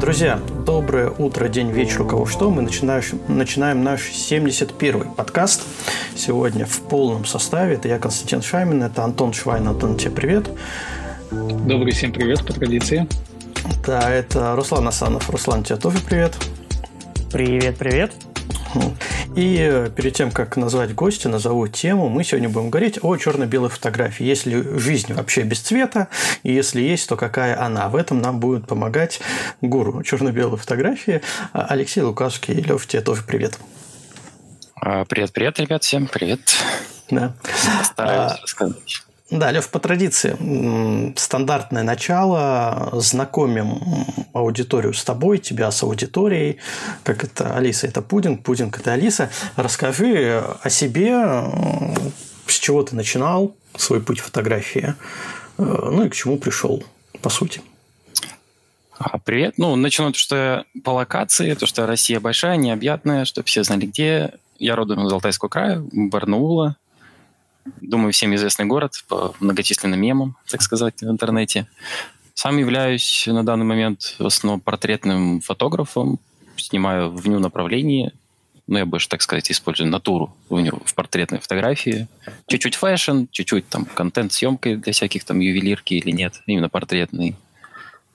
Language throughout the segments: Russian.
Друзья, доброе утро, день, вечер, у кого что. Мы начинаем, начинаем наш 71-й подкаст. Сегодня в полном составе. Это я, Константин Шаймин, это Антон Швайн. Антон, тебе привет. Добрый всем привет, по традиции. Да, это Руслан Асанов. Руслан, тебе тоже привет. Привет, привет. И э, перед тем, как назвать гостя, назову тему, мы сегодня будем говорить о черно-белой фотографии. Есть ли жизнь вообще без цвета? И если есть, то какая она? В этом нам будет помогать гуру черно-белой фотографии Алексей Лукашский. Лев, тебе тоже привет. А, привет, привет, ребят, всем привет. Да. Стараюсь а, рассказать. Да, Лев, по традиции, стандартное начало, знакомим аудиторию с тобой, тебя с аудиторией, как это Алиса – это Пудинг, Пудинг – это Алиса. Расскажи о себе, с чего ты начинал свой путь фотографии, ну и к чему пришел, по сути. А, привет. Ну, начну то, что по локации, то, что Россия большая, необъятная, чтобы все знали, где. Я родом из Алтайского края, Барнаула, думаю, всем известный город по многочисленным мемам, так сказать, в интернете. Сам являюсь на данный момент в основном портретным фотографом, снимаю в ню направлении, ну, я больше, так сказать, использую натуру в, ню, в портретной фотографии. Чуть-чуть fashion, чуть-чуть там контент съемкой для всяких там ювелирки или нет, именно портретный.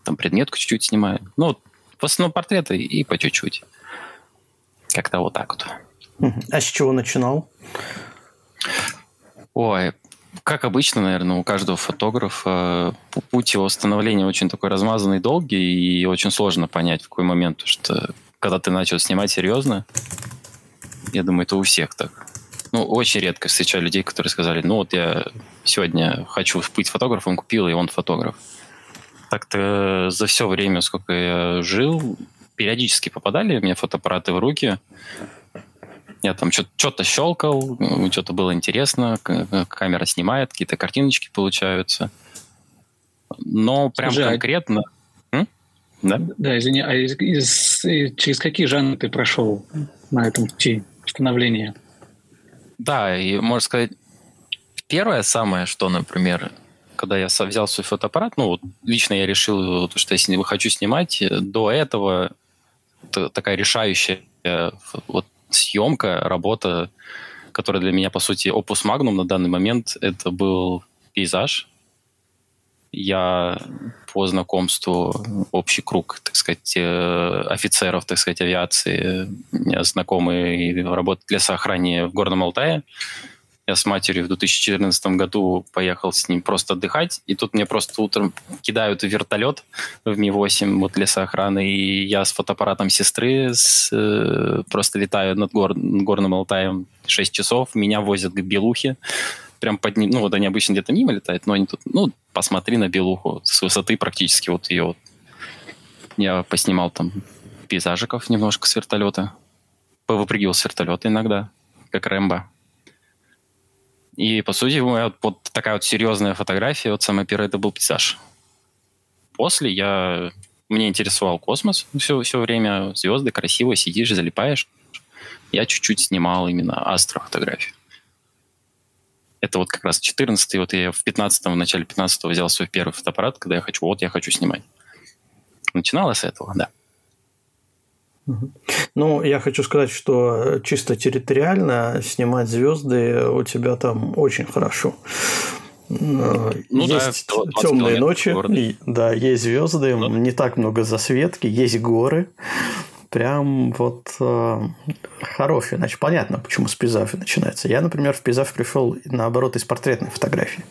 Там предметку чуть-чуть снимаю. Ну, в основном портреты и по чуть-чуть. Как-то вот так вот. А с чего начинал? Ой, как обычно, наверное, у каждого фотографа путь его становления очень такой размазанный, долгий, и очень сложно понять, в какой момент, что когда ты начал снимать серьезно, я думаю, это у всех так. Ну, очень редко встречаю людей, которые сказали, ну вот я сегодня хочу быть фотографом, купил, и он фотограф. Так-то за все время, сколько я жил, периодически попадали меня фотоаппараты в руки, я там что-то щелкал, что-то было интересно, камера снимает, какие-то картиночки получаются. Но прям Слушай, а конкретно... М? Да? да, извини, а из, из, через какие жанры ты прошел на этом пути становления? Да, и можно сказать, первое самое, что, например, когда я взял свой фотоаппарат, ну, вот лично я решил, что если хочу снимать, до этого такая решающая вот съемка, работа, которая для меня, по сути, опус магнум на данный момент, это был пейзаж. Я по знакомству общий круг, так сказать, э, офицеров, так сказать, авиации, знакомые работают в лесоохране в Горном Алтае. Я с матерью в 2014 году поехал с ним просто отдыхать, и тут мне просто утром кидают вертолет в Ми-8 вот лесоохраны, и я с фотоаппаратом сестры с, э, просто летаю над гор, горным Алтаем 6 часов, меня возят к Белухе, прям под ним, ну вот они обычно где-то мимо летают, но они тут, ну, посмотри на Белуху, с высоты практически вот ее вот. Я поснимал там пейзажиков немножко с вертолета, повыпрыгивал с вертолета иногда, как Рэмбо. И, по сути, моя вот такая вот серьезная фотография, вот самая первая, это был пейзаж. После я... Мне интересовал космос все, все время, звезды, красиво, сидишь, залипаешь. Я чуть-чуть снимал именно астрофотографию. Это вот как раз 14 вот я в 15 в начале 15 взял свой первый фотоаппарат, когда я хочу, вот я хочу снимать. Начиналось с этого, да. Ну, я хочу сказать, что чисто территориально снимать звезды у тебя там очень хорошо. Ну, есть да, темные ночи, и, да, есть звезды, ну. не так много засветки, есть горы. Прям вот э, хорошие. Значит, понятно, почему с пейзажа начинается. Я, например, в пейзаж пришел наоборот из портретной фотографии.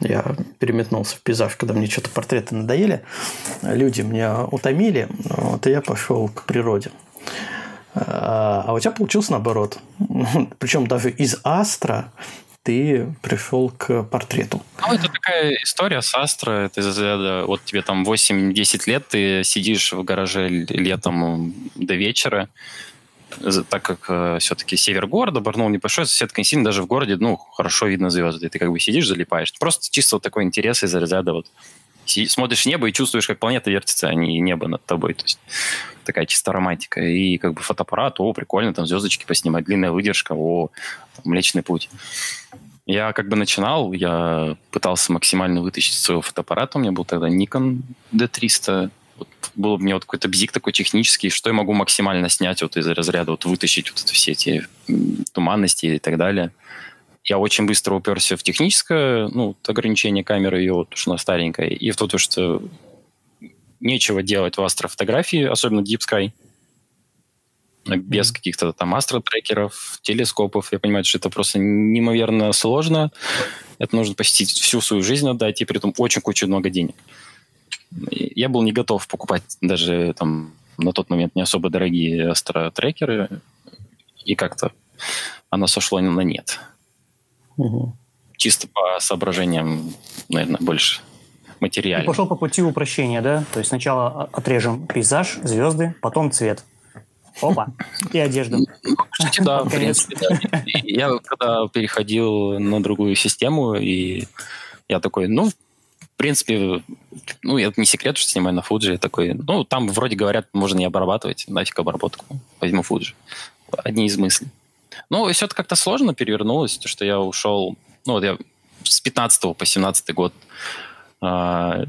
Я переметнулся в пейзаж, когда мне что-то портреты надоели. Люди меня утомили, вот, и я пошел к природе. А, а у тебя получилось наоборот. Причем даже из Астра ты пришел к портрету. Ну, это такая история с Астра. Это из вот тебе там 8-10 лет, ты сидишь в гараже летом до вечера, так как э, все-таки север города, Барнаул небольшой, соседка не сильно, даже в городе, ну, хорошо видно звезды. Ты как бы сидишь, залипаешь. Просто чисто вот такой интерес из разряда вот смотришь небо и чувствуешь, как планета вертится, а не небо над тобой. То есть такая чисто романтика. И как бы фотоаппарат, о, прикольно, там звездочки поснимать, длинная выдержка, о, там, Млечный путь. Я как бы начинал, я пытался максимально вытащить своего фотоаппарата. У меня был тогда Nikon D300. Вот был у меня вот какой-то бзик такой технический, что я могу максимально снять вот из разряда, вот вытащить вот все эти туманности и так далее. Я очень быстро уперся в техническое, ну, ограничение камеры ее, вот, что она старенькая, и в то, что нечего делать в астрофотографии, особенно Deep Sky без mm-hmm. каких-то там астротрекеров, телескопов. Я понимаю, что это просто неимоверно сложно. Это нужно посетить всю свою жизнь отдать, и при этом очень кучу много денег. Я был не готов покупать даже там на тот момент не особо дорогие астротрекеры, и как-то оно сошло на нет. Угу. Чисто по соображениям, наверное, больше материально. пошел по пути упрощения, да? То есть сначала отрежем пейзаж, звезды, потом цвет. Опа, и одежду. Кстати, да, в принципе, да. Я когда переходил на другую систему, и я такой, ну, в принципе, ну, это не секрет, что снимаю на Fuji. Я такой, ну, там вроде говорят, можно не обрабатывать, нафиг обработку, возьму Fuji. Одни из мыслей. Ну, все это как-то сложно перевернулось, то, что я ушел, ну, вот я с 15 по 17 год а,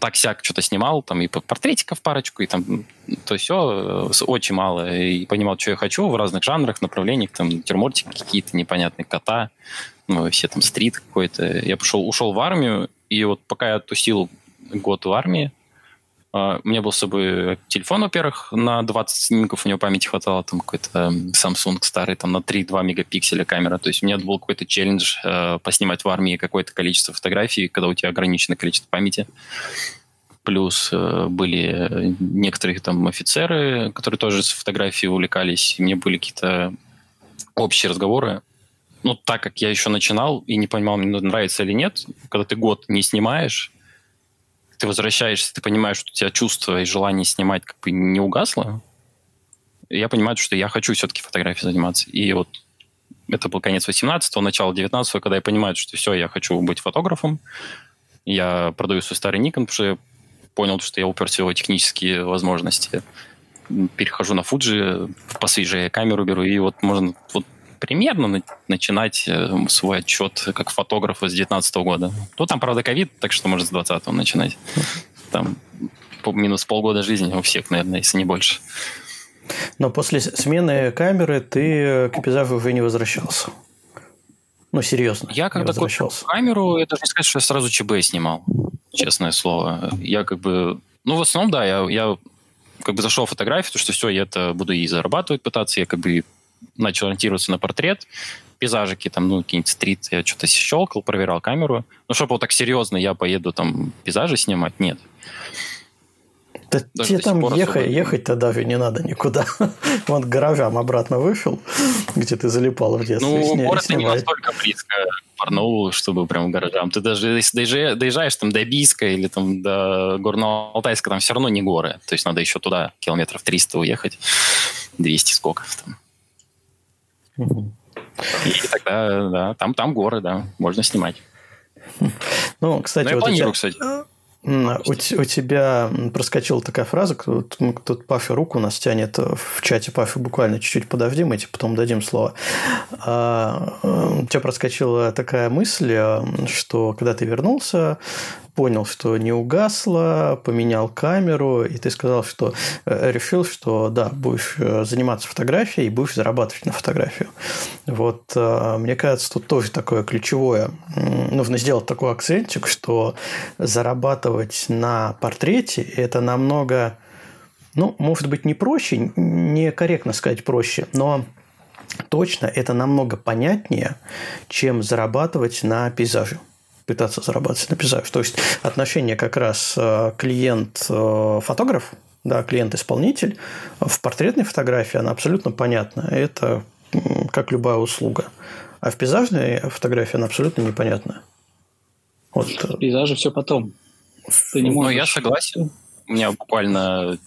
так-сяк что-то снимал, там и портретиков парочку, и там то все э, очень мало. И понимал, что я хочу в разных жанрах, направлениях, там натюрмортики какие-то непонятные, кота, ну, все там стрит какой-то. Я пошел, ушел в армию, и вот пока я тусил год в армии, Uh, у меня был с собой телефон, во-первых, на 20 снимков у него памяти хватало, там какой-то Samsung старый, там на 3-2 мегапикселя камера. То есть у меня был какой-то челлендж uh, поснимать в армии какое-то количество фотографий, когда у тебя ограниченное количество памяти. Плюс uh, были некоторые там офицеры, которые тоже с фотографией увлекались. И мне были какие-то общие разговоры. Ну, так как я еще начинал и не понимал, мне нравится или нет, когда ты год не снимаешь, ты возвращаешься, ты понимаешь, что у тебя чувство и желание снимать как бы не угасло, я понимаю, что я хочу все-таки фотографией заниматься. И вот это был конец 18-го, начало 19-го, когда я понимаю, что все, я хочу быть фотографом. Я продаю свой старый Nikon, потому что я понял, что я уперся в его технические возможности. Перехожу на Fuji, посвежее камеру беру, и вот можно вот примерно начинать э, свой отчет как фотограф с 2019 года. Ну, там, правда, ковид, так что можно с 2020 начинать. Там минус полгода жизни у всех, наверное, если не больше. Но после смены камеры ты к пейзажу уже не возвращался. Ну, серьезно. Я когда купил камеру, это не сказать, что я сразу ЧБ снимал, честное слово. Я как бы... Ну, в основном, да, я, я как бы зашел в фотографию, то, что все, я это буду и зарабатывать пытаться, я как бы начал ориентироваться на портрет, пейзажики, там, ну, какие-нибудь стрит, я что-то щелкал, проверял камеру. Ну, чтобы вот так серьезно я поеду там пейзажи снимать, нет. Да даже тебе там ехать, особо... ехать-то даже не надо никуда. Вон к гаражам обратно вышел, где ты залипал в детстве. Ну, сня... город не настолько близко к Барнаулу, чтобы прям к гаражам. Ты даже если доезжаешь там до Бийска или там до Горно-Алтайска, там все равно не горы. То есть надо еще туда километров 300 уехать. 200 сколько там. И тогда, да, там, там горы, да, можно снимать. Ну, кстати, Но ну, я вот планирую, тебя... кстати. У, у тебя проскочила такая фраза, тут, тут Пафи руку нас тянет в чате. Пафи, буквально чуть-чуть подожди, мы тебе потом дадим слово. А, у тебя проскочила такая мысль, что когда ты вернулся, понял, что не угасло, поменял камеру, и ты сказал, что э, решил, что да, будешь э, заниматься фотографией и будешь зарабатывать на фотографию. Вот э, мне кажется, тут тоже такое ключевое. Нужно сделать такой акцентик, что зарабатывать на портрете – это намного, ну, может быть, не проще, некорректно сказать проще, но точно это намного понятнее, чем зарабатывать на пейзаже пытаться зарабатывать на пейзаже. То есть отношение как раз э, клиент-фотограф, да, клиент-исполнитель в портретной фотографии, она абсолютно понятна. Это как любая услуга. А в пейзажной фотографии она абсолютно непонятная. Вот. В пейзаже все потом. Ты не ну, можешь... Ну, я согласен. У меня буквально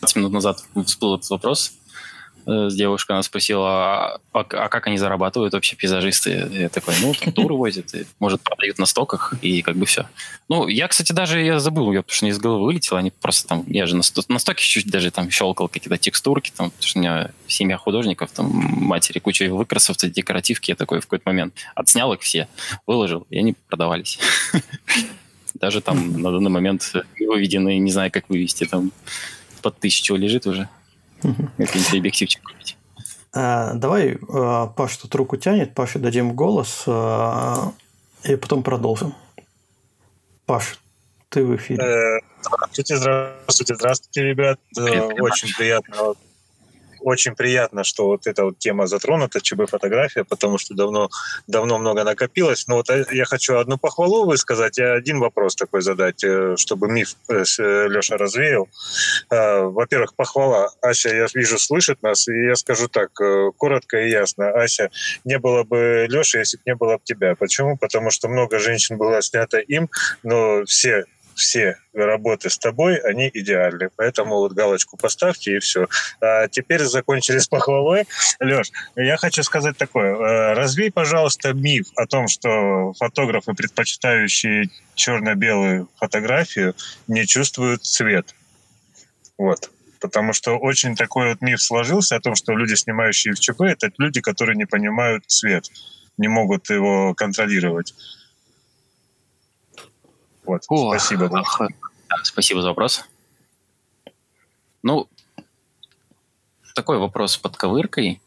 20 минут назад всплыл этот вопрос. Э, с девушкой, она спросила, а, а, а как они зарабатывают вообще пейзажисты? Я такой, ну, туры возят, и, может, продают на стоках, и как бы все. Ну, я, кстати, даже я забыл ее, потому что не из головы вылетело, они просто там, я же на, на стоке чуть-чуть даже там щелкал какие-то текстурки, там, потому что у меня семья художников, там, матери куча выкрасов, декоративки, я такой в какой-то момент отснял их все, выложил, и они продавались. Даже там на данный момент выведены, не знаю, как вывести, там под тысячу лежит уже. Какой-нибудь объективчик купить. А, давай а, Паш тут руку тянет, Паше дадим голос, а, и потом продолжим. Паш, ты в эфире. Э, здравствуйте, здравствуйте, здравствуйте, ребят. Очень приятно очень приятно, что вот эта вот тема затронута, ЧБ-фотография, потому что давно, давно много накопилось. Но вот э, я хочу одну похвалу высказать и один вопрос такой задать, э, чтобы миф э, Леша развеял. Во-первых, похвала. Ася, я вижу, слышит нас, и я скажу так, коротко и ясно. Ася, не было бы Леши, если бы не было бы тебя. Почему? Потому что много женщин было снято им, но все все работы с тобой, они идеальны. Поэтому вот галочку поставьте и все. А теперь закончили с похвалой. Леш, я хочу сказать такое. Э, развей, пожалуйста, миф о том, что фотографы, предпочитающие черно-белую фотографию, не чувствуют цвет. Вот. Потому что очень такой вот миф сложился о том, что люди, снимающие в ЧП, это люди, которые не понимают цвет, не могут его контролировать. Вот, О, спасибо. Да, спасибо за вопрос. Ну, такой вопрос под ковыркой.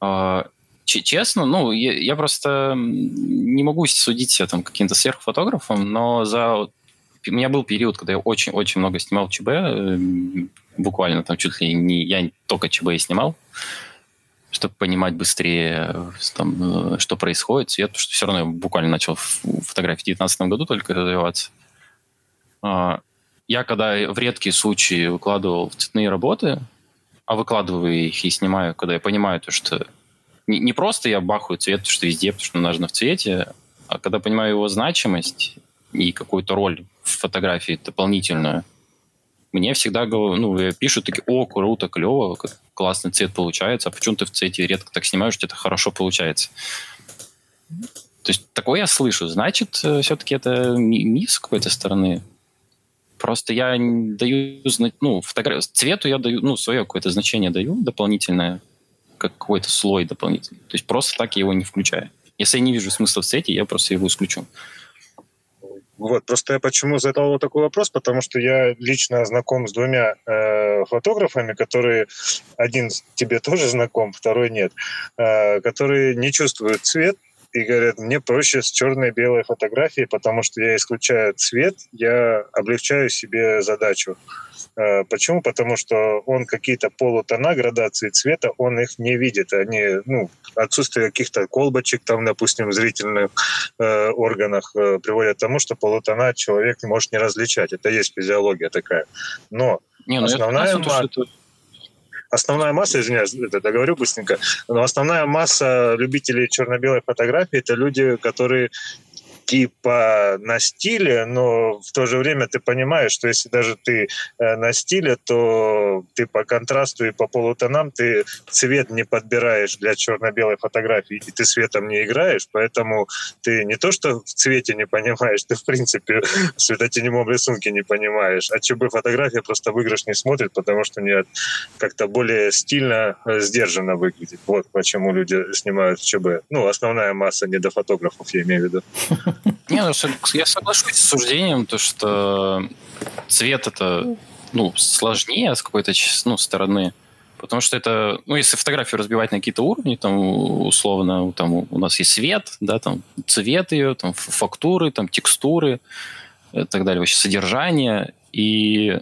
А, честно, ну, я, я просто не могу судить себя там каким-то сверхфотографом, но за... У меня был период, когда я очень-очень много снимал ЧБ, э, буквально там чуть ли не... Я только ЧБ и снимал чтобы понимать быстрее, там, э, что происходит, цвет, потому что все равно я буквально начал фотографии в 2019 году только развиваться. А, я когда в редкие случаи выкладывал цветные работы, а выкладываю их и снимаю, когда я понимаю то, что не, не просто я бахаю цвет, что везде, потому что нужно в цвете, а когда понимаю его значимость и какую-то роль в фотографии дополнительную – мне всегда ну, пишут такие, о, круто, клево, классный цвет получается, а почему ты в цвете редко так снимаешь, что это хорошо получается? То есть такое я слышу. Значит, э, все-таки это миф с какой-то стороны. Просто я даю, ну, фотограф... цвету я даю, ну, свое какое-то значение даю дополнительное, как какой-то слой дополнительный. То есть просто так я его не включаю. Если я не вижу смысла в цвете, я просто его исключу. Вот, просто я почему задал такой вопрос, потому что я лично знаком с двумя э, фотографами, которые один тебе тоже знаком, второй нет, э, которые не чувствуют цвет и говорят, мне проще с черной белой фотографией, потому что я исключаю цвет, я облегчаю себе задачу. Э, почему? Потому что он какие-то полутона градации цвета, он их не видит. Они, ну, отсутствие каких-то колбочек, там, допустим, в зрительных э, органах э, приводит к тому, что полутона человек может не различать. Это есть физиология такая. Но не, ну основная... Это, масса, это... Основная масса, извиняюсь, это договорю быстренько, но основная масса любителей черно-белой фотографии это люди, которые типа на стиле, но в то же время ты понимаешь, что если даже ты э, на стиле, то ты по контрасту и по полутонам ты цвет не подбираешь для черно-белой фотографии, и ты светом не играешь, поэтому ты не то, что в цвете не понимаешь, ты в принципе в светотеневом рисунке не понимаешь, а ЧБ фотография просто выигрыш не смотрит, потому что нет, как-то более стильно, э, сдержанно выглядит. Вот почему люди снимают ЧБ. Ну, основная масса не до фотографов, я имею в виду. Не, ну, я соглашусь с суждением, то, что цвет это ну, сложнее с какой-то ну, стороны. Потому что это, ну, если фотографию разбивать на какие-то уровни, там, условно, там у нас есть свет, да, там, цвет ее, там, фактуры, там, текстуры и так далее, вообще содержание. И,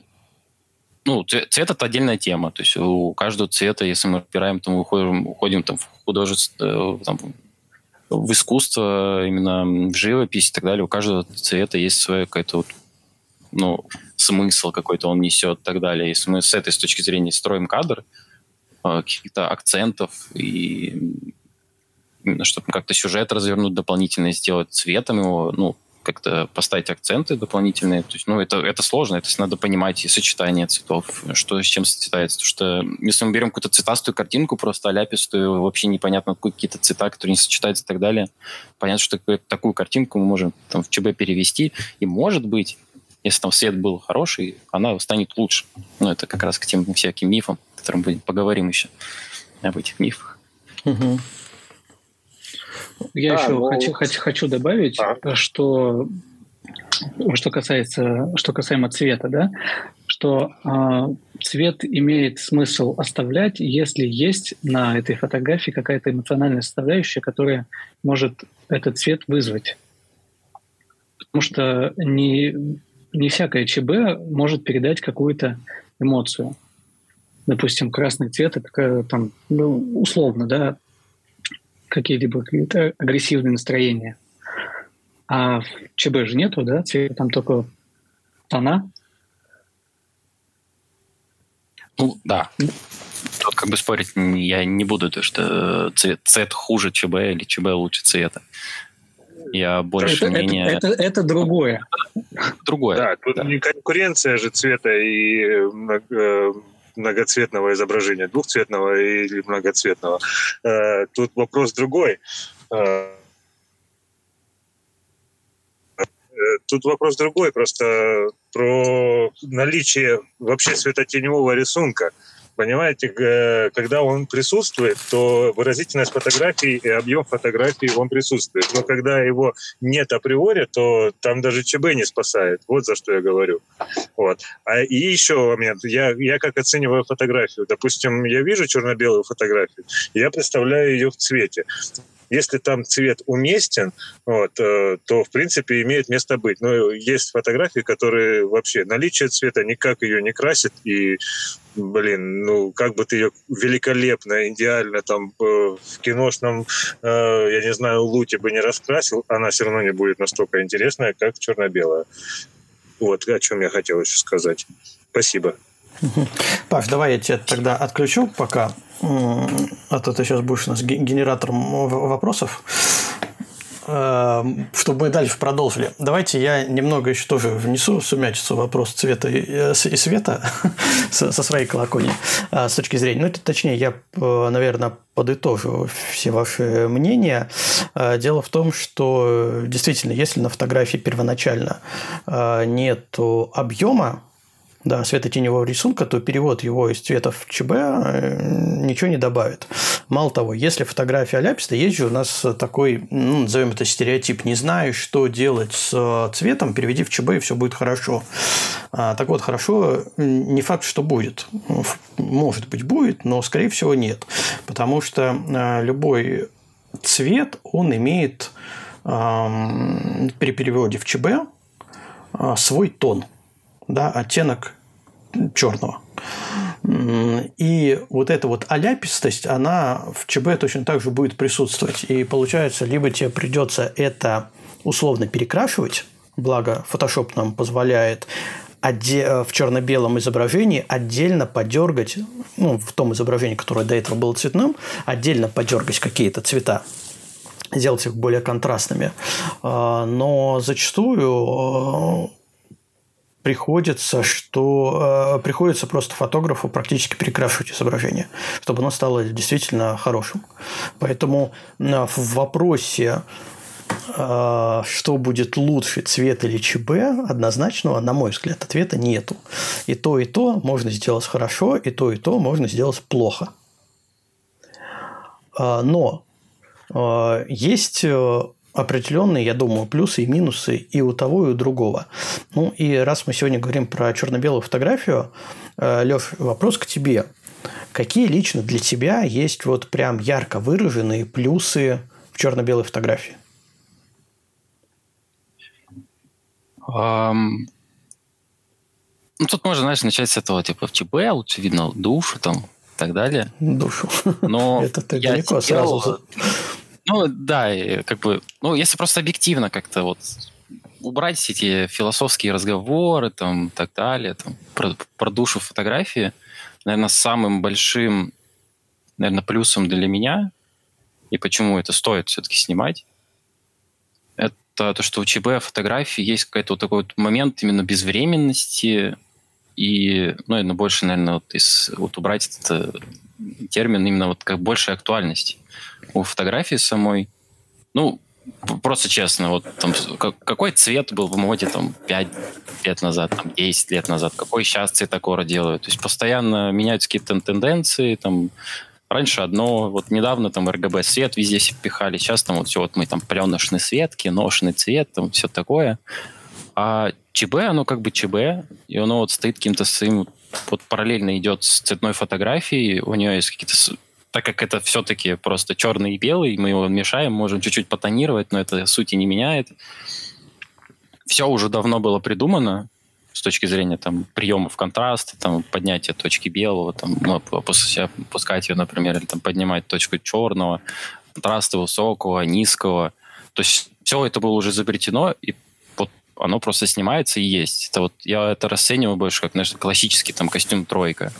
ну, цвет – это отдельная тема. То есть у каждого цвета, если мы разбираем, там, уходим, уходим там, в художество, там, в искусство, именно в живопись и так далее, у каждого цвета есть свой какой-то вот, ну, смысл какой-то он несет и так далее. Если мы с этой с точки зрения строим кадр, а, каких-то акцентов и чтобы как-то сюжет развернуть дополнительно, сделать цветом его, ну, как-то поставить акценты дополнительные. То есть, ну, это, это сложно, это надо понимать и сочетание цветов, что с чем сочетается. Потому что если мы берем какую-то цветастую картинку, просто аляпистую, вообще непонятно какие-то цвета, которые не сочетаются и так далее, понятно, что такую картинку мы можем там, в ЧБ перевести, и может быть, если там свет был хороший, она станет лучше. Ну, это как раз к тем всяким мифам, о которых мы поговорим еще об этих мифах. Угу. Я да, еще но... хочу, хочу, хочу добавить, а. что что касается, что касаемо цвета, да, что э, цвет имеет смысл оставлять, если есть на этой фотографии какая-то эмоциональная составляющая, которая может этот цвет вызвать. Потому что не, не всякое ЧБ может передать какую-то эмоцию. Допустим, красный цвет это там, ну, условно, да, какие-либо какие агрессивные настроения. А в ЧБ же нету, да, там только тона. Ну, да. Тут как бы спорить я не буду, то что цвет, цвет хуже ЧБ или ЧБ лучше цвета. Я больше это, мнения... Это, это, это другое. Другое. Да, тут да. не конкуренция же цвета и э, многоцветного изображения, двухцветного или многоцветного. Э, тут вопрос другой. Э, тут вопрос другой, просто про наличие вообще светотеневого рисунка. Понимаете, когда он присутствует, то выразительность фотографии и объем фотографии он присутствует. Но когда его нет априори, то там даже ЧБ не спасает. Вот за что я говорю. Вот. А и еще момент. Я, я как оцениваю фотографию. Допустим, я вижу черно-белую фотографию, я представляю ее в цвете если там цвет уместен, вот, э, то, в принципе, имеет место быть. Но есть фотографии, которые вообще наличие цвета никак ее не красит, и, блин, ну, как бы ты ее великолепно, идеально там э, в киношном, э, я не знаю, луте бы не раскрасил, она все равно не будет настолько интересная, как черно-белая. Вот о чем я хотел еще сказать. Спасибо. Паш, давай я тебя тогда отключу пока, а то ты сейчас будешь у нас генератором вопросов эм, чтобы мы дальше продолжили. Давайте я немного еще тоже внесу сумятицу вопрос цвета и э, света со своей колокольни э, с точки зрения. Ну, это, точнее, я, э, наверное, подытожу все ваши мнения. Дело в том, что действительно, если на фотографии первоначально нет объема да, светотеневого рисунка, то перевод его из цвета в ЧБ э, ничего не добавит. Мало того, если фотография ляписта, есть же у нас такой, ну, назовем это стереотип, не знаю, что делать с цветом, переведи в ЧБ, и все будет хорошо. А, так вот, хорошо не факт, что будет. Может быть, будет, но, скорее всего, нет. Потому что а, любой цвет, он имеет при переводе в ЧБ а, свой тон – да, оттенок черного. И вот эта вот аляпистость, она в ЧБ точно так же будет присутствовать. И получается, либо тебе придется это условно перекрашивать, благо Photoshop нам позволяет в черно-белом изображении отдельно подергать, ну, в том изображении, которое до этого было цветным, отдельно подергать какие-то цвета сделать их более контрастными. А, но зачастую приходится, что э, приходится просто фотографу практически перекрашивать изображение, чтобы оно стало действительно хорошим. Поэтому э, в вопросе э, что будет лучше, цвет или ЧБ, однозначного, на мой взгляд, ответа нету. И то, и то можно сделать хорошо, и то, и то можно сделать плохо. Э, но э, есть определенные, я думаю, плюсы и минусы и у того, и у другого. Ну, и раз мы сегодня говорим про черно-белую фотографию, э, Леш, вопрос к тебе. Какие лично для тебя есть вот прям ярко выраженные плюсы в черно-белой фотографии? Um, ну, тут можно, знаешь, начать с этого, типа, в ЧБ лучше видно душу там и так далее. Душу. Но Это ты далеко сразу ну, да, как бы, ну, если просто объективно как-то вот убрать все эти философские разговоры там и так далее, там, про, про душу фотографии, наверное, самым большим, наверное, плюсом для меня, и почему это стоит все-таки снимать, это то, что у ЧБ фотографии есть какой-то вот такой вот момент именно безвременности, и, ну, наверное, больше, наверное, вот, из, вот убрать этот термин именно вот как большая актуальность у фотографии самой. Ну, просто честно, вот там, какой цвет был в моде там 5 лет назад, там 10 лет назад, какой сейчас цветокора делают. То есть постоянно меняются какие-то тенденции, там Раньше одно, вот недавно там RGB свет везде пихали, сейчас там вот все, вот мы там пленочный свет, киношный цвет, там все такое. А ЧБ, оно как бы ЧБ, и оно вот стоит каким-то своим, вот параллельно идет с цветной фотографией, у нее есть какие-то так как это все-таки просто черный и белый, мы его мешаем, можем чуть-чуть потонировать, но это сути не меняет. Все уже давно было придумано, с точки зрения там приемов контраста, там поднятия точки белого, там ну, опускать ее, например, или там поднимать точку черного, контраста высокого, низкого. То есть все это было уже изобретено, и вот оно просто снимается и есть. Это вот я это расцениваю больше как, знаешь, классический там костюм тройка.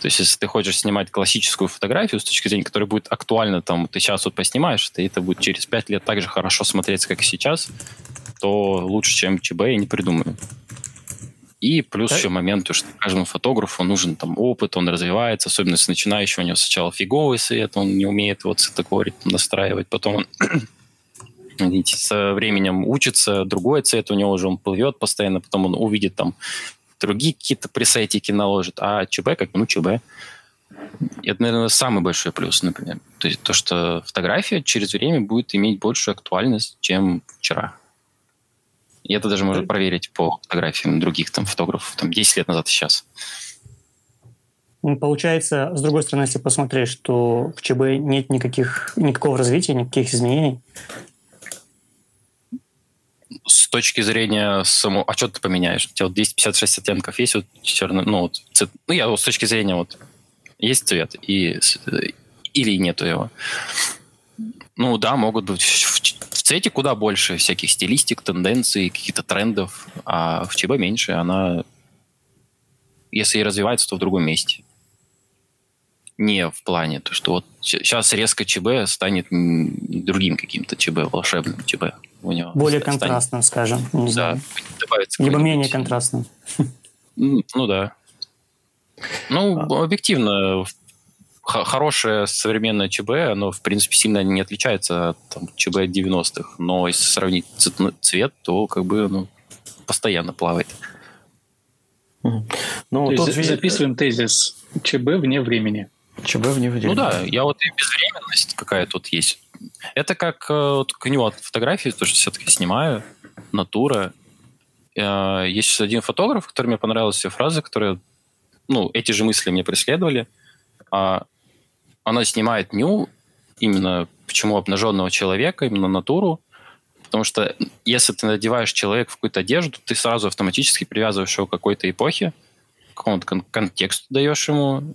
То есть, если ты хочешь снимать классическую фотографию с точки зрения, которая будет актуальна, там, ты сейчас вот поснимаешь, и это будет через пять лет так же хорошо смотреться, как и сейчас, то лучше, чем ЧБ, я не придумаю. И плюс еще момент, что каждому фотографу нужен там опыт, он развивается, особенно если начинающий, у него сначала фиговый свет, он не умеет вот цветокорить, настраивать, потом он видите, со временем учится, другой цвет у него уже он плывет постоянно, потом он увидит там другие какие-то пресетики наложит, а ЧБ как, ну, ЧБ. Это, наверное, самый большой плюс, например. То есть то, что фотография через время будет иметь большую актуальность, чем вчера. И это даже можно проверить по фотографиям других там фотографов там 10 лет назад и сейчас. Ну, получается, с другой стороны, если посмотреть, что в ЧБ нет никаких, никакого развития, никаких изменений. Точки зрения самого... А что ты поменяешь? У тебя вот 256 оттенков есть, вот черный... Ну, вот, цвет, ну, я вот с точки зрения вот... Есть цвет и, или нету его. Ну да, могут быть цвете куда больше всяких стилистик, тенденций, каких-то трендов, а в ЧБ меньше. Она, если и развивается, то в другом месте. Не в плане, то что вот сейчас резко ЧБ станет другим каким-то ЧБ, волшебным ЧБ. У него Более станет, контрастным, скажем. Не да, Либо менее контрастным. Ну да. Ну, а. объективно, хорошее современное ЧБ, оно, в принципе, сильно не отличается от там, ЧБ 90-х. Но если сравнить цвет, то как бы ну, постоянно плавает. Ну, то есть видит... записываем тезис ЧБ вне времени. ЧБ вне времени. Ну да, я вот и безвременность какая тут есть. Это как э, вот, к нему от фотографии, то, что все-таки снимаю, натура. Э, есть один фотограф, который мне понравилась все фразы, которые, ну, эти же мысли мне преследовали. А она снимает ню, именно почему обнаженного человека, именно натуру, потому что если ты надеваешь человека в какую-то одежду, ты сразу автоматически привязываешь его к какой-то эпохе, какому-то кон- контексту даешь ему,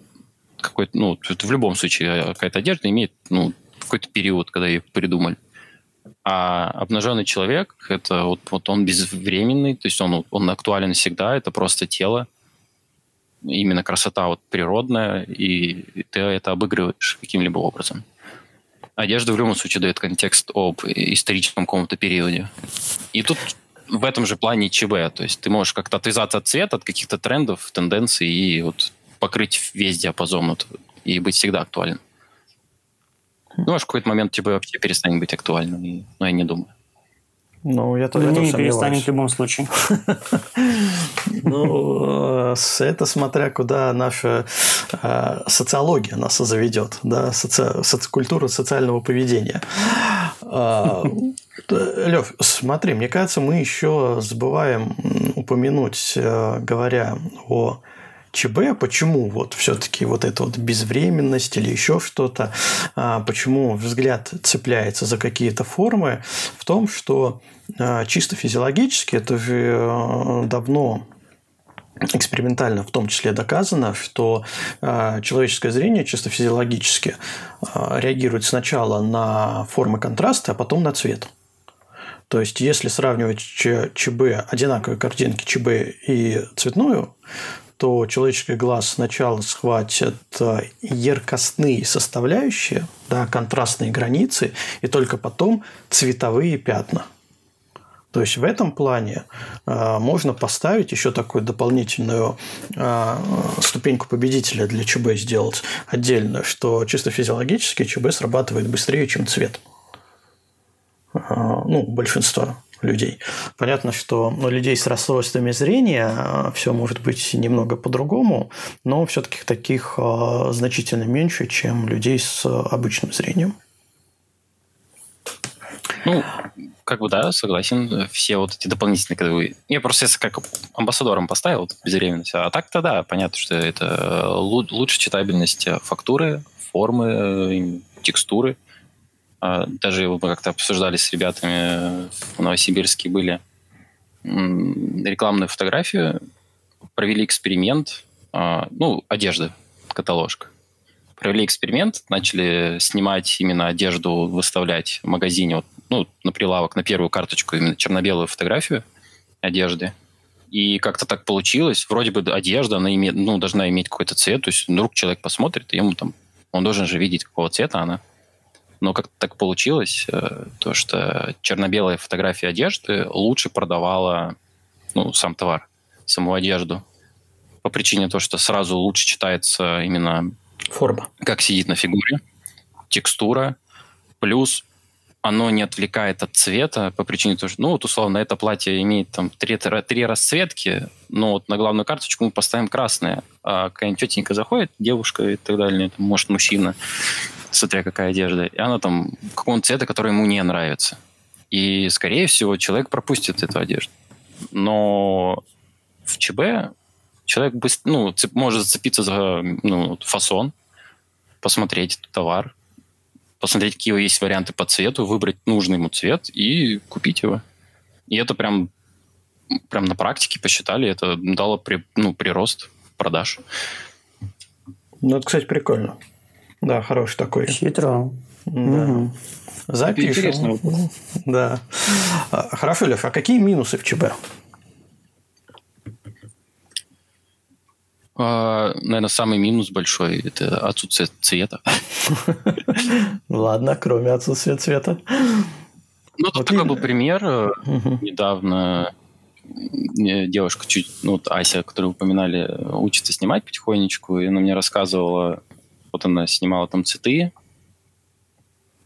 какой-то, ну, в любом случае какая-то одежда имеет, ну, какой-то период, когда ее придумали. А обнаженный человек, это вот, вот он безвременный, то есть он, он актуален всегда, это просто тело, именно красота вот природная, и ты это обыгрываешь каким-либо образом. Одежда в любом случае дает контекст об историческом каком-то периоде. И тут в этом же плане ЧБ, то есть ты можешь как-то отвязаться от цвета, от каких-то трендов, тенденций и вот покрыть весь диапазон вот, и быть всегда актуальным. Ну, может, в какой-то момент ЧБ вообще перестанет быть актуальным, но я не думаю. Ну, я тоже не перестанет в любом случае. Ну, это смотря куда наша э, социология нас заведет, да, культура социального поведения. А, Лев, смотри, мне кажется, мы еще забываем упомянуть, э, говоря о ЧБ, почему вот все-таки вот эта вот безвременность или еще что-то, а, почему взгляд цепляется за какие-то формы, в том, что а, чисто физиологически это же э, давно экспериментально в том числе доказано, что э, человеческое зрение чисто физиологически реагирует сначала на формы контраста, а потом на цвет. То есть, если сравнивать ЧБ, одинаковые картинки ЧБ и цветную, то человеческий глаз сначала схватит э, яркостные составляющие, да, контрастные границы, и только потом цветовые пятна. То есть в этом плане э, можно поставить еще такую дополнительную э, ступеньку победителя для ЧБ сделать отдельно, что чисто физиологически ЧБ срабатывает быстрее, чем цвет. Э, ну, большинство людей. Понятно, что у людей с расстройствами зрения э, все может быть немного по-другому, но все-таки таких э, значительно меньше, чем людей с обычным зрением. Ну, как бы да, согласен. Все вот эти дополнительные, когда вы... Я просто если как амбассадором поставил безвременность. А так-то да, понятно, что это лучше читабельность фактуры, формы, текстуры. А, даже мы как-то обсуждали с ребятами в Новосибирске были рекламную фотографию, провели эксперимент, а, ну, одежда, каталожка провели эксперимент, начали снимать именно одежду, выставлять в магазине, вот, ну, на прилавок, на первую карточку, именно черно-белую фотографию одежды. И как-то так получилось. Вроде бы одежда, она имеет, ну, должна иметь какой-то цвет. То есть вдруг человек посмотрит, и ему там, он должен же видеть, какого цвета она. Но как-то так получилось, э, то, что черно-белая фотография одежды лучше продавала ну, сам товар, саму одежду. По причине того, что сразу лучше читается именно Форма. Как сидит на фигуре, текстура, плюс оно не отвлекает от цвета по причине того, что, ну, вот условно, это платье имеет там три, три расцветки, но вот на главную карточку мы поставим красное, а какая-нибудь тетенька заходит, девушка и так далее, может, мужчина, смотря какая одежда, и она там какого-то цвета, который ему не нравится. И, скорее всего, человек пропустит эту одежду. Но в ЧБ человек быстро, ну, может зацепиться за ну, фасон, посмотреть товар, посмотреть, какие есть варианты по цвету, выбрать нужный ему цвет и купить его. И это прям, прям на практике посчитали, это дало при, ну, прирост продаж. Ну, это, кстати, прикольно. Да, хороший такой. Хитро. Да. Угу. Запишем. Да. А, хорошо, Лев, а какие минусы в ЧБ? А, наверное, самый минус большой – это отсутствие цвета. Ладно, кроме отсутствия цвета. Ну, тут такой был пример. Недавно девушка чуть, ну, вот Ася, которую упоминали, учится снимать потихонечку, и она мне рассказывала, вот она снимала там цветы,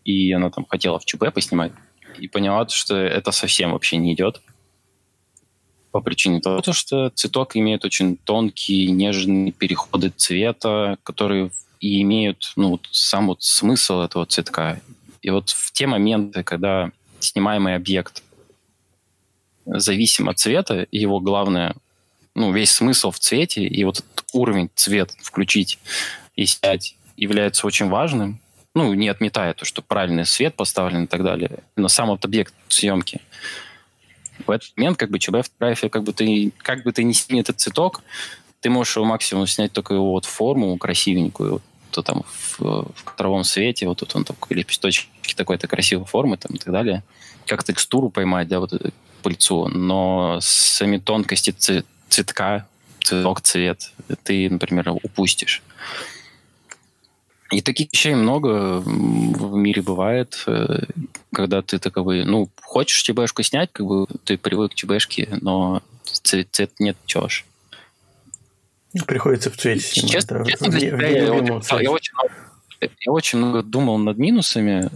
и она там хотела в ЧП поснимать, и поняла, что это совсем вообще не идет по причине того, что цветок имеет очень тонкие, нежные переходы цвета, которые и имеют ну, сам вот смысл этого цветка. И вот в те моменты, когда снимаемый объект зависим от цвета, его главное, ну, весь смысл в цвете, и вот этот уровень цвет включить и снять является очень важным, ну, не отметая то, что правильный свет поставлен и так далее, но сам вот объект съемки – в этот момент как бы ЧБ фотография, как бы ты, как бы ты не снял этот цветок, ты можешь его максимум снять только его вот форму красивенькую, то там в, в кадровом свете, вот тут он такой лепесточки такой-то красивой формы там и так далее. Как текстуру поймать, да, вот эту по лицу, но сами тонкости цветка, цветок, цвет, ты, например, упустишь. И таких вещей много в мире бывает, э, когда ты таковы, ну, хочешь ЧБшку снять, как бы ты привык к ЧБшке, но цвет, цвет нет, ж. Приходится в цвете снимать. Честно, да, честно для себя, я, очень, я, очень, я очень много думал над минусами,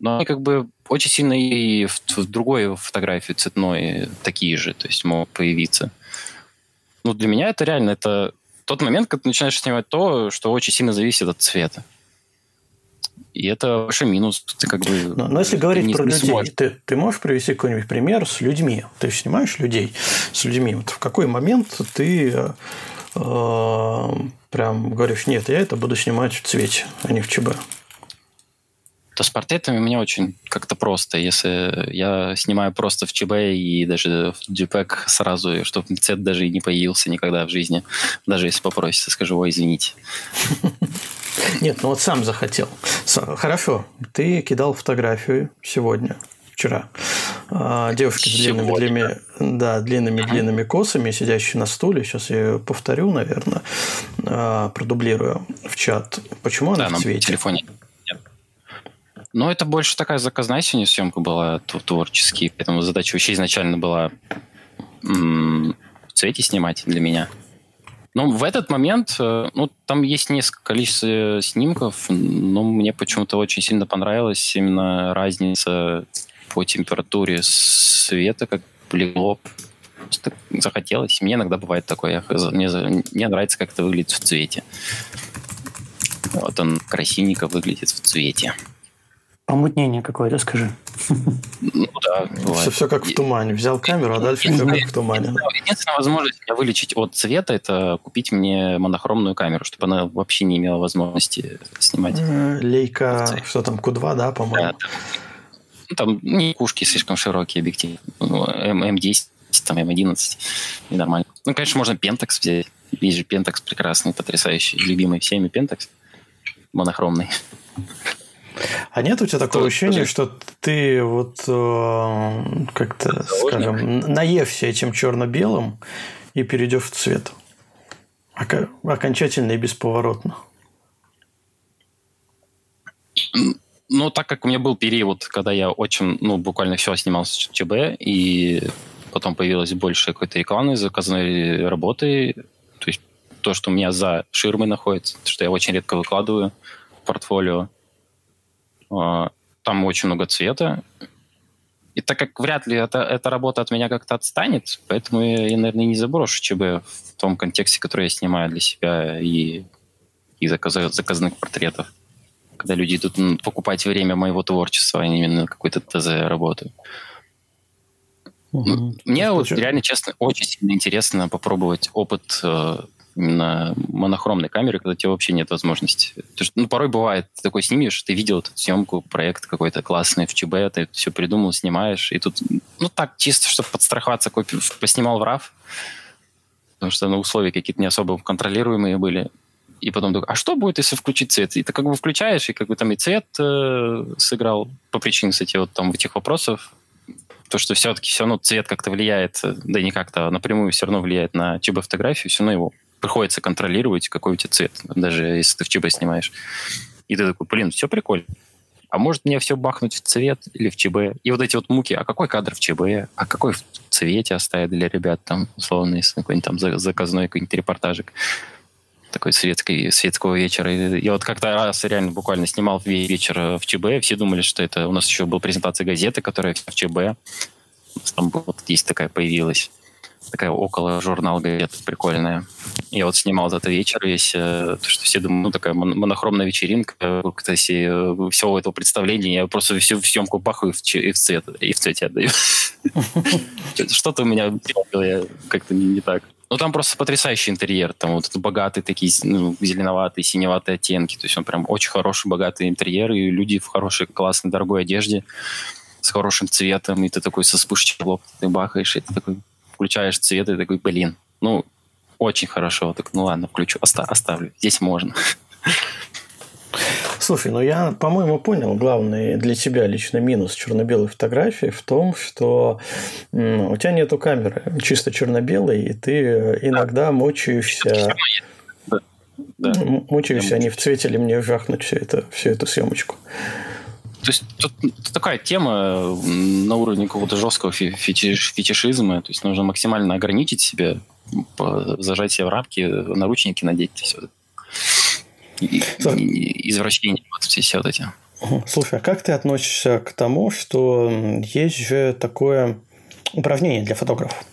но они как бы очень сильно и в, в другой фотографии цветной такие же, то есть могут появиться. Ну, для меня это реально, это тот момент, когда ты начинаешь снимать то, что очень сильно зависит от цвета. И это большой минус. Ты как бы но, но если говорить не, про не людей, ты, ты можешь привести какой-нибудь пример с людьми? Ты снимаешь людей с людьми. Вот в какой момент ты э, э, прям говоришь, нет, я это буду снимать в цвете, а не в ЧБ? То с портретами у меня очень как-то просто. Если я снимаю просто в ЧБ и даже в JPEG сразу, чтобы цвет даже и не появился никогда в жизни, даже если попросится, скажу, ой, извините. Нет, ну вот сам захотел. Хорошо, ты кидал фотографию сегодня, вчера. А, девушки с длинными, длинными, да, длинными, длинными косами, сидящие на стуле. Сейчас я ее повторю, наверное, а, продублирую в чат. Почему она да, в цвете? телефоне Ну, это больше такая заказная сегодня съемка была творческий, поэтому задача вообще изначально была в цвете снимать для меня. Но в этот момент, э, ну, там есть несколько количество снимков, но мне почему-то очень сильно понравилась именно разница по температуре света, как легло. Просто захотелось. Мне иногда бывает такое. Мне, мне нравится, как это выглядит в цвете. Вот он красивенько выглядит в цвете. Помутнение какое-то, скажи. Ну да, Все, все как в тумане. Взял камеру, а дальше все как в тумане. Единственная возможность меня вылечить от цвета – это купить мне монохромную камеру, чтобы она вообще не имела возможности снимать. Э, лейка, что там, Q2, да, по-моему? Да, ну, там не кушки слишком широкие объективы. Ну, М10, там М11, нормально. Ну, конечно, можно Pentax взять. Есть же Pentax прекрасный, потрясающий, любимый всеми Pentax, монохромный. А нет у тебя такого ощущения, что ты вот э, как-то, скажем, наевся этим черно-белым и перейдешь в цвет? Окончательно и бесповоротно. Ну, так как у меня был период, когда я очень, ну, буквально все снимал с ЧБ, и потом появилось больше какой-то рекламы, заказной работы, то есть то, что у меня за ширмой находится, что я очень редко выкладываю в портфолио, там очень много цвета. И так как вряд ли это, эта работа от меня как-то отстанет, поэтому я, я, наверное, не заброшу ЧБ в том контексте, который я снимаю для себя и, и заказ, заказных портретов. Когда люди идут покупать время моего творчества, а не именно какой-то ТЗ работы. Угу. Мне вот реально, честно, очень сильно интересно попробовать опыт э, именно монохромной камеры, когда у тебя вообще нет возможности. Что, ну, порой бывает, ты такой снимешь, ты видел эту съемку, проект какой-то классный в ЧБ, ты все придумал, снимаешь, и тут, ну, так, чисто, чтобы подстраховаться, поснимал в RAW, потому что ну, условия какие-то не особо контролируемые были. И потом думаю, а что будет, если включить цвет? И ты как бы включаешь, и как бы там и цвет э, сыграл по причине, кстати, вот там этих вопросов, то, что все-таки все равно цвет как-то влияет, да не как-то, а напрямую все равно влияет на ЧБ-фотографию, все равно его приходится контролировать, какой у тебя цвет, даже если ты в ЧБ снимаешь. И ты такой, блин, все прикольно. А может мне все бахнуть в цвет или в ЧБ? И вот эти вот муки, а какой кадр в ЧБ, а какой в цвете оставить для ребят, там, условно, если какой-нибудь там заказной какой-нибудь репортажик такой светской, светского вечера. Я вот как-то раз реально буквально снимал вечер в ЧБ, все думали, что это... У нас еще была презентация газеты, которая в ЧБ. Там вот есть такая появилась такая около журнал газета прикольная. Я вот снимал этот вечер весь, э, то, что все думают, ну, такая монохромная вечеринка, как-то все, э, всего этого представления, я просто всю съемку бахаю и в, и в цвет, и в цвете отдаю. Что-то у меня как-то не так. Ну, там просто потрясающий интерьер. Там вот богатые такие ну, зеленоватые, синеватые оттенки. То есть он прям очень хороший, богатый интерьер, и люди в хорошей, классной, дорогой одежде с хорошим цветом, и ты такой со спушечкой лоб, ты бахаешь, и ты такой включаешь цвет и такой, блин, ну, очень хорошо. Так, ну ладно, включу, оста- оставлю. Здесь можно. Слушай, ну я, по-моему, понял главный для тебя лично минус черно-белой фотографии в том, что у тебя нету камеры чисто черно-белой, и ты иногда мучаешься... Да. Да. Мучаешься, они в цвете ли мне жахнуть всю, это, всю эту съемочку. То есть тут такая тема на уровне какого-то жесткого фетиш, фетишизма. То есть нужно максимально ограничить себя, зажать себя в рамки, наручники надеть. Все. И, и, извращения, вот все, вот эти. Слушай, а как ты относишься к тому, что есть же такое упражнение для фотографов,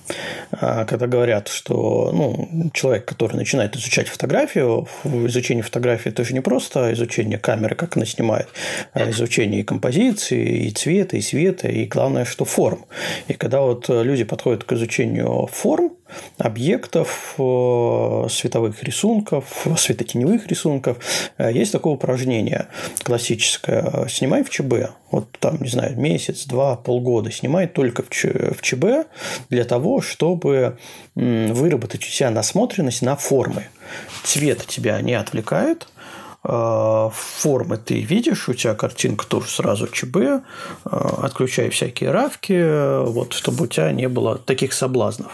когда говорят, что ну, человек, который начинает изучать фотографию, в изучении фотографии это же не просто изучение камеры, как она снимает, а изучение и композиции, и цвета, и света, и главное, что форм. И когда вот люди подходят к изучению форм, объектов, э, световых рисунков, светотеневых рисунков. Э, есть такое упражнение классическое. Снимай в ЧБ. Вот там, не знаю, месяц, два, полгода. Снимай только в ЧБ для того, чтобы выработать у себя насмотренность на формы. Цвет тебя не отвлекает, э, формы ты видишь, у тебя картинка тоже сразу ЧБ, отключай всякие равки, вот, чтобы у тебя не было таких соблазнов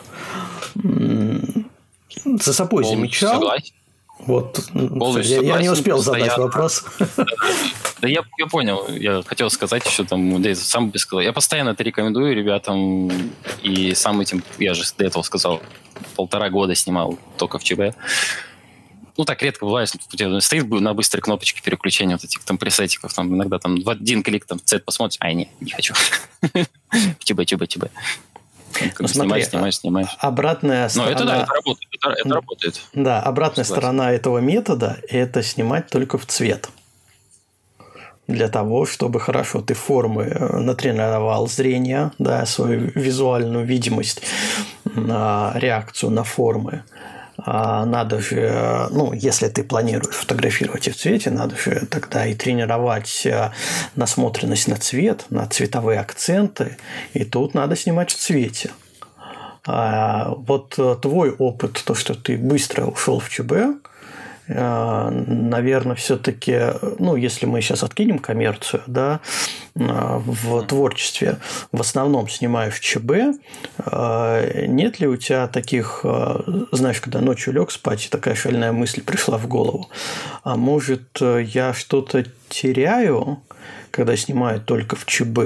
за собой замечал. Согласен. Вот, я, я не успел задать вопрос. Да я, я понял, я хотел сказать еще там, да, сам бы сказал. Я постоянно это рекомендую ребятам, и сам этим, я же до этого сказал, полтора года снимал только в ЧБ. Ну, так редко бывает, стоит на быстрой кнопочке переключения вот этих там пресетиков, там иногда там в один клик там цвет посмотришь, ай, не, не хочу. ЧБ, ЧБ, ЧБ. Ну, смотри, снимаешь, снимаешь, снимаешь. Обратная сторона... Но это да, это работает. Это, это работает. Да, обратная Согласен. сторона этого метода – это снимать только в цвет. Для того, чтобы хорошо ты формы э, натренировал зрение, да, свою визуальную видимость, на реакцию на формы. А надо же, ну, если ты планируешь фотографировать и в цвете, надо же тогда и тренировать э, насмотренность на цвет, на цветовые акценты. И тут надо снимать в цвете. А вот э, твой опыт, то, что ты быстро ушел в ЧБ, наверное, все-таки, ну, если мы сейчас откинем коммерцию, да, э, в творчестве в основном снимаю в ЧБ, э, нет ли у тебя таких, знаешь, когда ночью лег спать, и такая шальная мысль пришла в голову, а может, я что-то теряю, когда снимаю только в ЧБ?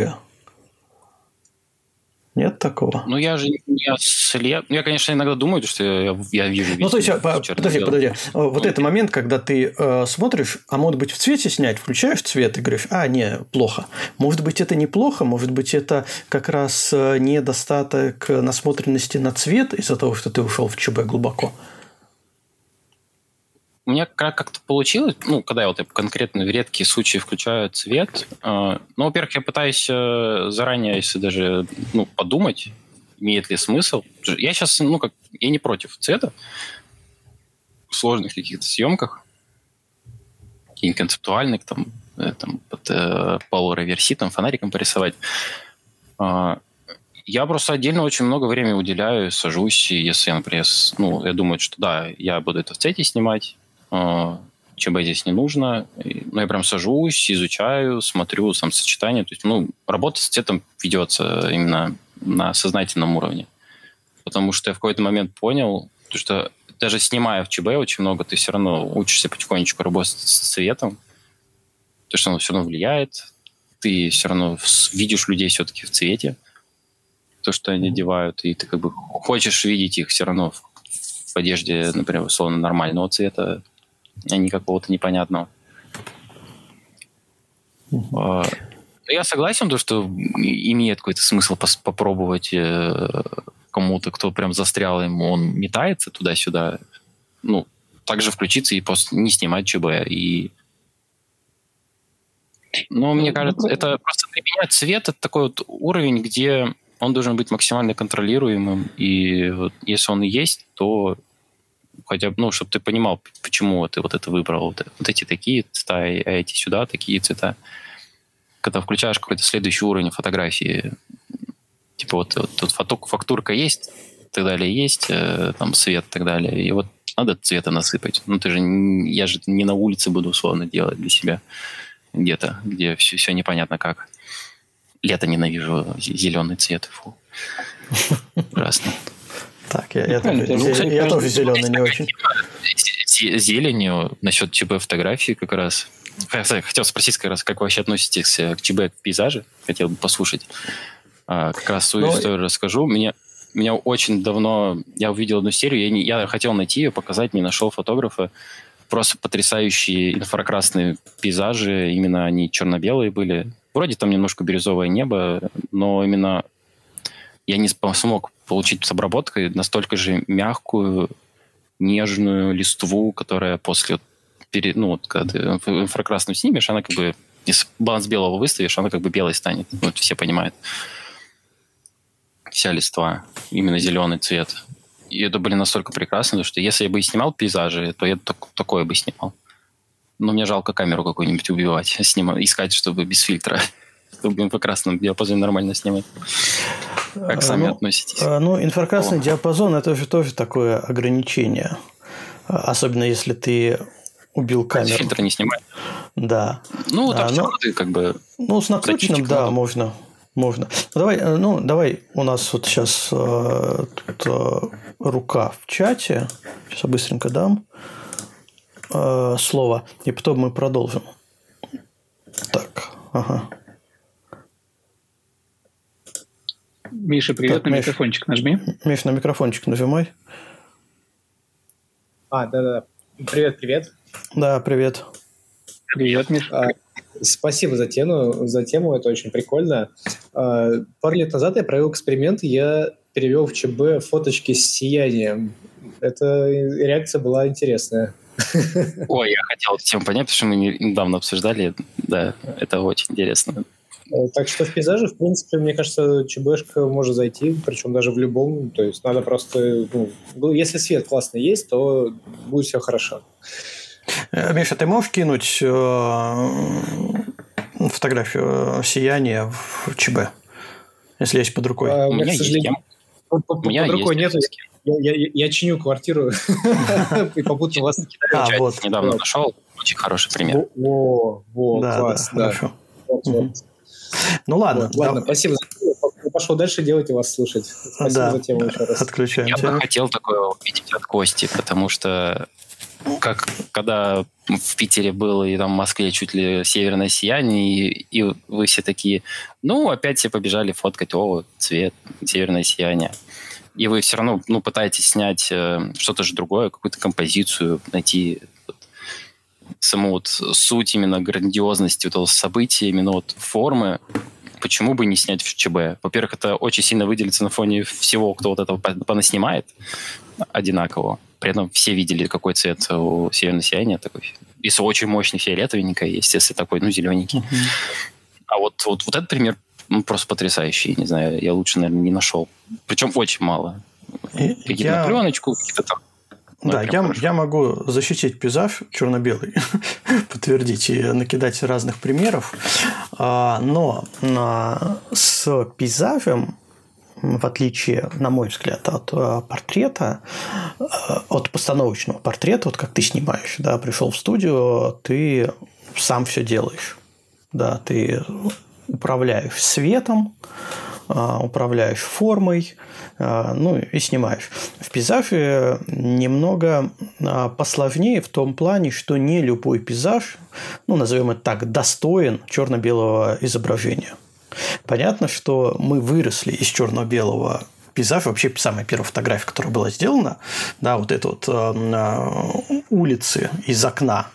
Нет такого? Ну, я же не слеп. Я, конечно, иногда думаю, что я, я вижу Ну, то есть, подожди, подожди. Э, вот ну, это момент, когда ты э, смотришь, а может быть, в цвете снять, включаешь цвет и говоришь, а, не, плохо. Может быть, это неплохо, может быть, это как раз э, недостаток насмотренности на цвет из-за того, что ты ушел в ЧБ глубоко у меня как-то получилось, ну, когда я вот конкретно в редкие случаи включаю цвет, э, ну, во-первых, я пытаюсь э, заранее, если даже, ну, подумать, имеет ли смысл. Я сейчас, ну, как, я не против цвета в сложных каких-то съемках, каких-нибудь концептуальных, там, э, там под э, полуреверситом, фонариком порисовать. Э, я просто отдельно очень много времени уделяю, сажусь, и если я, например, ну, я думаю, что да, я буду это в цвете снимать, а, ЧБ здесь не нужно. Ну, я прям сажусь, изучаю, смотрю сам сочетание. То есть, ну, работа с цветом ведется именно на сознательном уровне. Потому что я в какой-то момент понял, что даже снимая в ЧБ очень много, ты все равно учишься потихонечку работать с цветом. То, что оно все равно влияет. Ты все равно видишь людей все-таки в цвете. То, что они одевают. И ты как бы хочешь видеть их все равно в, в одежде, например, условно нормального цвета а не какого-то непонятного. Uh-huh. Я согласен, то, что имеет какой-то смысл пос- попробовать э, кому-то, кто прям застрял ему, он метается туда-сюда. Ну, также включиться и просто не снимать ЧБ. И... Но мне ну, кажется, ну, это просто для меня цвет это такой вот уровень, где он должен быть максимально контролируемым. И вот если он и есть, то хотя бы, ну, чтобы ты понимал, почему ты вот это выбрал, вот, вот эти такие цвета, а эти сюда такие цвета. Когда включаешь какой-то следующий уровень фотографии, типа вот, вот тут фоток, фактурка есть, так далее есть, э, там свет и так далее, и вот надо цвета насыпать. Ну, ты же, я же не на улице буду условно делать для себя где-то, где все, все непонятно как. Лето ненавижу, зеленый цвет. Фу. Ужасно. Так, я, я, тоже, ну, кстати, я тоже зеленый не очень. Зеленью насчет ЧБ фотографии как раз. Хотел спросить как раз, как вы вообще относитесь к ЧБ к пейзаже? Хотел бы послушать. А, как раз свою ну, историю расскажу. Меня, меня очень давно... Я увидел одну серию, я, не, я хотел найти ее, показать, не нашел фотографа. Просто потрясающие инфракрасные пейзажи. Именно они черно-белые были. Вроде там немножко бирюзовое небо, но именно я не смог получить с обработкой настолько же мягкую, нежную листву, которая после перед, ну, вот, когда ты инфракрасную снимешь, она как бы, если баланс белого выставишь, она как бы белой станет. Вот все понимают. Вся листва. Именно зеленый цвет. И это были настолько прекрасно, что если я бы и снимал пейзажи, то я так, такое бы снимал. Но мне жалко камеру какую-нибудь убивать, снимать, искать, чтобы без фильтра чтобы инфракрасном диапазоне нормально снимать. Как а, сами ну, относитесь? А, ну, инфракрасный О. диапазон – это же тоже такое ограничение. Особенно если ты убил камеру. Фильтр не снимать. Да. Ну, так а, ну, ты как бы... Ну, с накрученным, да, надо. можно. Можно. Ну, давай, э, ну, давай, у нас вот сейчас э, тут, э, рука в чате. Сейчас я быстренько дам. э, слово, и потом мы продолжим. Так, ага. Миша, привет, так, на Миш, микрофончик нажми. Миш, на микрофончик нажимай. А, да-да. Привет, привет. Да, привет. Привет, Миш. А, спасибо за тему, за тему, это очень прикольно. А, пару лет назад я провел эксперимент, я перевел в ЧБ фоточки с сиянием. Эта реакция была интересная. Ой, я хотел эту тему понять, потому что мы недавно обсуждали. Да, это очень интересно. Э, так что в пейзаже, в принципе, мне кажется, ЧБшка может зайти, причем даже в любом. То есть надо просто... Ну, ну если свет классный есть, то будет все хорошо. Э, Миша, ты можешь кинуть э, фотографию сияния в ЧБ? Если есть под рукой. А, у меня, к сожалению, под, под, под рукой нет. Я, я, я чиню квартиру и попутно вас А, вот. Недавно нашел. Очень хороший пример. О, во, класс, да. Хорошо. Ну ладно. Вот, ладно, да. спасибо. Я пошел дальше делать и вас слушать. Спасибо да. за тему еще раз. Отключаем. Я бы хотел такое увидеть от Кости, потому что как когда в Питере было и там в Москве чуть ли северное сияние, и, и вы все такие, ну, опять все побежали фоткать, о, цвет, северное сияние. И вы все равно ну, пытаетесь снять э, что-то же другое, какую-то композицию, найти саму вот суть именно грандиозности этого события, именно вот формы, почему бы не снять в ЧБ? Во-первых, это очень сильно выделится на фоне всего, кто вот этого понаснимает одинаково. При этом все видели, какой цвет у северного сияния. Такой, если очень мощный фиолетовенький есть, если такой, ну, зелененький. Uh-huh. А вот, вот, вот этот пример ну, просто потрясающий. Не знаю, я лучше, наверное, не нашел. Причем очень мало. Какие-то я... на пленочку, какие-то там ну, да, я, я могу защитить пейзаж черно-белый, подтвердить и накидать разных примеров, а, но с пейзажем в отличие, на мой взгляд, от а, портрета, а, от постановочного портрета, вот как ты снимаешь, да, пришел в студию, ты сам все делаешь, да, ты управляешь светом, управляешь формой, а, ну и снимаешь. В пейзаже немного а, посложнее в том плане, что не любой пейзаж, ну назовем это так, достоин черно-белого изображения. Понятно, что мы выросли из черно-белого пейзажа, вообще самая первая фотография, которая была сделана, да, вот это вот э, улицы из окна,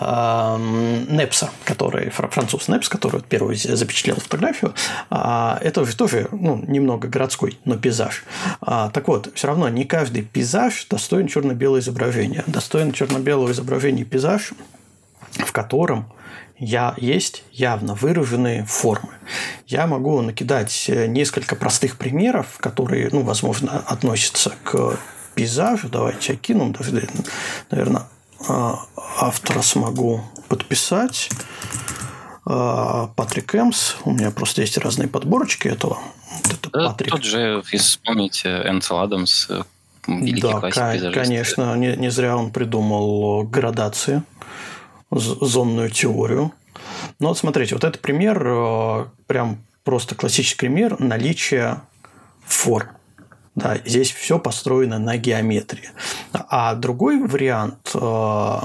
Непса, который француз Непс, который первый запечатлел фотографию, а, это тоже ну, немного городской, но пейзаж. А, так вот, все равно не каждый пейзаж достоин черно-белого изображения. Достоин черно-белого изображения пейзаж, в котором я, есть явно выраженные формы. Я могу накидать несколько простых примеров, которые, ну, возможно, относятся к пейзажу. Давайте я кину, даже, наверное, автора смогу подписать. А, Патрик Эмс. У меня просто есть разные подборочки этого. это да, Патрик. Тот же, если вспомните, Энсел Адамс, э, великий да, классик конечно. Не, не зря он придумал градации, зонную теорию. Но вот смотрите, вот это пример, э, прям просто классический пример наличия форм. Да, здесь все построено на геометрии. А другой вариант э,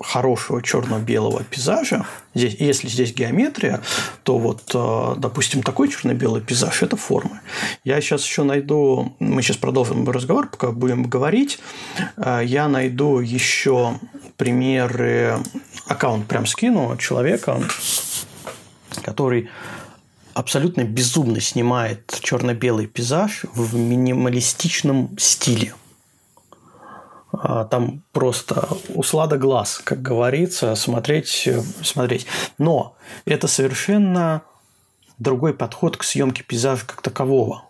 хорошего черно-белого пейзажа, здесь, если здесь геометрия, то вот, э, допустим, такой черно-белый пейзаж – это формы. Я сейчас еще найду, мы сейчас продолжим разговор, пока будем говорить, э, я найду еще примеры, аккаунт прям скину человека, который абсолютно безумно снимает черно-белый пейзаж в минималистичном стиле. А, там просто услада глаз, как говорится, смотреть, смотреть. Но это совершенно другой подход к съемке пейзажа как такового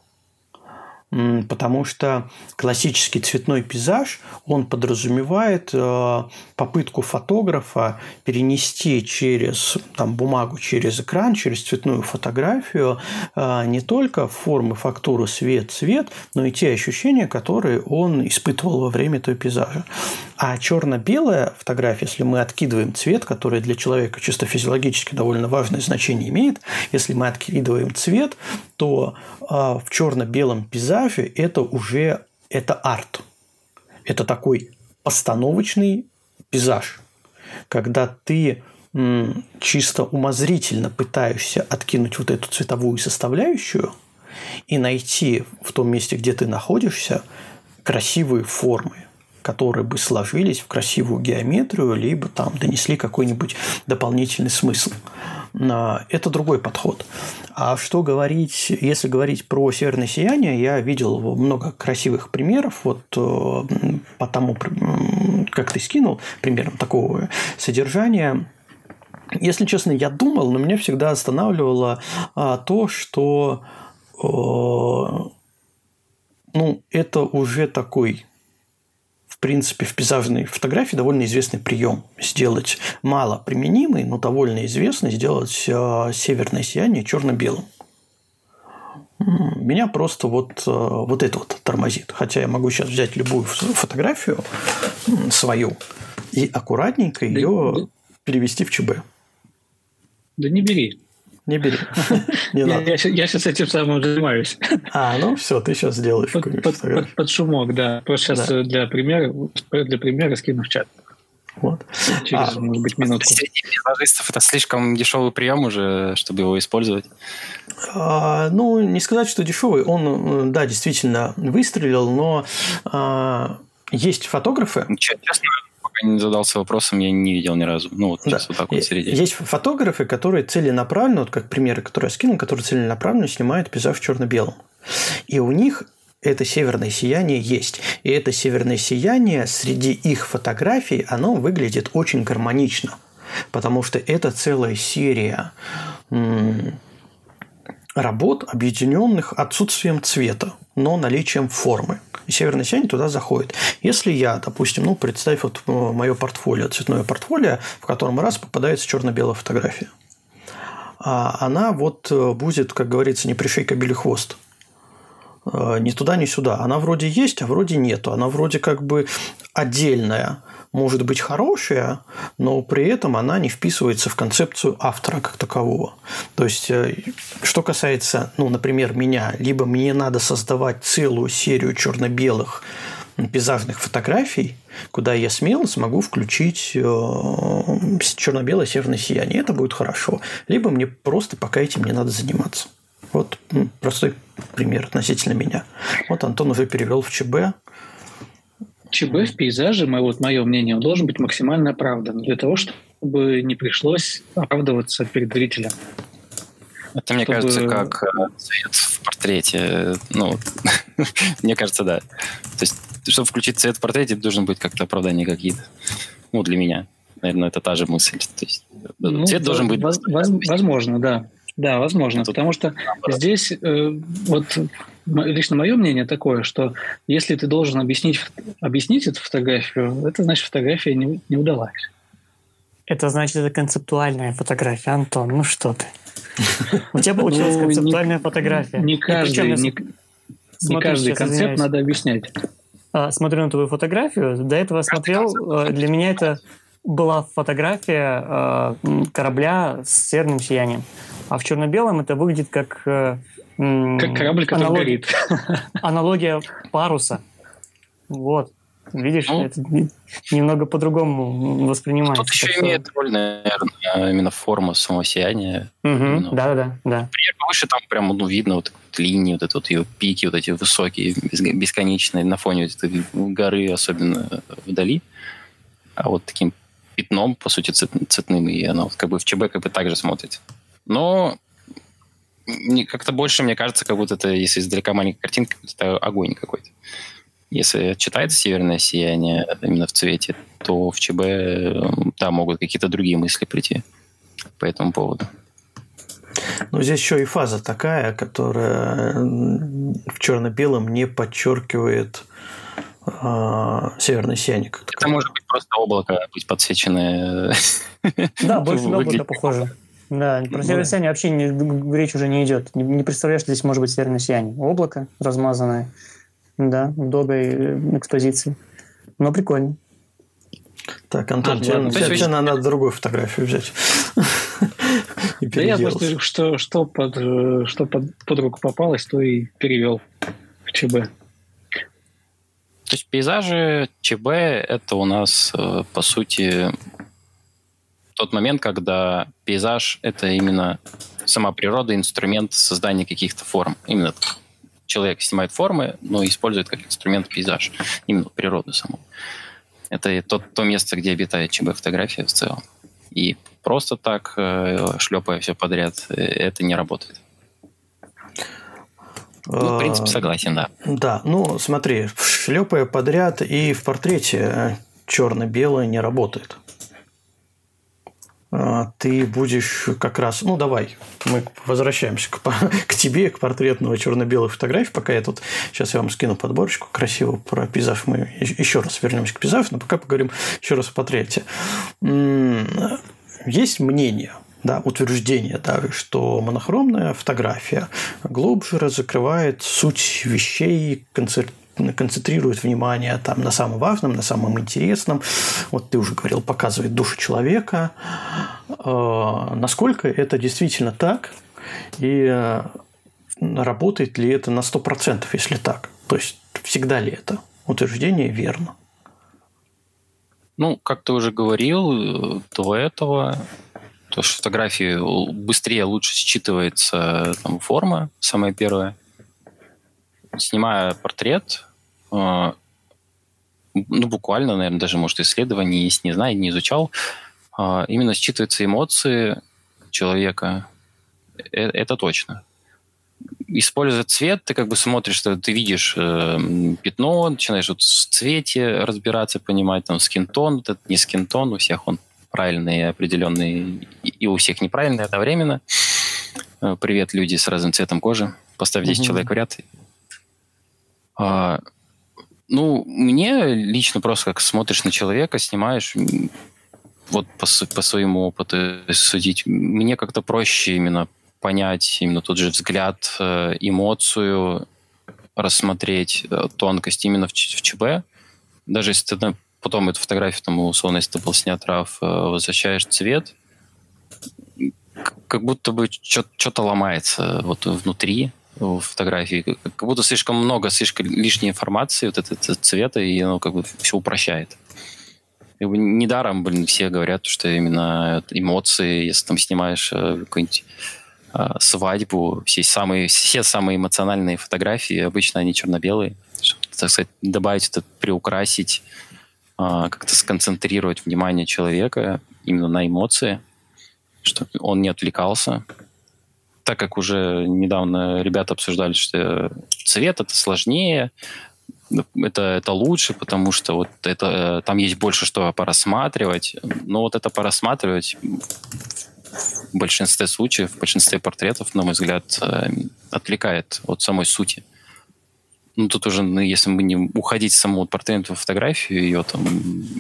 потому что классический цветной пейзаж, он подразумевает э, попытку фотографа перенести через там, бумагу, через экран, через цветную фотографию э, не только формы, фактуру, свет, цвет, но и те ощущения, которые он испытывал во время этого пейзажа. А черно-белая фотография, если мы откидываем цвет, который для человека чисто физиологически довольно важное значение имеет, если мы откидываем цвет, то э, в черно-белом пейзаже это уже это арт. Это такой постановочный пейзаж, когда ты чисто умозрительно пытаешься откинуть вот эту цветовую составляющую и найти в том месте, где ты находишься, красивые формы, которые бы сложились в красивую геометрию, либо там донесли какой-нибудь дополнительный смысл. А, это другой подход. А что говорить, если говорить про северное сияние, я видел много красивых примеров, вот э, по тому, как ты скинул, примером такого содержания. Если честно, я думал, но меня всегда останавливало а, то, что э, ну, это уже такой принципе, в пейзажной фотографии довольно известный прием. Сделать мало применимый, но довольно известный, сделать э, северное сияние черно-белым. Меня просто вот, э, вот это вот тормозит. Хотя я могу сейчас взять любую фотографию свою и аккуратненько ее да. перевести в ЧБ. Да не бери. Не бери. Не я, я, я сейчас этим самым занимаюсь. А, ну все, ты сейчас сделаешь. Под, под, под, под шумок, да. Просто сейчас да. для примера, для примера скину в чат. Вот. Через, а, может быть, минутку. это слишком дешевый прием уже, чтобы его использовать? А, ну, не сказать, что дешевый. Он, да, действительно выстрелил, но а, есть фотографы. Честно, не задался вопросом, я не видел ни разу. Ну, вот сейчас да. вот так вот среди. Есть фотографы, которые целенаправленно, вот как примеры, которые я скинул, которые целенаправленно снимают пейзаж черно-белым. И у них это северное сияние есть. И это северное сияние среди их фотографий, оно выглядит очень гармонично. Потому что это целая серия работ, объединенных отсутствием цвета, но наличием формы и северное сияние туда заходит. Если я, допустим, ну, представь вот э, мое портфолио, цветное портфолио, в котором раз попадается черно-белая фотография, а она вот э, будет, как говорится, не пришей кобели хвост э, ни туда, ни сюда. Она вроде есть, а вроде нету. Она вроде как бы отдельная может быть хорошая, но при этом она не вписывается в концепцию автора как такового. То есть, э, что касается, ну, например, меня, либо мне надо создавать целую серию черно-белых пейзажных фотографий, куда я смело смогу включить э, черно-белое северное сияние. Это будет хорошо. Либо мне просто пока этим не надо заниматься. Вот простой пример относительно меня. Вот Антон уже перевел в ЧБ ЧБ в пейзаже, мое, вот мое мнение, он должен быть максимально оправдан для того, чтобы не пришлось оправдываться перед зрителем. Это, мне чтобы... кажется, как э, цвет в портрете. Ну, мне кажется, да. То есть, чтобы включить цвет в портрете, должен быть как-то оправдание какие-то. Ну, для меня. Наверное, это та же мысль. То есть, ну, цвет должен быть... Возможно, да. Да, возможно, потому что здесь э, вот лично мое мнение такое, что если ты должен объяснить, объяснить эту фотографию, это значит фотография не, не удалась. Это значит, это концептуальная фотография, Антон, ну что ты. У тебя получилась ну, концептуальная фотография. Не каждый, не каждый концепт надо объяснять. А, смотрю на твою фотографию, до этого смотрел, э, для меня это была фотография э, корабля с серным сиянием. А в черно-белом это выглядит как э, как корабль, который аналог... горит. Аналогия паруса. Вот. Видишь, ну, это немного по-другому воспринимается. Тут еще имеет роль, наверное, именно форма самого сияния. Угу, да, да, да. Выше там прям ну, видно вот линии, вот это вот ее пики, вот эти высокие, бесконечные, на фоне вот этой горы, особенно вдали. А вот таким пятном, по сути, цветным, и оно как бы в ЧБ как бы так же смотрится. Но как-то больше, мне кажется, как будто это, если издалека маленькая картинка, это огонь какой-то. Если читается «Северное сияние» именно в цвете, то в ЧБ там могут какие-то другие мысли прийти по этому поводу. Ну, здесь еще и фаза такая, которая в черно-белом не подчеркивает э, северное сияние. Это может быть просто облако быть подсвеченное. Да, больше на облако похоже. Да, про северное сияние вообще не, речь уже не идет. Не, не представляешь, что здесь может быть северное сияние. Облако размазанное, да, в долгой э, экспозиции. Но прикольно. Так, Антон, а, тебе, ладно, тебе, тебе надо другую фотографию взять. Да я просто что, что, под, э, что под, под руку попалось, то и перевел в ЧБ. То есть пейзажи ЧБ это у нас, э, по сути, тот момент, когда пейзаж это именно сама природа, инструмент создания каких-то форм. Именно человек снимает формы, но использует как инструмент пейзаж, именно природу саму. Это то, то место, где обитает ЧБ-фотография в целом. И просто так, э, шлепая все подряд, э, это не работает. Ну, в принципе, а, согласен, да. Да, ну смотри, шлепая подряд и в портрете э, черно-белое не работает. А, ты будешь как раз... Ну, давай, мы возвращаемся к, к тебе, к портретного черно-белой фотографии. Пока я тут... Сейчас я вам скину подборочку красивую про пейзаж. Мы еще раз вернемся к пейзажу, но пока поговорим еще раз о портрете. Есть мнение, да, утверждение, да, что монохромная фотография глубже разокрывает суть вещей, концерт концентрирует внимание там на самом важном, на самом интересном. Вот ты уже говорил, показывает душу человека. Э, насколько это действительно так? И э, работает ли это на 100%, если так? То есть, всегда ли это утверждение верно? Ну, как ты уже говорил, до этого то, что фотографии быстрее, лучше считывается там, форма, самая первая. Снимая портрет, а, ну, буквально, наверное, даже, может, исследований есть, не знаю, не изучал, а, именно считываются эмоции человека. Э, это точно. Используя цвет, ты как бы смотришь, что ты видишь э, пятно, начинаешь вот в цвете разбираться, понимать, там, скинтон, этот не скинтон, у всех он правильный, определенный, и у всех неправильный одновременно. Э, привет, люди с разным цветом кожи. Поставь 10 угу. человек в ряд. А, ну, мне лично просто как смотришь на человека, снимаешь, вот по, по своему опыту судить, мне как-то проще именно понять именно тот же взгляд, э, эмоцию, рассмотреть э, тонкость именно в, в ЧБ. Даже если ты потом эту фотографию, там, условно, если ты был снят RAW, э, возвращаешь цвет, как будто бы что-то ломается вот внутри, фотографии. Как будто слишком много, слишком лишней информации, вот этот, цвета, и оно как бы все упрощает. Бы недаром, блин, все говорят, что именно эмоции, если там снимаешь э, какую-нибудь э, свадьбу, все самые, все самые эмоциональные фотографии, обычно они черно-белые, чтобы, так сказать, добавить это, приукрасить, э, как-то сконцентрировать внимание человека именно на эмоции, чтобы он не отвлекался, так как уже недавно ребята обсуждали, что цвет это сложнее, это, это лучше, потому что вот это, там есть больше что порассматривать. Но вот это порассматривать в большинстве случаев, в большинстве портретов, на мой взгляд, э, отвлекает от самой сути. Ну, тут уже, ну, если мы не уходить в саму портретную фотографию, ее там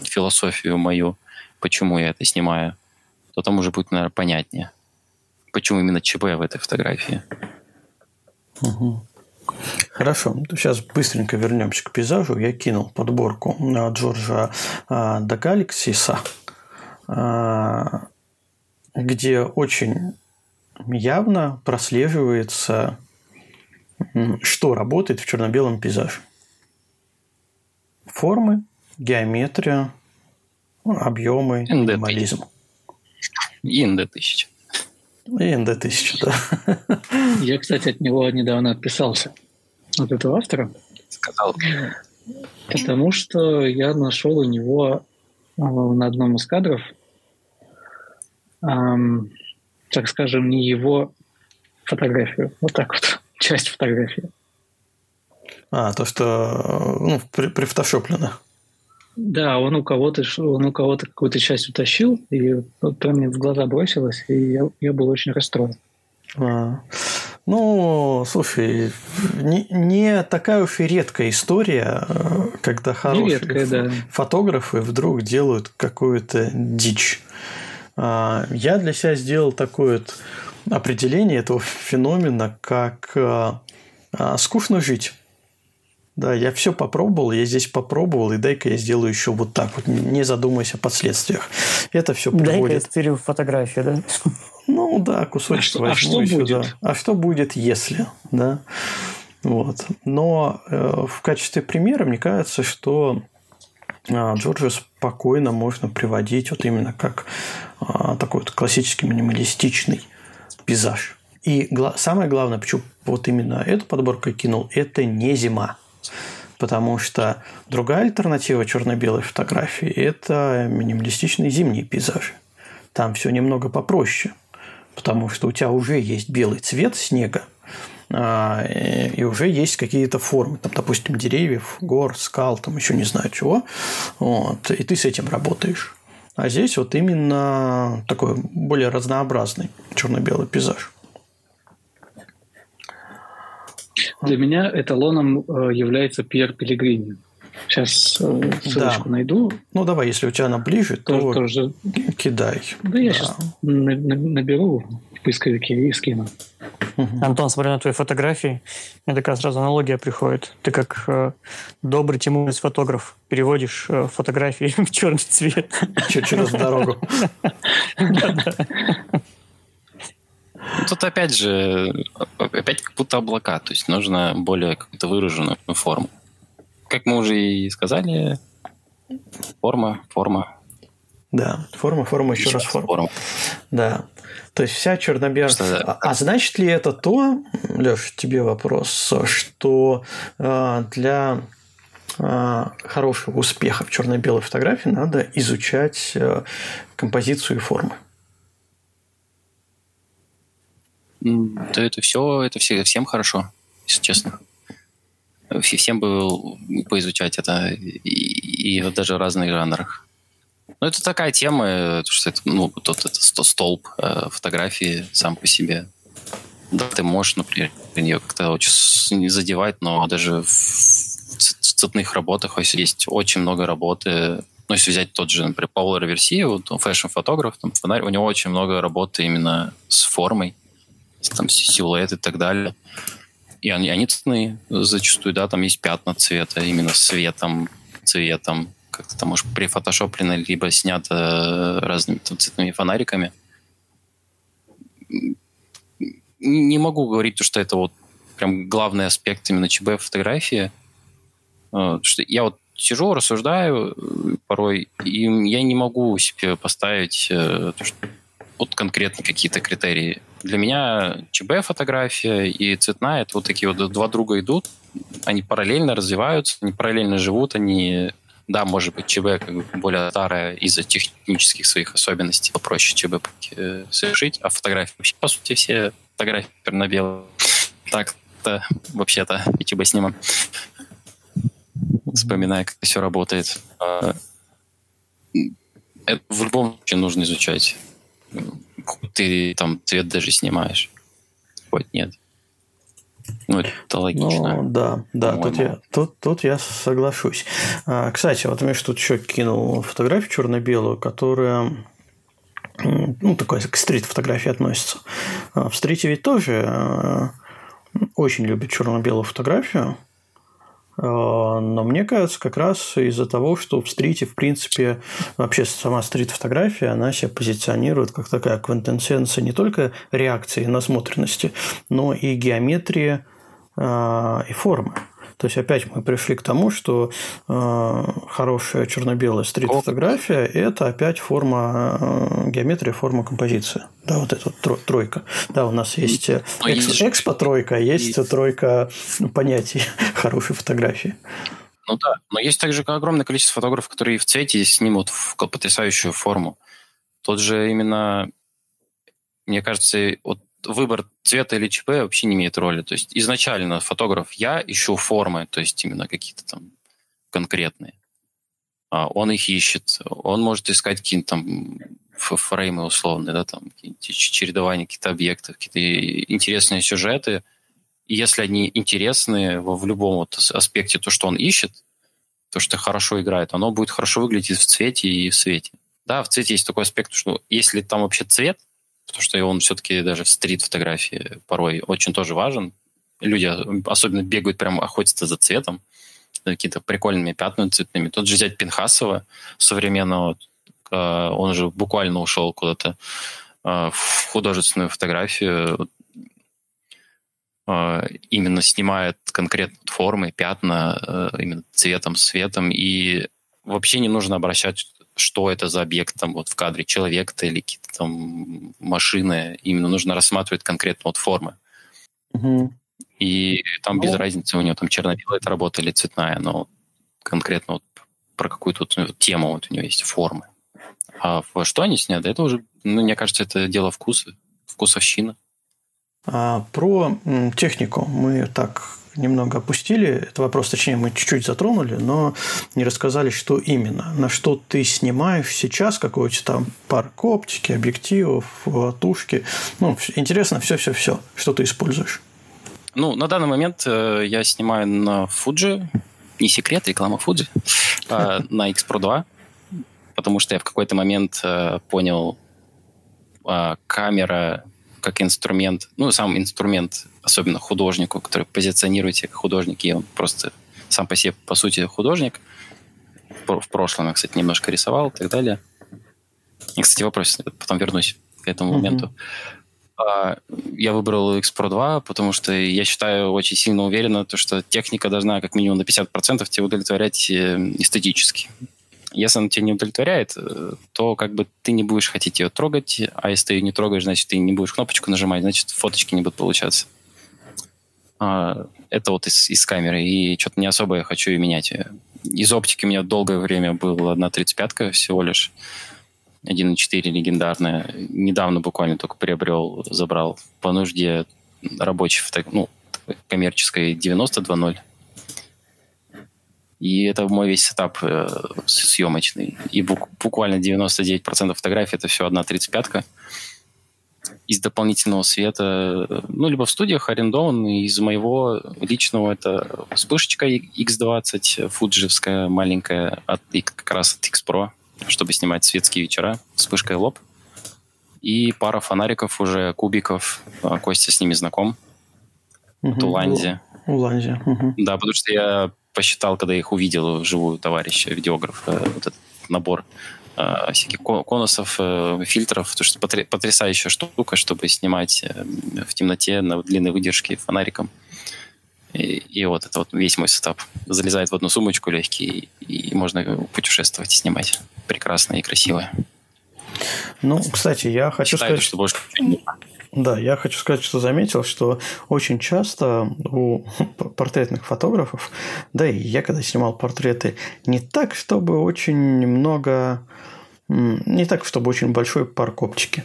философию мою, почему я это снимаю, то там уже будет, наверное, понятнее почему именно ЧП в этой фотографии. Угу. Хорошо, ну, сейчас быстренько вернемся к пейзажу. Я кинул подборку а, Джорджа до Галексиса, а, где очень явно прослеживается, что работает в черно-белом пейзаже. Формы, геометрия, объемы, минимализм. ИНД-1000. Ну, ИНД-1000, да. Я, кстати, от него недавно отписался, от этого автора. Сказал. Потому что я нашел у него а, на одном из кадров, эм, так скажем, не его фотографию. Вот так вот, часть фотографии. А, то, что ну, при, прифотошоплено. Да, он у кого-то он у кого-то какую-то часть утащил, и вот прям мне в глаза бросилось, и я, я был очень расстроен. А. Ну, слушай, не, не такая уж и редкая история, когда хорошие редкая, да. фотографы вдруг делают какую-то дичь. А, я для себя сделал такое определение этого феномена, как а, скучно жить. Да, я все попробовал, я здесь попробовал, и дай-ка я сделаю еще вот так вот, не задумываясь о последствиях. Это все приводит... Дай-ка я фотографию, да? Ну да, кусочек а что, возьму а что еще, будет? Да. А что будет, если, да? Вот. Но э, в качестве примера мне кажется, что э, Джорджа спокойно можно приводить вот именно как э, такой вот классический минималистичный пейзаж. И гла- самое главное, почему вот именно эту подборку я кинул, это не зима. Потому что другая альтернатива черно-белой фотографии – это минималистичные зимние пейзажи. Там все немного попроще, потому что у тебя уже есть белый цвет снега, а, и уже есть какие-то формы, там, допустим, деревьев, гор, скал, там еще не знаю чего, вот, и ты с этим работаешь. А здесь вот именно такой более разнообразный черно-белый пейзаж. Для меня эталоном э, является Пьер Пелегрини. Сейчас э, ссылочку да. найду. Ну, давай, если у тебя она ближе, то тоже... кидай. Да, я да. сейчас наберу в поисковике и скину. Антон, смотря на твои фотографии, мне такая сразу аналогия приходит. Ты как э, добрый тимурец фотограф переводишь э, фотографии в черный цвет. Через дорогу. Тут опять же, опять как будто облака, то есть нужно более какую-то выраженную форму. Как мы уже и сказали, форма, форма. Да, форма, форма, еще, еще раз форма. форма. Да. То есть вся черно-белая... А, а значит ли это то, Леш, тебе вопрос, что э, для э, хорошего успеха в черно-белой фотографии надо изучать э, композицию и формы? Да это все, это все, всем хорошо, если честно. Всем бы поизучать это, и, и даже в разных жанрах. Ну, это такая тема, что это, ну, тот это столб э, фотографии сам по себе. Да, ты можешь, например, ее как-то очень задевать, но даже в цветных работах есть очень много работы. Ну, если взять тот же, например, Паула Реверси, вот, фэшн-фотограф, там, фонарь, у него очень много работы именно с формой там силуэт и так далее. И они, они цветные зачастую, да, там есть пятна цвета, именно светом, цветом, как-то там, может, прифотошоплено, либо снято разными там, цветными фонариками. Не могу говорить, что это вот прям главный аспект именно ЧБ фотографии. Что я вот сижу, рассуждаю порой, и я не могу себе поставить э, вот конкретно какие-то критерии. Для меня ЧБ фотография и цветная это вот такие вот два друга идут, они параллельно развиваются, они параллельно живут, они да, может быть, ЧБ как бы более старая из-за технических своих особенностей, попроще ЧБ э, совершить, а фотографии вообще, по сути, все фотографии черно-белые. Так-то, вообще-то, и ЧБ снимаем. Вспоминая, как все работает. А, это в любом случае нужно изучать ты там цвет даже снимаешь. Хоть нет. Ну, это логично. Ну, да, да, тут я, тут, тут я соглашусь. А, кстати, вот Миш тут еще кинул фотографию черно-белую, которая ну, такой к стрит-фотографии относится. А в стрите ведь тоже а, очень любят черно-белую фотографию. А, но мне кажется, как раз из-за того, что в стрите, в принципе, вообще сама стрит-фотография, она себя позиционирует как такая квинтэссенция не только реакции насмотренности, но и геометрии а, и формы. То есть опять мы пришли к тому, что э, хорошая черно-белая стрит-фотография – это опять форма э, геометрия, форма композиции. Да, вот эта вот тройка. Да, у нас есть э, экс, экспо-тройка, есть, есть тройка ну, понятий хорошей фотографии. Ну да, но есть также огромное количество фотографов, которые в цвете снимут потрясающую форму. Тот же именно, мне кажется, вот выбор цвета или ЧП вообще не имеет роли. То есть изначально фотограф я ищу формы, то есть именно какие-то там конкретные. А он их ищет. Он может искать какие-то там фреймы условные, да, там чередование каких-то объектов, какие-то интересные сюжеты. И если они интересные в любом вот аспекте, то, что он ищет, то, что хорошо играет, оно будет хорошо выглядеть в цвете и в свете. Да, в цвете есть такой аспект, что если там вообще цвет, потому что он все-таки даже в стрит-фотографии порой очень тоже важен. Люди особенно бегают, прям охотятся за цветом, какими-то прикольными пятнами цветными. Тот же взять Пинхасова современного, э, он же буквально ушел куда-то э, в художественную фотографию. э, именно снимает конкретно формы, пятна, э, именно цветом, светом, и вообще не нужно обращать, что это за объект там вот в кадре, человек это или какие-то там машины, именно нужно рассматривать конкретно вот формы. Угу. И там ну, без разницы, у него там черно-белая работа или цветная, но конкретно вот про какую-то вот тему вот у него есть формы. А во что они снят, это уже, ну, мне кажется, это дело вкуса, вкусовщина. А, про технику мы так немного опустили этот вопрос, точнее, мы чуть-чуть затронули, но не рассказали, что именно. На что ты снимаешь сейчас, какой-то там парк оптики, объективов, тушки. Ну, интересно все-все-все, что ты используешь. Ну, на данный момент э, я снимаю на Fuji, не секрет, реклама Fuji, э, на X Pro 2, потому что я в какой-то момент э, понял, э, камера как инструмент, ну, сам инструмент, особенно художнику, который позиционирует себя как художник, и он просто сам по себе, по сути, художник. В, прошлом я, кстати, немножко рисовал и так далее. И, кстати, вопрос, потом вернусь к этому mm-hmm. моменту. А, я выбрал X Pro 2, потому что я считаю очень сильно уверенно, то, что техника должна как минимум на 50% тебя удовлетворять э, эстетически. Если она тебя не удовлетворяет, э, то как бы ты не будешь хотеть ее трогать, а если ты ее не трогаешь, значит, ты не будешь кнопочку нажимать, значит, фоточки не будут получаться. А, это вот из, из камеры, и что-то не особо я хочу ее менять. Из оптики у меня долгое время была одна 35 всего лишь. 1.4 легендарная. Недавно буквально только приобрел, забрал по нужде рабочей, ну, коммерческой 92.0. И это мой весь сетап э, съемочный. И буквально 99% фотографий это все одна 35-ка. Из дополнительного света, ну, либо в студиях арендован, из моего личного это вспышечка X20, фуджевская маленькая, от, как раз от X Pro чтобы снимать светские вечера, вспышкой лоб. И пара фонариков уже, кубиков. А, Костя с ними знаком. Угу. Туланзи. Уланзи. Угу. Да, потому что я посчитал, когда их увидел вживую товарища, видеограф, вот этот набор э, всяких конусов, э, фильтров, то что потрясающая штука, чтобы снимать э, в темноте на длинной выдержке фонариком. И, и вот это вот весь мой сетап. Залезает в одну сумочку легкий, и, и можно путешествовать и снимать. Прекрасно и красиво. Ну, кстати, я хочу Считаю, сказать... Что больше... Да, я хочу сказать, что заметил, что очень часто у портретных фотографов, да и я когда снимал портреты, не так, чтобы очень много, не так, чтобы очень большой парк оптики.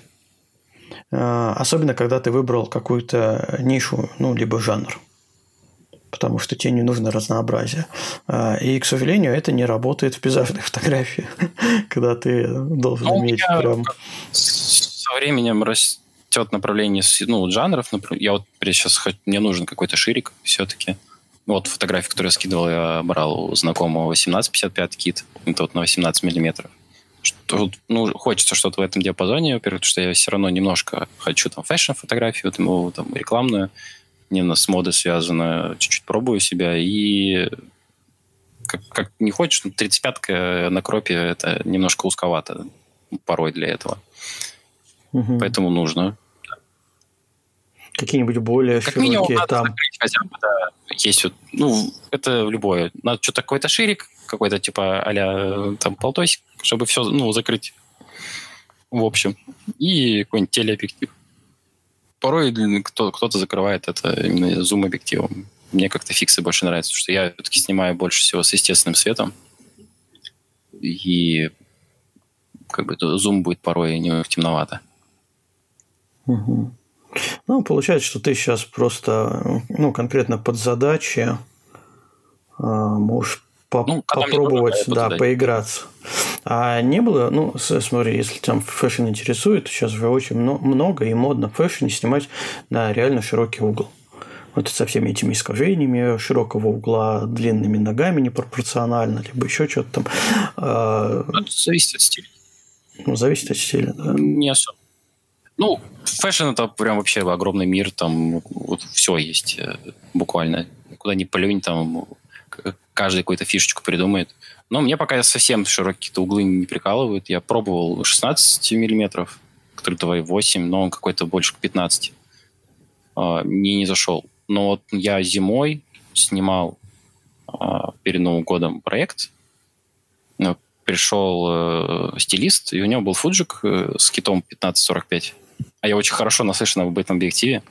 А, особенно, когда ты выбрал какую-то нишу, ну, либо жанр потому что тебе не нужно разнообразие. А, и, к сожалению, это не работает в пейзажной фотографии, когда ты должен ну, иметь прям... Со временем растет направление ну, жанров. Я вот сейчас мне нужен какой-то ширик все-таки. Вот фотографии, которые я скидывал, я брал у знакомого 1855 кит. Это вот на 18 миллиметров. Что, ну, хочется что-то в этом диапазоне, во-первых, потому что я все равно немножко хочу там фэшн-фотографию, там, там, рекламную именно с модой связано, чуть-чуть пробую себя, и как, как не хочешь, 35-ка на кропе это немножко узковато порой для этого. Угу. Поэтому нужно. Какие-нибудь более как широкие минимум, там. Закрыть хотя бы, да. Есть вот, ну, это любое. Надо что-то какой-то ширик, какой-то типа а там полтосик, чтобы все, ну, закрыть в общем. И какой-нибудь телеобъектив порой кто, кто-то закрывает это именно зум-объективом. Мне как-то фиксы больше нравятся, потому что я все-таки снимаю больше всего с естественным светом. И как бы зум будет порой не темновато. Угу. Ну, получается, что ты сейчас просто, ну, конкретно под задачи а, можешь по- ну, попробовать, да, поиграться. А не было, ну, смотри, если там fashion интересует, сейчас же очень много и модно в fashion е снимать на реально широкий угол. Вот со всеми этими искажениями широкого угла, длинными ногами непропорционально, либо еще что-то там. А, ну, это зависит от стиля. Ну, зависит от стиля, да. Не особо. Ну, fashion это прям вообще огромный мир, там вот все есть э, буквально. Куда ни плюнь, там каждый какую-то фишечку придумает. Но мне пока совсем широкие-то углы не прикалывают. Я пробовал 16 миллиметров, который давай 8, но он какой-то больше к 15. А, мне не зашел. Но вот я зимой снимал а, перед Новым годом проект. Ну, пришел э, стилист, и у него был фуджик э, с китом 1545. А я очень хорошо наслышан об этом объективе.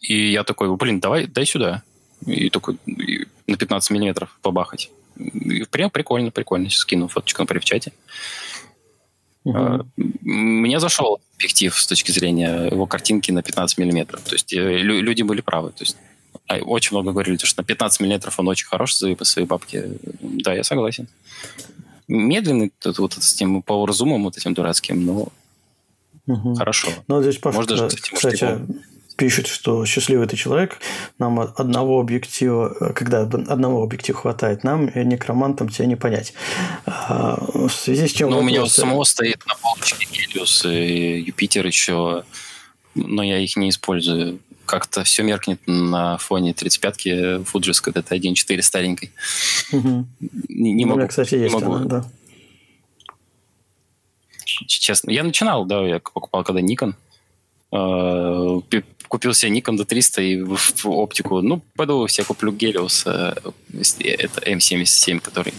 И я такой, блин, давай, дай сюда. И такой и на 15 миллиметров побахать. И прям прикольно, прикольно. Скину фоточку, например, в чате. Угу. Мне зашел объектив с точки зрения его картинки на 15 миллиметров. То есть э, люди были правы. То есть а, очень много говорили, что на 15 миллиметров он очень хорош за свои бабки. Да, я согласен. Медленный тут вот с тем пауэрзумом вот этим дурацким, но угу. хорошо. Ну, здесь Паша, даже, кстати, кстати пишет, что счастливый ты человек, нам одного объектива, когда одного объектива хватает, нам, некромантам, тебя не понять. А, в связи с чем... Ну, у меня у самого стоит на полочке Гелиус и Юпитер еще, но я их не использую как-то все меркнет на фоне 35-ки Fujis, когда это 1.4 старенькой. Угу. Не, не ну, могу. кстати, есть не могу. Она, да. Честно, я начинал, да, я покупал когда Nikon. А, купил себе Nikon D300 и в оптику. Ну, пойду себе куплю Helios. Э, это M77, который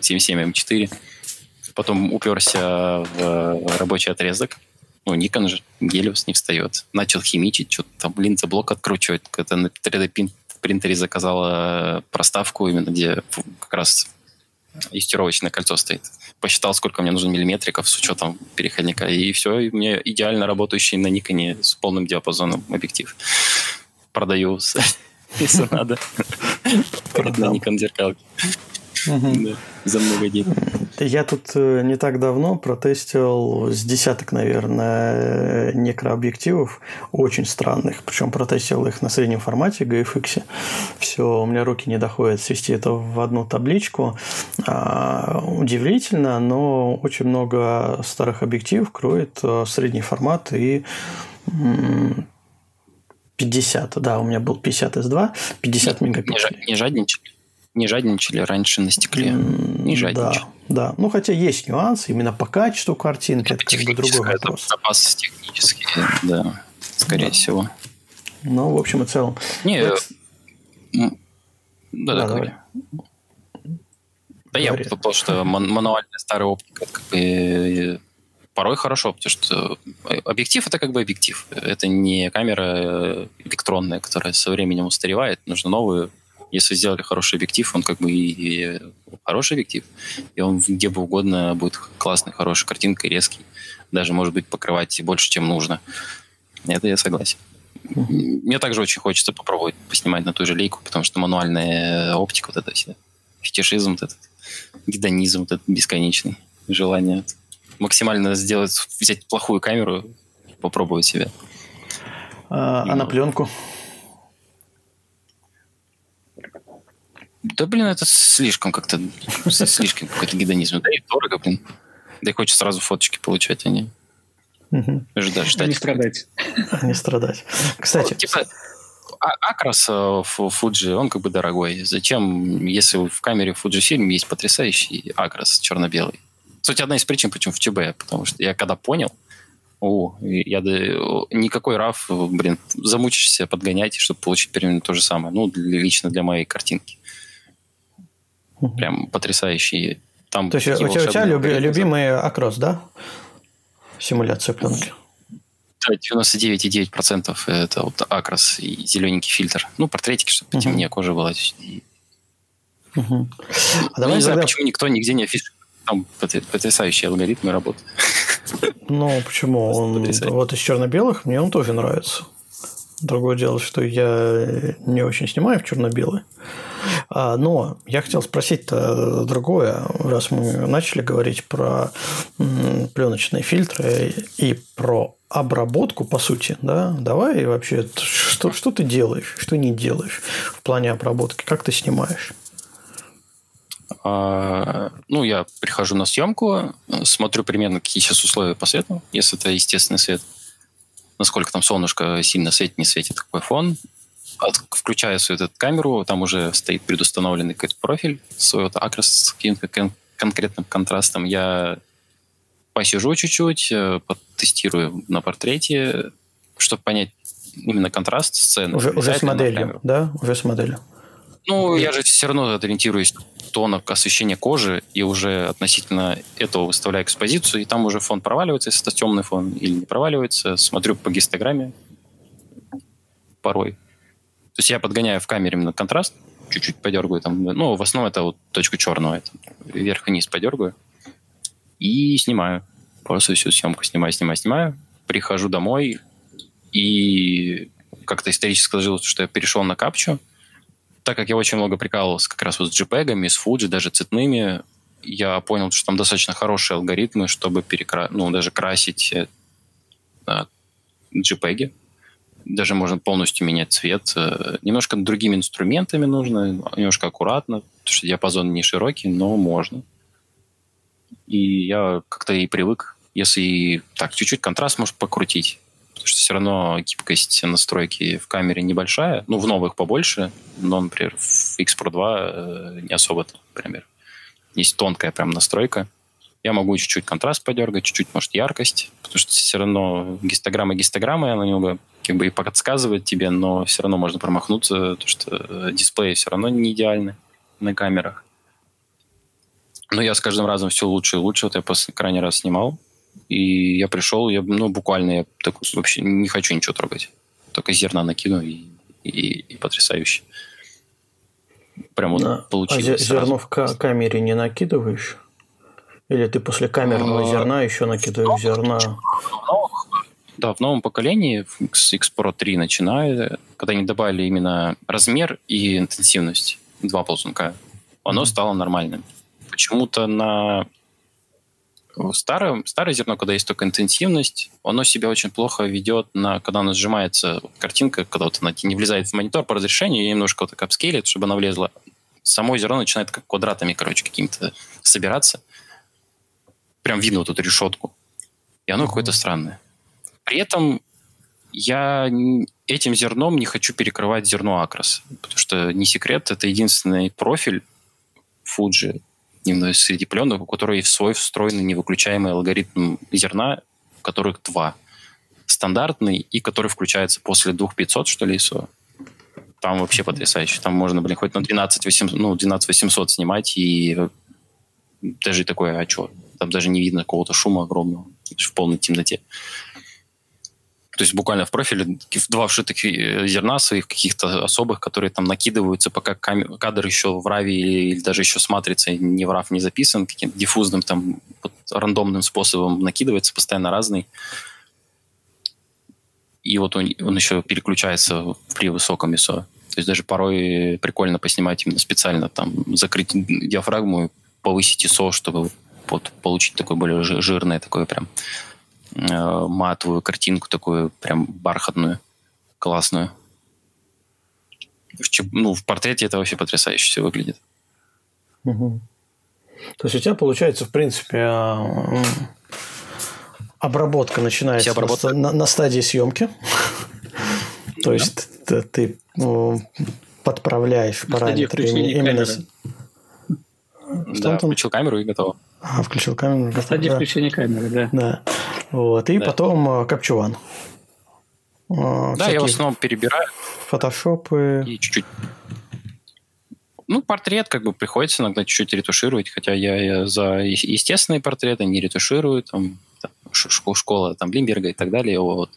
77 M4. Потом уперся в рабочий отрезок ну, Nikon же, Гелиос не встает. Начал химичить, что-то там линзоблок откручивать. Это на 3D принтере заказала проставку именно, где как раз юстировочное кольцо стоит. Посчитал, сколько мне нужно миллиметриков с учетом переходника, и все, и мне идеально работающий на Никоне с полным диапазоном объектив. Продаю, если надо, на Nikon зеркалке. Да, за много денег. Я тут э, не так давно протестил с десяток, наверное, некрообъективов очень странных. Причем протестил их на среднем формате GFX. Все, у меня руки не доходят свести это в одну табличку. А, удивительно, но очень много старых объективов кроет э, средний формат и 50, да, у меня был 50 S2, 50 мегапикселей. Не, не жадничали? Не жадничали раньше на стекле. Не жадничали. Да, да. Ну, хотя есть нюансы именно по качеству картинки. Это как бы другой вопрос. Запас технический, да, скорее да. всего. Ну, в общем и целом. Не, вот. да, да, да, говори. Да, я потому что мануальная старая оптика это как бы порой хорошо, потому что объектив это как бы объектив. Это не камера электронная, которая со временем устаревает. Нужно новую если сделали хороший объектив, он как бы и, и хороший объектив, и он где бы угодно будет классный, хороший, картинкой, резкий. Даже, может быть, покрывать больше, чем нужно. Это я согласен. Мне также очень хочется попробовать поснимать на ту же лейку, потому что мануальная оптика, вот это все, фетишизм, вот этот, гедонизм, вот этот бесконечный, желание максимально сделать, взять плохую камеру, попробовать себя. А, а на пленку? Да, блин, это слишком как-то, слишком какой-то гедонизм. Да и дорого, блин. Да и хочется сразу фоточки получать, а не ждать. ждать не страдать. Не страдать. Кстати. Типа, а, Акрас в Fuji, он как бы дорогой. Зачем, если в камере Fujifilm есть потрясающий Акрас черно-белый? Кстати, одна из причин, почему в ЧБ, потому что я когда понял, о, я никакой RAW, блин, замучишься подгонять, чтобы получить примерно то же самое. Ну, лично для моей картинки. Прям потрясающий. Там То есть у тебя, у тебя люби, любимый акрос, да? Симуляция пленки. Да, 99,9% это вот акрос и зелененький фильтр. Ну, портретики, чтобы потемнее uh-huh. кожа была. Угу. А давай не тогда... знаю, почему никто нигде не афиширует. Там потрясающие алгоритмы работают. Ну, почему? Он, вот из черно-белых мне он тоже нравится. Другое дело, что я не очень снимаю в черно-белый. А, но я хотел спросить-то другое, раз мы начали говорить про пленочные фильтры и про обработку, по сути, да, давай вообще, что, что ты делаешь, что не делаешь в плане обработки, как ты снимаешь? А, ну, я прихожу на съемку, смотрю примерно, какие сейчас условия по свету, если это естественный свет, насколько там солнышко сильно светит, не светит, какой фон, включаю свою эту камеру, там уже стоит предустановленный какой-то профиль свой вот акрос с каким-то кон- конкретным контрастом. Я посижу чуть-чуть, э, потестирую на портрете, чтобы понять, именно контраст сцены. Уже, уже с моделью, да? Уже с моделью. Ну, я же все равно ориентируюсь тонок освещения кожи и уже относительно этого выставляю экспозицию, и там уже фон проваливается, если это темный фон, или не проваливается. Смотрю по гистограмме порой. То есть я подгоняю в камере именно контраст, чуть-чуть подергаю там. Ну, в основном это вот точку черного, это вверх вниз подергаю. И снимаю. Просто всю съемку снимаю, снимаю, снимаю. Прихожу домой, и как-то исторически сложилось, что я перешел на капчу. Так как я очень много прикалывался как раз вот с JPEG, с Fuji, даже цветными, я понял, что там достаточно хорошие алгоритмы, чтобы перекра... ну, даже красить э, JPEG даже можно полностью менять цвет. Э, немножко другими инструментами нужно, немножко аккуратно, потому что диапазон не широкий, но можно. И я как-то и привык, если так чуть-чуть контраст может покрутить, потому что все равно гибкость настройки в камере небольшая, ну, в новых побольше, но, например, в X Pro 2 э, не особо, например. Есть тонкая прям настройка. Я могу чуть-чуть контраст подергать, чуть-чуть, может, яркость, потому что все равно гистограмма гистограмма, она немного как бы и подсказывает тебе, но все равно можно промахнуться, потому что э, дисплеи все равно не идеальны на камерах. Но я с каждым разом все лучше и лучше. Вот я крайний раз снимал, и я пришел, я, ну, буквально я так, вообще не хочу ничего трогать. Только зерна накину, и, и, и потрясающе. Прям вот а, получилось. А зерно в камере не накидываешь? Или ты после камерного а, зерна еще накидываешь зерна? Да, в новом поколении, с X Pro 3 начиная, когда они добавили именно размер и интенсивность, два ползунка, оно mm-hmm. стало нормальным. Почему-то на старое, старое зерно, когда есть только интенсивность, оно себя очень плохо ведет, на, когда она сжимается, картинка, когда вот она не влезает в монитор по разрешению, и немножко вот так апскейлит, чтобы она влезла. Само зерно начинает как квадратами, короче, какими-то собираться. Прям видно вот эту решетку. И оно mm-hmm. какое-то странное. При этом я этим зерном не хочу перекрывать зерно Акрос, потому что не секрет, это единственный профиль Fuji именно среди пленок, у которого есть свой встроенный невыключаемый алгоритм зерна, которых два. Стандартный и который включается после 2500, что ли, ISO. Там вообще потрясающе. Там можно, блин, хоть на 12 800, ну, 12 800 снимать, и даже такое, а что? Там даже не видно какого-то шума огромного в полной темноте. То есть буквально в профиле два вшитых э, зерна своих каких-то особых, которые там накидываются, пока кадр еще в раве или, или даже еще с матрицей не в рав не записан, каким-то диффузным там вот, рандомным способом накидывается, постоянно разный. И вот он, он еще переключается при высоком ISO. То есть даже порой прикольно поснимать именно специально, там, закрыть диафрагму и повысить ISO, чтобы вот, получить такое более жирное, такое прям э, матовую картинку такую прям бархатную, классную. В, ну, в портрете это вообще потрясающе все выглядит. Угу. То есть у тебя получается, в принципе, а, обработка начинается обработка. На, на стадии съемки. То есть ты ну, подправляешь параметры именно... Да, включил камеру и готово. А, включил камеру. На стадии включения камеры, да. Да. Вот. И да. потом Капчуван. А, да, я в основном перебираю. Фотошопы. И чуть-чуть. Ну, портрет как бы приходится иногда чуть-чуть ретушировать, хотя я, я за естественные портреты не ретуширую, там, там школа там Лимберга и так далее. Вот.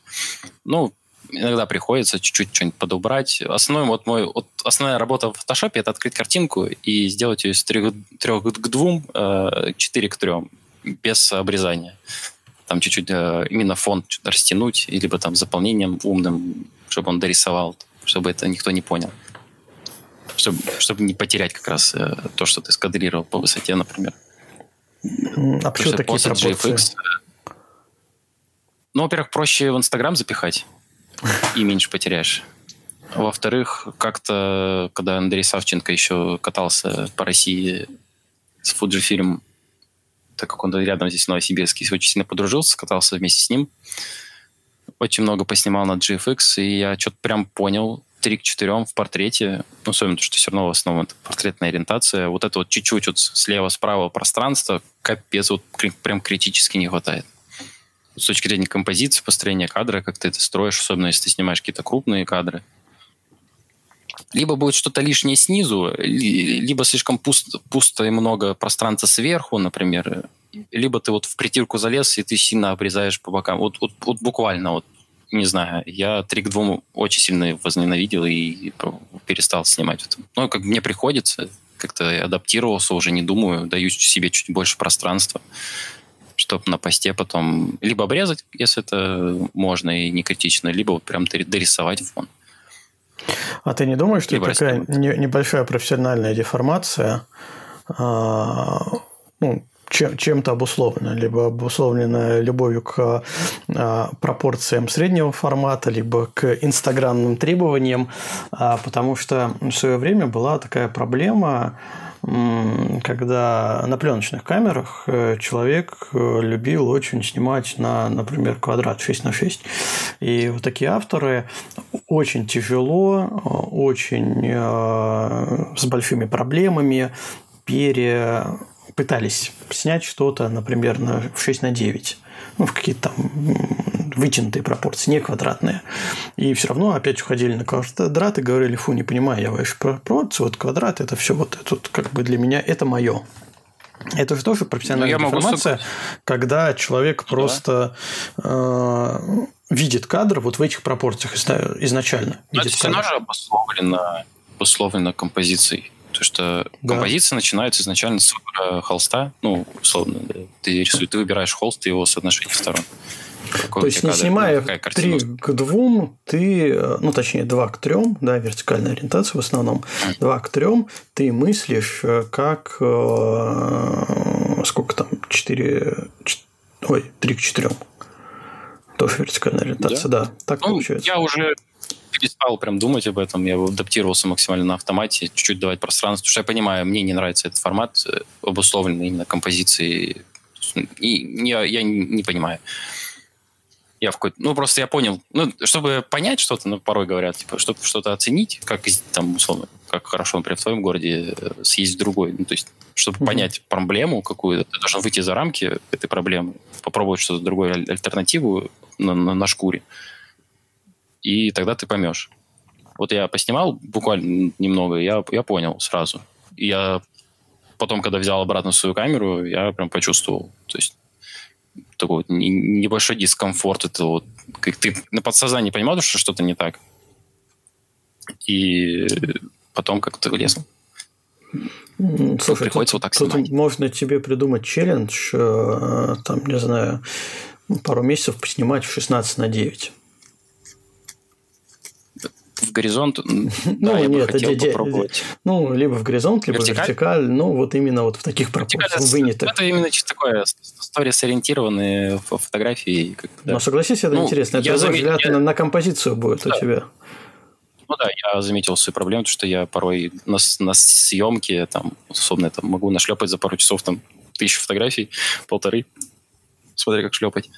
Ну, иногда приходится чуть-чуть что-нибудь подобрать. Основной вот мой, вот основная работа в фотошопе это открыть картинку и сделать ее с трех, трех к двум, э, четыре к трем, без обрезания там чуть-чуть э, именно фон растянуть, либо там заполнением умным, чтобы он дорисовал, чтобы это никто не понял. Чтобы, чтобы не потерять как раз э, то, что ты скадрировал по высоте, например. А почему такие пропорции? GFX, ну, во-первых, проще в Инстаграм запихать и меньше потеряешь. Во-вторых, как-то, когда Андрей Савченко еще катался по России с Fujifilm так как он рядом здесь в Новосибирске, очень сильно подружился, катался вместе с ним. Очень много поснимал на GFX, и я что-то прям понял, 3 к 4 в портрете, ну, особенно, что все равно в основном это портретная ориентация, вот это вот чуть-чуть вот слева-справа пространства, капец, вот прям критически не хватает. С точки зрения композиции, построения кадра, как ты это строишь, особенно если ты снимаешь какие-то крупные кадры. Либо будет что-то лишнее снизу, либо слишком пусто, пусто и много пространства сверху, например, либо ты вот в притирку залез, и ты сильно обрезаешь по бокам. Вот, вот, вот буквально, вот, не знаю, я три к двум очень сильно возненавидел и перестал снимать. Ну, как мне приходится, как-то адаптировался, уже не думаю, даю себе чуть больше пространства, чтобы на посте потом либо обрезать, если это можно и не критично, либо вот прям дорисовать фон. А ты не думаешь, что это такая небольшая профессиональная деформация? А, ну, чем, чем-то обусловлено, либо обусловлено любовью к а, пропорциям среднего формата, либо к инстаграмным требованиям, а, потому что в свое время была такая проблема, когда на пленочных камерах э, человек э, любил очень снимать на, например, квадрат 6 на 6. И вот такие авторы очень тяжело, э, очень с большими проблемами пере пытались снять что-то, например, на 6 на 9, ну, в какие-то там вытянутые пропорции, не квадратные. И все равно опять уходили на квадрат и говорили, фу, не понимаю я ваши пропорции, вот квадрат, это все вот тут как бы для меня это мое. Это же тоже профессиональная ну, информация, могу... когда человек ну, просто да. э, видит кадр вот в этих пропорциях изначально. Но это все равно же обусловлено, обусловлено композицией. То что да. композиция начинается изначально с выбора холста. Ну, условно, да. ты рисуешь, ты выбираешь холст и его соотношение сторон. Какой То есть, не кадр, снимая ну, 3 к 2, ты, ну, точнее, 2 к 3, да, вертикальная ориентация в основном, 2 к 3, ты мыслишь э, как, э, сколько там, 4, 4 ой, 3 к 4. Тоже вертикальная ориентация, да. да так ну, получается. Я уже перестал прям думать об этом, я адаптировался максимально на автомате, чуть-чуть давать пространство, потому что я понимаю, мне не нравится этот формат, э, обусловленный именно композицией, и не, я не понимаю. Я в какой-то... Ну, просто я понял. Ну, чтобы понять что-то, ну, порой говорят, типа, чтобы что-то оценить, как там, условно, как хорошо, например, в твоем городе э, съесть в другой. Ну, то есть, чтобы mm-hmm. понять проблему какую-то, ты должен выйти за рамки этой проблемы, попробовать что-то другое, альтернативу на, на, на шкуре и тогда ты поймешь. Вот я поснимал буквально немного, я, я понял сразу. И я потом, когда взял обратно свою камеру, я прям почувствовал. То есть такой вот небольшой дискомфорт. Это вот как ты на подсознании понимал, что что-то не так. И потом как-то влез. Слушай, приходится тут, вот так тут снимать. можно тебе придумать челлендж, э, там, не знаю, пару месяцев поснимать в 16 на 9 в горизонт, ну, да, я нет, бы хотел попробовать. Ну, либо в горизонт, либо вертикаль, ну, вот именно вот в таких пропорциях вынято. Это именно чисто такое сторис-ориентированные фотографии. Но согласись, это ну, интересно. Это взгляд я... на, на композицию будет у тебя. Ну да, я заметил свою проблему, что я порой на, на съемке, там, условно, там, могу нашлепать за пару часов там тысячу фотографий, полторы, смотря как шлепать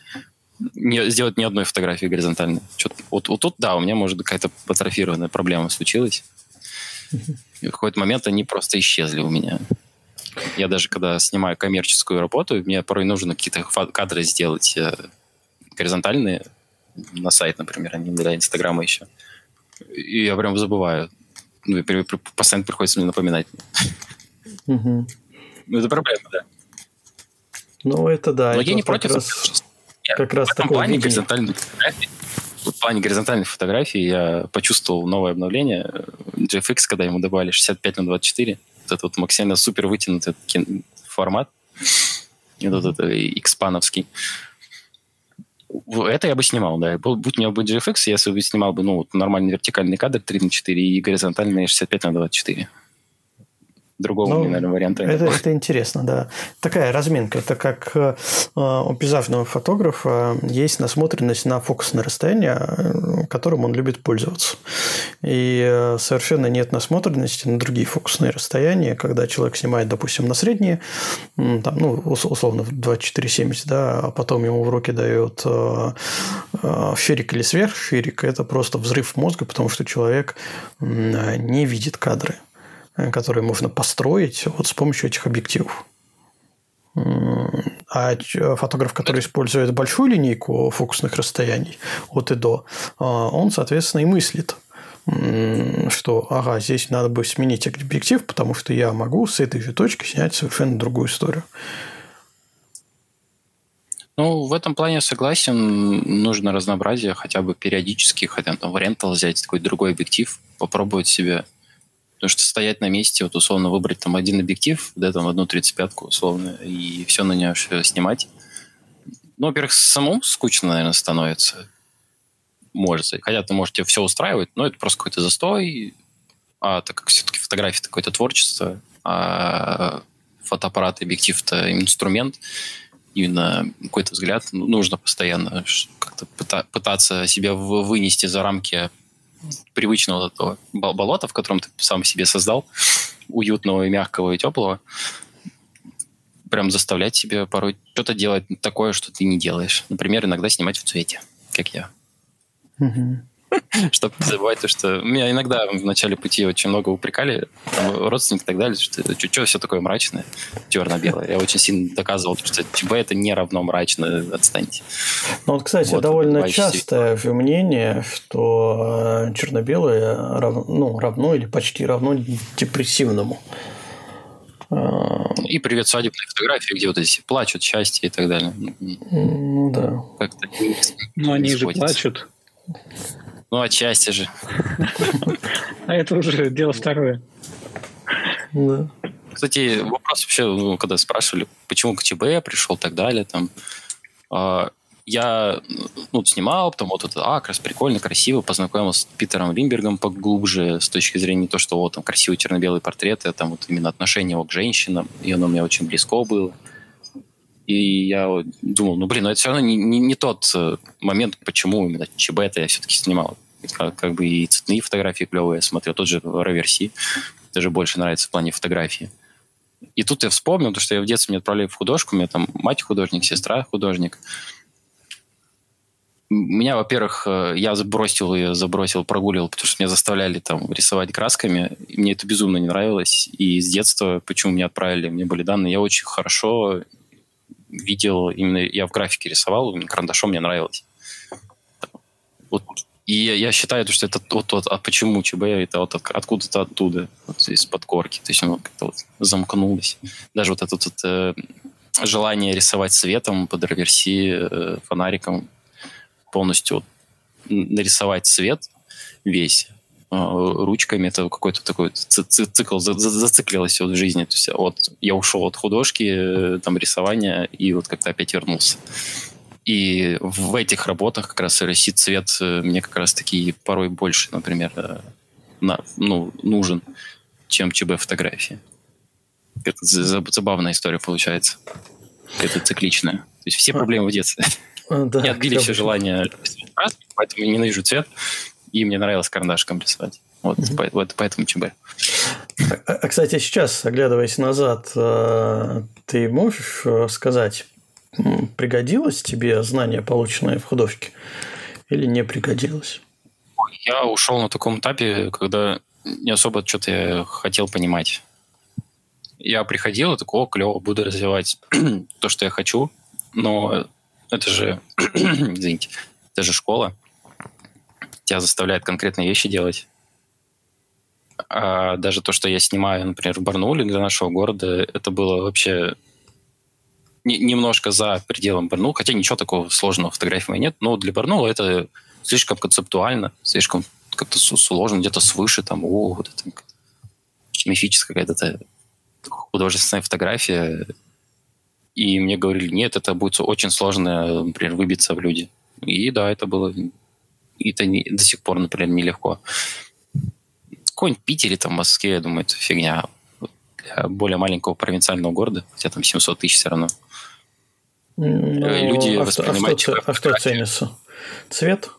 не, сделать ни одной фотографии горизонтальной. Что-то, вот, вот тут, да, у меня, может, какая-то атрофированная проблема случилась. И в какой-то момент они просто исчезли у меня. Я даже, когда снимаю коммерческую работу, мне порой нужно какие-то кадры сделать э, горизонтальные на сайт, например, а не для Инстаграма еще. И я прям забываю. Ну, постоянно приходится мне напоминать. Ну, это проблема, да. Ну, это да. Но я не против. Раз как раз в плане горизонтальных фотографий, в плане горизонтальных фотографий я почувствовал новое обновление. GFX, когда ему добавили 65 на 24, вот этот вот максимально супер вытянутый формат, вот этот X-пановский. Это я бы снимал, да. Будь у меня бы GFX, я бы снимал бы ну, нормальный вертикальный кадр 3 на 4 и горизонтальный 65 на 24 другого, ну, наверное, варианта это, это интересно, да. Такая разминка. Это как э, у пейзажного фотографа есть насмотренность на фокусное расстояние, э, которым он любит пользоваться. И э, совершенно нет насмотренности на другие фокусные расстояния, когда человек снимает, допустим, на средние, там, ну, условно, 24-70, да, а потом ему в руки дает э, э, ширик или сверхширик, это просто взрыв мозга, потому что человек не видит кадры. Э, которые можно построить вот с помощью этих объективов. А фотограф, который использует большую линейку фокусных расстояний от и до, он, соответственно, и мыслит что, ага, здесь надо бы сменить объектив, потому что я могу с этой же точки снять совершенно другую историю. Ну, в этом плане согласен. Нужно разнообразие, хотя бы периодически, хотя там в взять такой другой объектив, попробовать себя. Потому что стоять на месте, вот условно выбрать там один объектив, да, там одну 35-ку условно, и все на нее все снимать. Ну, во-первых, самому скучно, наверное, становится может. Хотя ты можете все устраивать, но это просто какой-то застой. А так как все-таки фотография это какое-то творчество, а фотоаппарат объектив это инструмент, именно какой-то взгляд ну, нужно постоянно как-то пытаться себя вынести за рамки привычного этого болота, в котором ты сам себе создал, уютного и мягкого и теплого, прям заставлять себя порой что-то делать такое, что ты не делаешь. Например, иногда снимать в цвете, как я. Чтобы не забывать то, что... Меня иногда в начале пути очень много упрекали, там, родственники и так далее, что что все такое мрачное, черно-белое. Я очень сильно доказывал, что ЧБ это не равно мрачно, отстаньте. Ну вот, кстати, вот, довольно частое же мнение, что э, черно-белое рав... ну, равно или почти равно депрессивному. И привет свадебные фотографии, где вот эти плачут, счастье и так далее. Ну да. Как-то ну они же плачут. Ну, отчасти же. А это уже дело второе. Да. Кстати, вопрос вообще, ну, когда спрашивали, почему к ЧБ пришел и так далее, там, э, я ну, снимал, потом вот это, а, как раз прикольно, красиво, познакомился с Питером Лимбергом поглубже с точки зрения не то, что вот там красивые черно-белые портреты, а там вот именно отношение его к женщинам, и оно мне очень близко было. И я думал, ну, блин, ну это все равно не, не, не тот э, момент, почему именно ЧБ это я все-таки снимал. Как, как бы и цветные фотографии клевые я смотрел, тот же Реверси, даже больше нравится в плане фотографии. И тут я вспомнил, то, что я в детстве меня отправили в художку, у меня там мать художник, сестра художник. Меня, во-первых, э, я забросил ее, забросил, прогуливал, потому что меня заставляли там рисовать красками. И мне это безумно не нравилось. И с детства, почему меня отправили, мне были данные, я очень хорошо видел, именно я в графике рисовал, карандашом мне нравилось. Вот. И я считаю, что это вот, вот а почему ЧБ, это вот откуда-то оттуда, вот из-под корки. То есть оно как-то вот замкнулось. Даже вот это вот, э, желание рисовать цветом под реверси, э, фонариком, полностью вот, нарисовать цвет весь э, ручками, это какой-то такой цикл зациклилось вот в жизни. То есть вот я ушел от художки, э, там рисования, и вот как-то опять вернулся. И в этих работах как раз RSC цвет э, мне как раз таки порой больше, например, э, на, ну, нужен, чем ЧБ фотографии. Это забавная история получается. Это цикличная. То есть все проблемы в детстве. А, да, не отбили все желания поэтому я ненавижу цвет, и мне нравилось карандашком рисовать. Вот, mm-hmm. вот поэтому ЧБ. А, а, кстати, сейчас, оглядываясь назад, э, ты можешь сказать, пригодилось тебе знание, полученное в художке, или не пригодилось? Я ушел на таком этапе, когда не особо что-то я хотел понимать. Я приходил и такой, о, клево, буду развивать то, что я хочу, но это же, извините, это же школа. Тебя заставляет конкретные вещи делать. А даже то, что я снимаю, например, в Барнауле для нашего города, это было вообще немножко за пределом Барнула, хотя ничего такого сложного в фотографии нет, но для Барнула это слишком концептуально, слишком как-то сложно, где-то свыше, там, о, вот это мифическая какая-то художественная фотография. И мне говорили, нет, это будет очень сложно, например, выбиться в люди. И да, это было... И это не, до сих пор, например, нелегко. Какой-нибудь Питере, там, Москве, я думаю, это фигня. Для более маленького провинциального города, хотя там 700 тысяч все равно. Ну, Люди а воспринимают... Что, а, что, а что ценится? Цвет?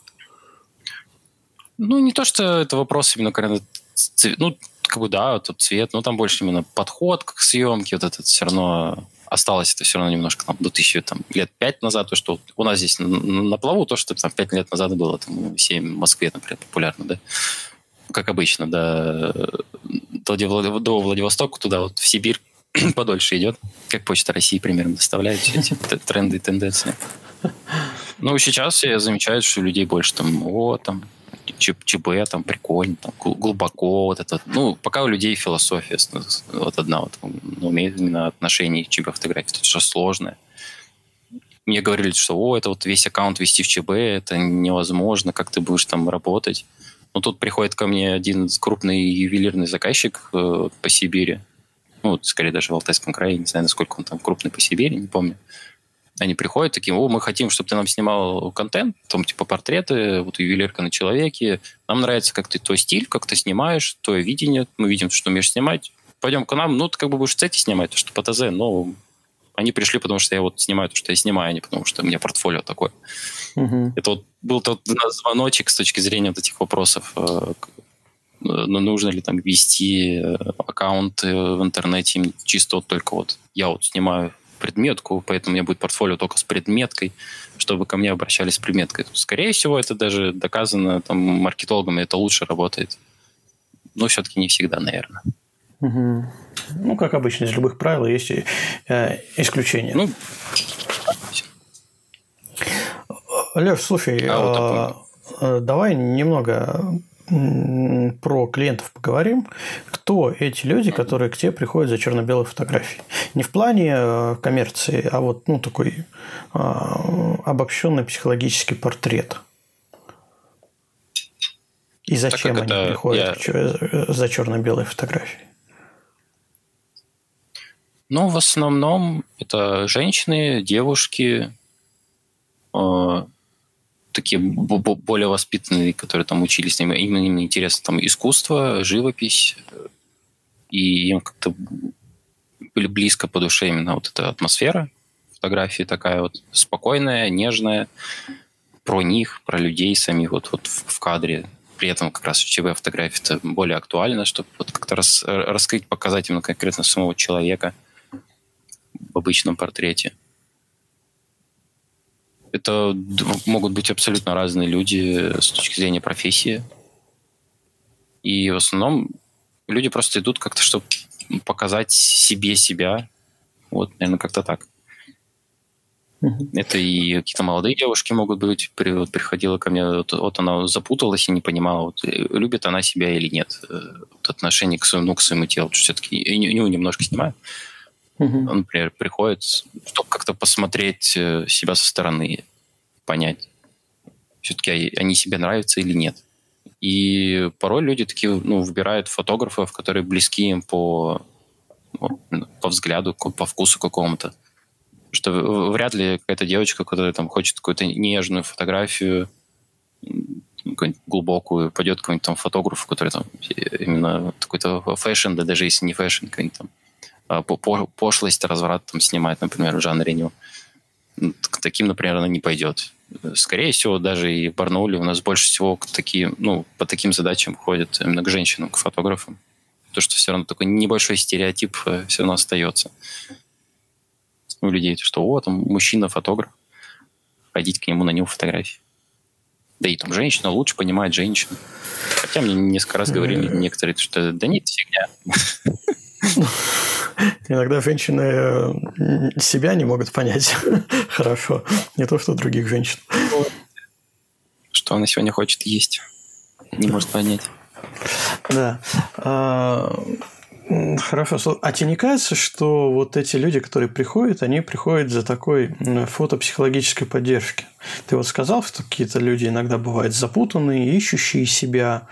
Ну, не то, что это вопрос именно, когда цвет, ну, как бы, да, тут цвет, но там больше именно подход к съемке, вот это все равно осталось это все равно немножко там, до тысячи там, лет пять назад, то, что у нас здесь на, на плаву, то, что там пять лет назад было, там, 7 в Москве, например, популярно, да, как обычно, да, до, до Владивостока, туда вот в Сибирь подольше идет, как Почта России примерно доставляет все эти тренды и тенденции. Ну, сейчас я замечаю, что людей больше там, о, там, ЧБ, там, прикольно, там, глубоко, вот это. Ну, пока у людей философия вот одна вот, ну, умеет именно отношение к ЧБ фотографии, это что сложное. Мне говорили, что, о, это вот весь аккаунт вести в ЧБ, это невозможно, как ты будешь там работать. Но тут приходит ко мне один крупный ювелирный заказчик э, по Сибири, ну, скорее даже в Алтайском крае, не знаю, насколько он там крупный по Сибири, не помню. Они приходят такие, о, мы хотим, чтобы ты нам снимал контент, там, типа, портреты, вот ювелирка на человеке. Нам нравится, как ты твой стиль, как ты снимаешь, твое видение. Мы видим, что умеешь снимать. Пойдем к нам, ну, ты как бы будешь в снимать, что по ТЗ, но они пришли, потому что я вот снимаю то, что я снимаю, а не потому что у меня портфолио такое. Угу. Это вот был тот звоночек с точки зрения вот этих вопросов. Ну, нужно ли там вести э, аккаунт в интернете чисто вот только вот я вот снимаю предметку, поэтому у меня будет портфолио только с предметкой, чтобы ко мне обращались с предметкой. Скорее всего, это даже доказано там, маркетологами, это лучше работает. Но все-таки не всегда, наверное. Угу. Ну, как обычно, из любых правил есть э, исключения. Ну, Леш, слушай, а, вот э, давай немного про клиентов поговорим. Кто эти люди, которые к тебе приходят за черно-белой фотографией? Не в плане э, коммерции, а вот ну, такой а, обобщенный психологический портрет. И зачем они это приходят я... за черно-белой фотографией? Ну, в основном это женщины, девушки, э, такие более воспитанные, которые там учились, им, им интересно там искусство, живопись, и им как-то были близко по душе именно вот эта атмосфера фотографии такая вот спокойная, нежная, про них, про людей самих вот, вот в кадре. При этом как раз ЧВ фотографии это более актуально, чтобы вот как-то рас, раскрыть, показать именно конкретно самого человека в обычном портрете это могут быть абсолютно разные люди с точки зрения профессии. И в основном люди просто идут как-то, чтобы показать себе себя. Вот, наверное, как-то так. Это и какие-то молодые девушки могут быть. При, вот приходила ко мне, вот, вот она запуталась и не понимала, вот, э, любит она себя или нет. Э, вот отношение к своему, ну, к своему телу. Все-таки ну, немножко снимаю. Mm-hmm. Он, например, приходит, чтобы как-то посмотреть э, себя со стороны, понять, все-таки они себе нравятся или нет. И порой люди такие ну, выбирают фотографов, которые близки им по, по взгляду, по вкусу какому-то. Что вряд ли какая-то девочка, которая там хочет какую-то нежную фотографию, глубокую, пойдет к какому-нибудь там фотографу, который там именно какой-то fashion, да даже если не fashion, какой-нибудь там пошлость, разврат там снимает, например, в жанре ню. К таким, например, она не пойдет. Скорее всего, даже и в Барнауле у нас больше всего такие, ну, по таким задачам ходят именно к женщинам, к фотографам. То, что все равно такой небольшой стереотип э, все равно остается у людей, что о, там мужчина-фотограф, ходить к нему на него фотографии. Да и там женщина лучше понимает женщину. Хотя мне несколько раз говорили некоторые, что да нет, фигня. Иногда женщины э, себя не могут понять хорошо, не то что других женщин. Что она сегодня хочет есть, не может понять. Да. Хорошо. А тебе не кажется, что вот эти люди, которые приходят, они приходят за такой фотопсихологической поддержки? Ты вот сказал, что какие-то люди иногда бывают запутанные, ищущие себя.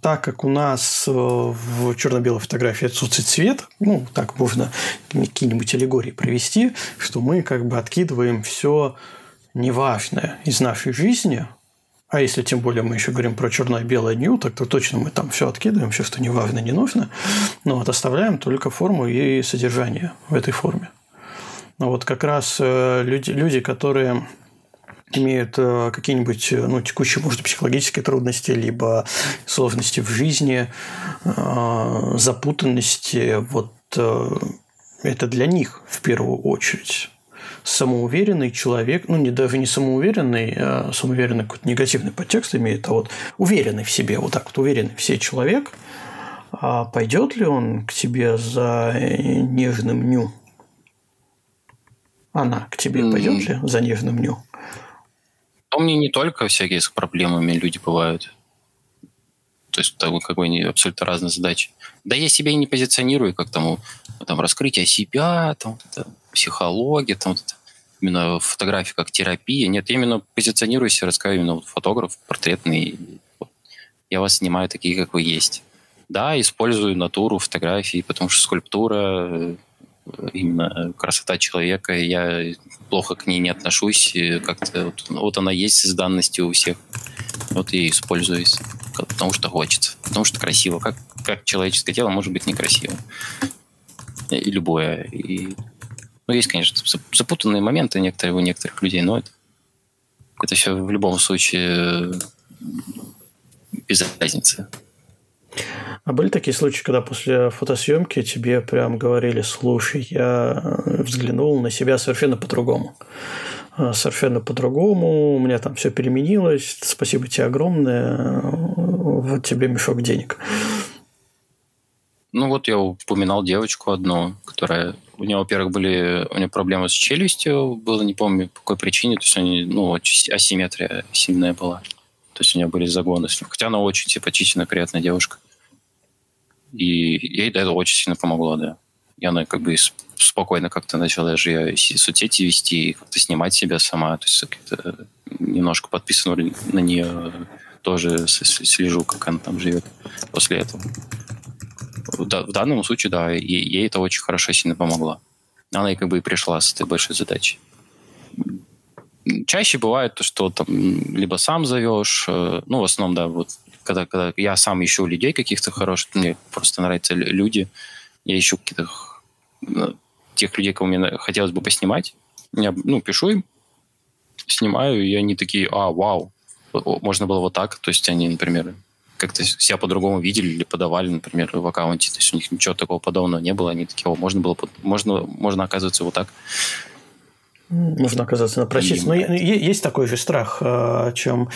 Так как у нас э, в черно-белой фотографии отсутствует цвет, ну, так можно какие-нибудь аллегории провести, что мы как бы откидываем все неважное из нашей жизни – а если тем более мы еще говорим про черно-белое нью, так то точно мы там все откидываем, все, что не важно, не нужно. Но вот оставляем только форму и содержание в этой форме. Но вот как раз э, люди, люди которые имеют э, какие-нибудь ну, текущие, может, психологические трудности, либо сложности в жизни, э, запутанности, вот это для них в первую очередь самоуверенный человек, ну, не даже не самоуверенный, а самоуверенный какой-то негативный подтекст имеет, а вот уверенный в себе, вот так вот уверенный в себе человек, А пойдет ли он к тебе за нежным ню? Она к тебе mm. пойдет ли за нежным ню? У меня не только всякие с проблемами люди бывают. То есть там как бы абсолютно разные задачи. Да я себя и не позиционирую как там, там раскрытие себя, там это, психология, там именно фотография как терапия. Нет, именно позиционирую себя, рассказываю именно вот фотограф, портретный. Я вас снимаю такие, как вы есть. Да, использую натуру, фотографии, потому что скульптура, э, именно красота человека, я плохо к ней не отношусь. Как-то вот, вот она есть с данностью у всех. Вот я использую потому что хочется, потому что красиво. Как, как человеческое тело может быть некрасивым? И любое. И, ну, есть, конечно, запутанные моменты некоторые у некоторых людей, но это, это все в любом случае без разницы. А были такие случаи, когда после фотосъемки тебе прям говорили, слушай, я взглянул на себя совершенно по-другому. А, совершенно по-другому, у меня там все переменилось, спасибо тебе огромное, вот тебе мешок денег. Ну вот я упоминал девочку одну, которая... У нее, во-первых, были... У нее проблемы с челюстью, было, не помню, по какой причине. То есть, они, ну, асимметрия сильная была. То есть, у нее были загоны. Хотя она очень симпатичная, приятная девушка. И ей это очень сильно помогло, да. И она как бы спокойно как-то начала даже я соцсети вести, как-то снимать себя сама. То есть как-то немножко подписан на нее, тоже слежу, как она там живет после этого. В, данном случае, да, ей, это очень хорошо сильно помогло. Она и как бы и пришла с этой большой задачей. Чаще бывает то, что там либо сам зовешь, э, ну, в основном, да, вот когда, когда я сам ищу людей каких-то хороших, мне просто нравятся люди, я ищу каких-то ну, тех людей, кого мне хотелось бы поснимать. Я, ну, пишу им, снимаю, и они такие, а, вау, можно было вот так. То есть они, например, как-то себя по-другому видели или подавали, например, в аккаунте. То есть у них ничего такого подобного не было. Они такие, о, можно было, можно, можно оказывается вот так. Можно оказаться на просить. Но есть такой же страх, э, чем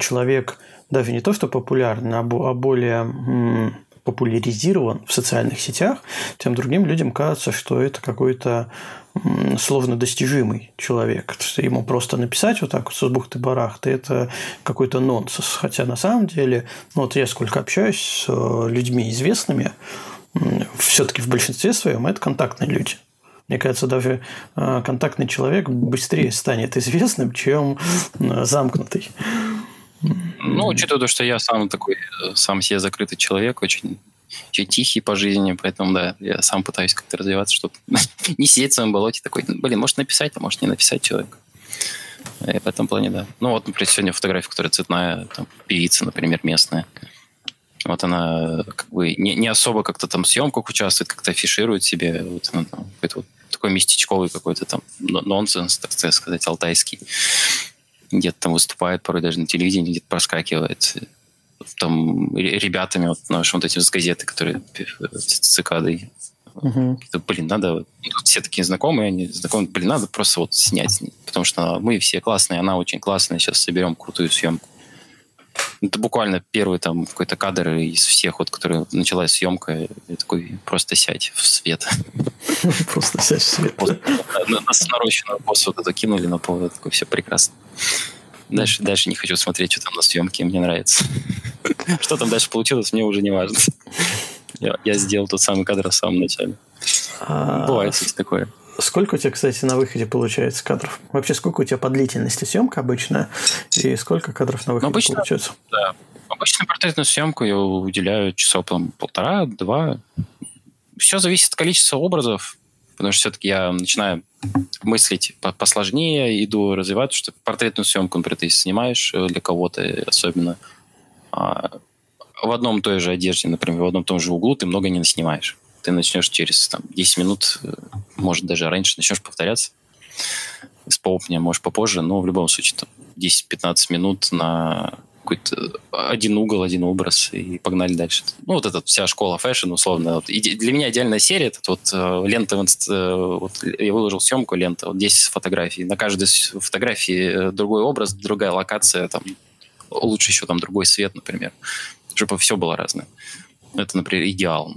человек даже не то, что популярный, а более популяризирован в социальных сетях, тем другим людям кажется, что это какой-то сложно достижимый человек. Что ему просто написать вот так вот с бухты-барахты – это какой-то нонсенс. Хотя на самом деле, ну вот я сколько общаюсь с э, людьми известными, все-таки в большинстве своем это контактные люди. Мне кажется, даже э, контактный человек быстрее станет известным, чем замкнутый. Ну, учитывая то, что я сам такой, э, сам себе закрытый человек, очень, очень тихий по жизни, поэтому, да, я сам пытаюсь как-то развиваться, чтобы не сидеть в своем болоте такой, блин, может написать, а может не написать человек. И в этом плане, да. Ну, вот, например, сегодня фотография, которая цветная, там, певица, например, местная. Вот она как бы не, не особо как-то там в съемках участвует, как-то афиширует себе. Вот она там какой-то вот такой местечковый какой-то там нонсенс, так сказать, алтайский где-то там выступает, порой даже на телевидении где-то проскакивает. Там ребятами вот нашим вот этим с газеты, которые с цикадой. Угу. Блин, надо... Все такие знакомые, они знакомы. Блин, надо просто вот снять. Потому что мы все классные, она очень классная. Сейчас соберем крутую съемку. Это буквально первый там какой-то кадр из всех, вот, который началась съемка. Я такой, просто сядь в свет. Просто сядь в свет. Нас нарощенную посту вот это кинули на пол. Такой, все прекрасно. Дальше, дальше не хочу смотреть, что там на съемке, мне нравится. Что там дальше получилось, мне уже не важно. Я, я сделал тот самый кадр в самом начале. А, Бывает такое. Сколько у тебя, кстати, на выходе получается кадров? Вообще, сколько у тебя по длительности съемка обычно? И сколько кадров на выходе ну, обычно, получается? Да. Обычно портретную съемку я уделяю часов там, полтора-два. Все зависит от количества образов, потому что все-таки я начинаю мыслить посложнее, иду развивать, что портретную съемку, например, ты снимаешь э, для кого-то особенно а, в одном той же одежде, например, в одном том же углу ты много не снимаешь. Ты начнешь через там, 10 минут, э, может, даже раньше, начнешь повторяться. С поопня, может, попозже, но в любом случае 10-15 минут на какой-то один угол, один образ, и погнали дальше. Ну, вот эта вся школа fashion, условно. Вот. И для меня идеальная серия, это вот э, лента, э, вот я выложил съемку, лента, вот 10 фотографий. На каждой фотографии э, другой образ, другая локация, там, лучше еще там другой свет, например, чтобы все было разное. Это, например, идеал.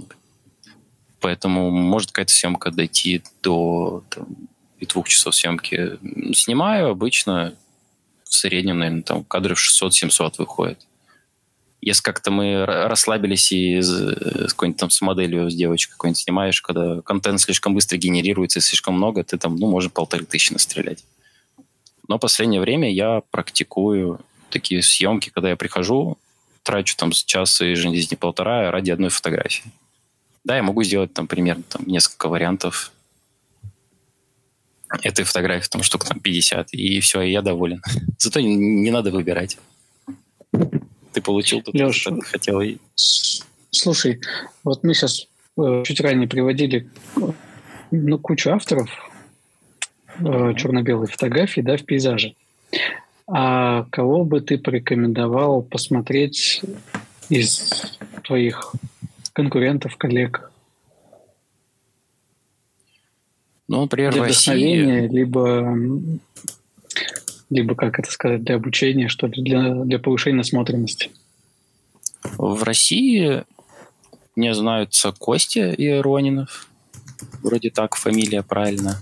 Поэтому может какая-то съемка дойти до там, и двух часов съемки. Снимаю обычно в среднем, наверное, там кадров 600-700 выходит. Если как-то мы расслабились и с какой-нибудь там с моделью, с девочкой какой-нибудь снимаешь, когда контент слишком быстро генерируется и слишком много, ты там, ну, можно полторы тысячи настрелять. Но в последнее время я практикую такие съемки, когда я прихожу, трачу там час и жизни полтора ради одной фотографии. Да, я могу сделать там примерно там, несколько вариантов этой фотографии, там штук там 50, и все, и я доволен. Зато не, не надо выбирать. Ты получил то, Леш, что ты хотел. Слушай, вот мы сейчас э, чуть ранее приводили ну, кучу авторов э, черно-белой фотографии да, в пейзаже. А кого бы ты порекомендовал посмотреть из твоих конкурентов, коллег? Ну, например, для России... либо, либо, как это сказать, для обучения, что ли, для, для повышения насмотренности. В России мне знаются Костя Иеронинов. Вроде так фамилия правильно.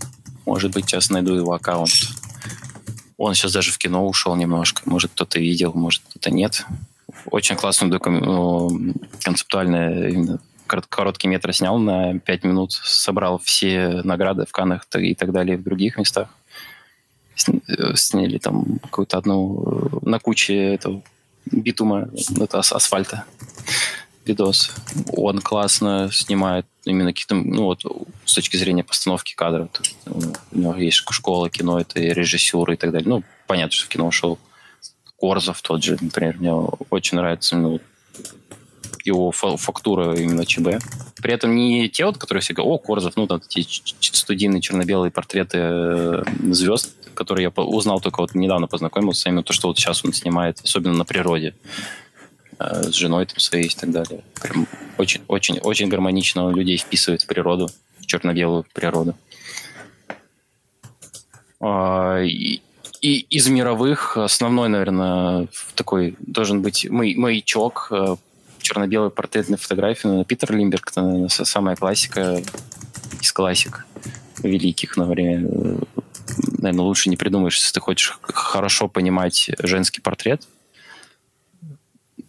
Может быть, сейчас найду его аккаунт. Он сейчас даже в кино ушел немножко. Может, кто-то видел, может, кто-то нет. Очень классную докум... Ну, концептуальную короткий метр снял на 5 минут, собрал все награды в Канах и так далее в других местах. Э, сняли там какую-то одну э, на куче этого битума, это асфальта видос. Он классно снимает именно какие-то, ну вот, с точки зрения постановки кадров. У него есть школа кино, это и режиссура и так далее. Ну, понятно, что в кино ушел. Корзов тот же, например, мне очень нравится ну, его фактура именно ЧБ. При этом не те вот, которые все говорят, о, Корзов, ну, там эти студийные черно-белые портреты э, звезд, которые я узнал только вот недавно познакомился, именно то, что вот сейчас он снимает, особенно на природе э, с женой там своей и так далее. Прям очень, очень, очень гармонично он людей вписывает в природу, в черно-белую природу. А, и, и из мировых основной, наверное, такой должен быть маячок э, черно-белой портретной фотографии. Наверное, Питер Лимберг, это, наверное, самая классика из классик великих на время. Наверное, лучше не придумаешь, если ты хочешь хорошо понимать женский портрет.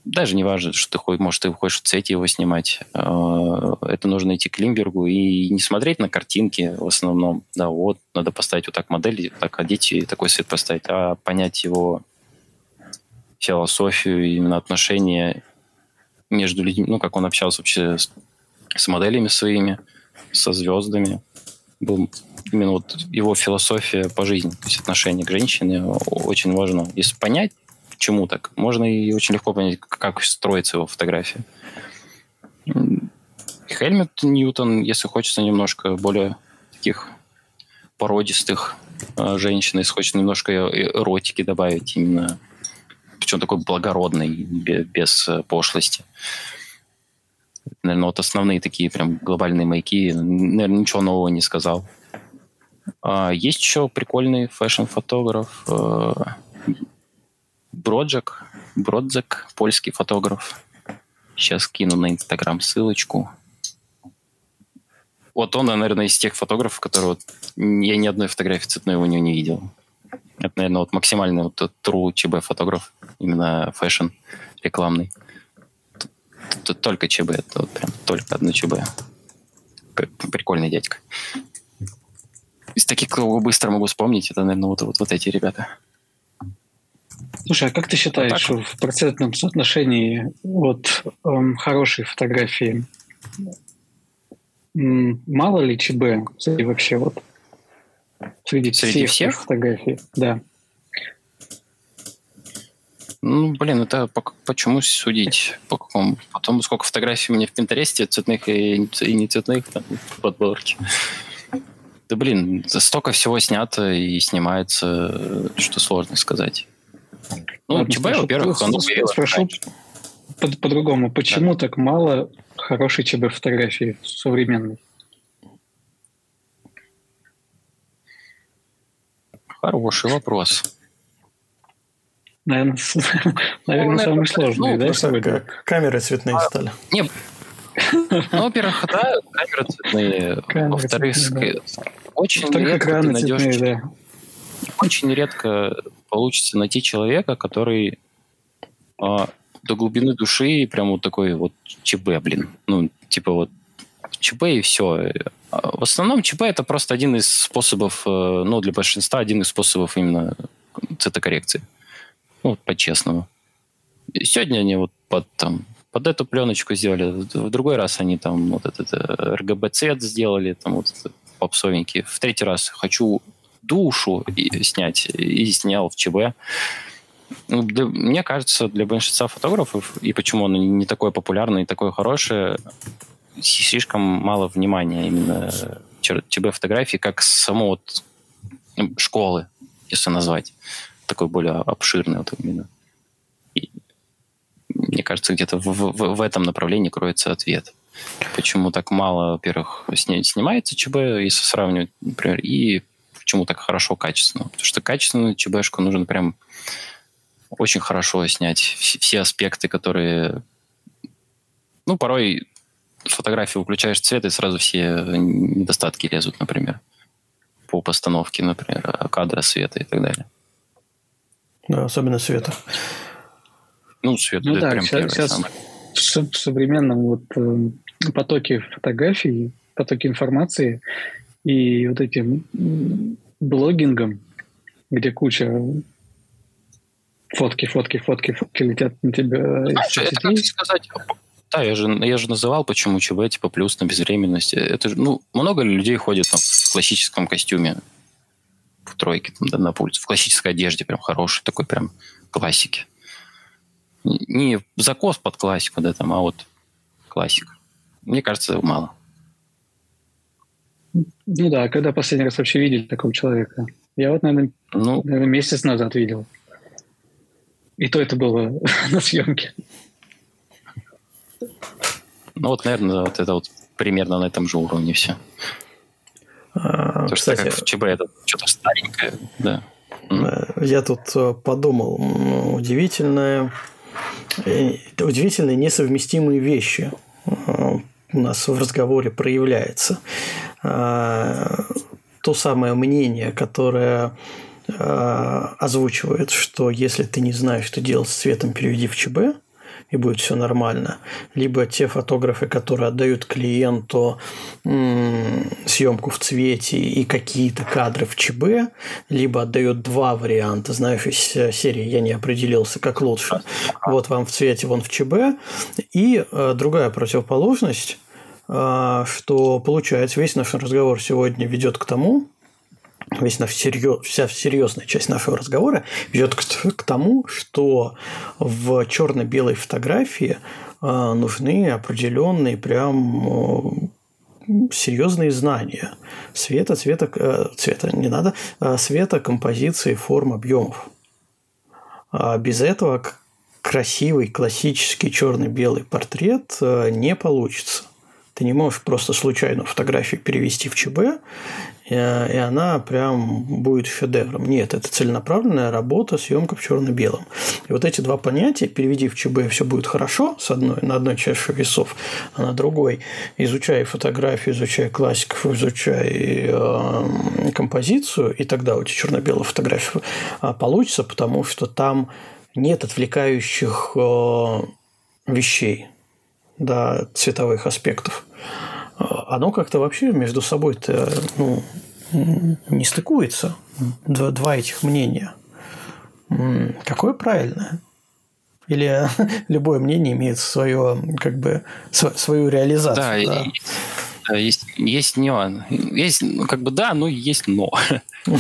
Даже не важно, что ты хочешь, может, ты хочешь в цвете его снимать. А, это нужно идти к Лимбергу и не смотреть на картинки в основном. Да, вот, надо поставить вот так модель, так одеть и такой свет поставить, а понять его философию, именно отношения между людьми, ну, как он общался вообще с, с моделями своими, со звездами. Был именно вот его философия по жизни, то есть отношение к женщине очень важно. Если понять, почему так, можно и очень легко понять, как строится его фотография. Хельмет Ньютон, если хочется немножко более таких породистых э, женщин, если хочется немножко эротики добавить именно причем такой благородный, без э, пошлости. Наверное, вот основные такие прям глобальные маяки. Наверное, ничего нового не сказал. А, есть еще прикольный fashion-фотограф э, Броджек. Броджек, польский фотограф. Сейчас кину на Инстаграм ссылочку. Вот он, наверное, из тех фотографов, которые вот, я ни одной фотографии цветной у него не видел. Это, наверное, вот максимальный вот true ЧБ фотограф, именно fashion рекламный. Тут только ЧБ, это вот прям только одно ЧБ. Прикольный дядька. Из таких, кого быстро могу вспомнить, это, наверное, вот, вот, вот эти ребята. Слушай, а как ты считаешь, вот в процентном соотношении вот эм, хорошей фотографии мало ли ЧБ и вообще вот Среди, Среди всех, всех фотографий, да. Ну, блин, это по, почему судить? По какому? Потом сколько фотографий у меня в Пинтересте, цветных и, и не цветных, там, в подборке. Да, блин, столько всего снято и снимается, что сложно сказать. Ну, Ладно, ЧБ, во-первых, оно Спрошу по- по-другому. Почему да. так мало хорошей ЧБ фотографии современной? Хороший вопрос. Наверное, наверное, самый сложный, ну, да, сегодня? Камеры цветные а, стали. Не, Ну, во-первых, да, камеры цветные. Во-вторых, очень редко ты найдешь... Очень редко получится найти человека, который а, до глубины души прям вот такой вот ЧБ, блин. Ну, типа вот ЧБ и все. А в основном ЧБ это просто один из способов, э, ну, для большинства один из способов именно цветокоррекции. Ну, по-честному. Сегодня они вот под, там, под эту пленочку сделали, в другой раз они там вот этот э, RGB цвет сделали, там вот попсовенький. В третий раз хочу душу снять, и снял в ЧБ. Ну, мне кажется, для большинства фотографов, и почему оно не такое популярное и такое хорошее, слишком мало внимания именно ЧБ-фотографии, как само вот школы, если назвать, такой более обширный вот именно. Мне кажется, где-то в, в, в этом направлении кроется ответ. Почему так мало, во-первых, снимается ЧБ, если сравнивать, например, и почему так хорошо, качественно. Потому что качественную ЧБшку нужно прям очень хорошо снять все аспекты, которые... Ну, порой фотографию выключаешь цвет, и сразу все недостатки лезут, например, по постановке, например, кадра, света и так далее. Да, особенно света. Ну, свет ну, да, прям сейчас, сейчас в современном вот э, потоке фотографий, потоке информации и вот этим блогингом, где куча фотки, фотки, фотки, фотки летят на тебя. А, это, как сказать, да, я же, я же называл, почему ЧБ, типа, плюс на безвременности. Это же, ну, много людей ходит там, в классическом костюме, в тройке, там, да, на пульс, в классической одежде, прям хороший, такой прям классики. Не закос под классику, да, там, а вот классика. Мне кажется, мало. Ну да, когда последний раз вообще видели такого человека? Я вот, наверное, ну, наверное месяц назад видел. И то это было на съемке. Ну вот, наверное, вот это вот примерно на этом же уровне все. А, Потому кстати, что как в ЧБ это что-то старенькое, да. Я тут э, подумал, удивительное, э, удивительные несовместимые вещи э, у нас в разговоре проявляется. А, то самое мнение, которое озвучивает, что если ты не знаешь, что делать с цветом, переведи в ЧБ, и будет все нормально. Либо те фотографы, которые отдают клиенту съемку в цвете и какие-то кадры в ЧБ, либо отдают два варианта, знаешь, из серии «Я не определился, как лучше». Вот вам в цвете, вон в ЧБ. И э, другая противоположность, э, что получается весь наш разговор сегодня ведет к тому, весь наш серьез, вся серьезная часть нашего разговора ведет к, к тому, что в черно-белой фотографии э, нужны определенные прям серьезные знания цвета, цвета, э, не надо, э, цвета, композиции, форм, объемов. А без этого красивый классический черно-белый портрет э, не получится. Ты не можешь просто случайно фотографию перевести в ЧБ и, и она прям будет шедевром. Нет, это целенаправленная работа, съемка в черно-белом. И вот эти два понятия, переведи в ЧБ, все будет хорошо с одной, на одной чаше весов, а на другой изучай фотографию, изучай классиков, изучай э, композицию, и тогда у тебя черно-белая фотография а, получится, потому что там нет отвлекающих э, вещей, да, цветовых аспектов оно как-то вообще между собой-то ну, не стыкуется. Два, два этих мнения. Какое правильное? Или любое мнение имеет свое, как бы, свою реализацию? Да, да? И, да есть, есть нюанс. Есть, ну, как бы, да, но есть но.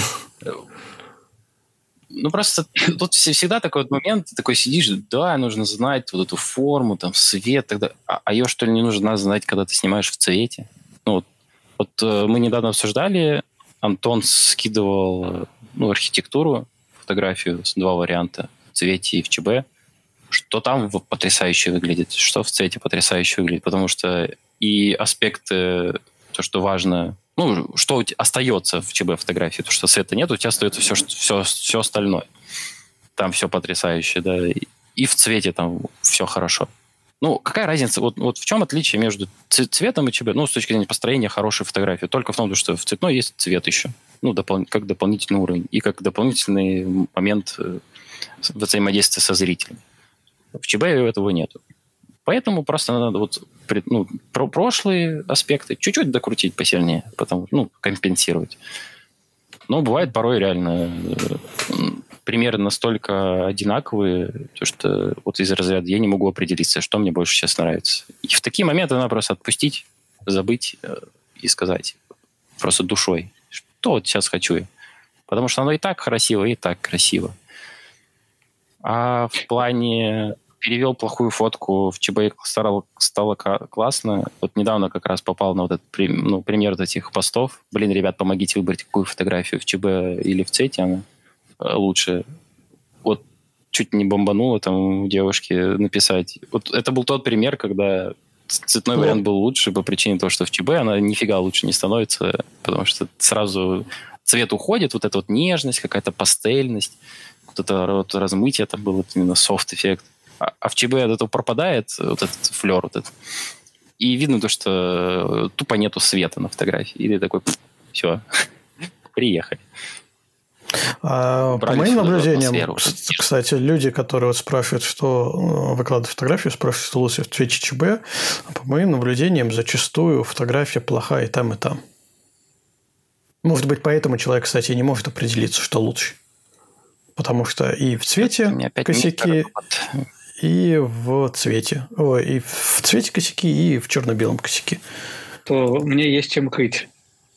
Ну, просто тут всегда такой вот момент, ты такой сидишь, да, нужно знать вот эту форму, там, свет, тогда... А, а ее, что ли, не нужно знать, когда ты снимаешь в цвете? Ну, вот, вот э, мы недавно обсуждали, Антон скидывал ну, архитектуру, фотографию, два варианта, в цвете и в ЧБ, что там потрясающе выглядит, что в цвете потрясающе выглядит, потому что и аспекты, то, что важно ну, что остается в ЧБ фотографии, то что света нет, у тебя остается все, все, все остальное. Там все потрясающе, да, и в цвете там все хорошо. Ну, какая разница? Вот, вот в чем отличие между цветом и ЧБ? Ну, с точки зрения построения хорошей фотографии. Только в том, что в цветной есть цвет еще. Ну, допол- как дополнительный уровень. И как дополнительный момент э, взаимодействия со зрителем. В ЧБ этого нету. Поэтому просто надо вот ну, про прошлые аспекты чуть-чуть докрутить посильнее, потому, ну, компенсировать. Но бывает порой реально э, примеры настолько одинаковые, то что вот из разряда я не могу определиться, что мне больше сейчас нравится. И в такие моменты надо просто отпустить, забыть э, и сказать просто душой, что вот сейчас хочу я. Потому что оно и так красиво, и так красиво. А в плане перевел плохую фотку в ЧБ стало, стало классно. Вот недавно как раз попал на вот этот ну, пример вот этих постов. Блин, ребят, помогите выбрать, какую фотографию в ЧБ или в цвете она э, лучше. Вот чуть не бомбануло там у девушки написать. Вот это был тот пример, когда цветной вариант был лучше по причине того, что в ЧБ она нифига лучше не становится, потому что сразу цвет уходит, вот эта вот нежность, какая-то пастельность, вот это вот размытие, это был вот именно софт-эффект. А, а в ЧБ от этого пропадает вот этот флер вот этот. И видно то, что тупо нету света на фотографии. И ты такой, все, приехали. А, по моим наблюдениям, кстати, люди, которые вот спрашивают, что э, выкладывают фотографию, спрашивают, что лучше в цвете ЧБ, по моим наблюдениям, зачастую фотография плохая и там, и там. Может быть, поэтому человек, кстати, не может определиться, что лучше. Потому что и в цвете косяки, и в цвете. Ой, и в цвете косяки, и в черно-белом косяке. То мне есть чем крыть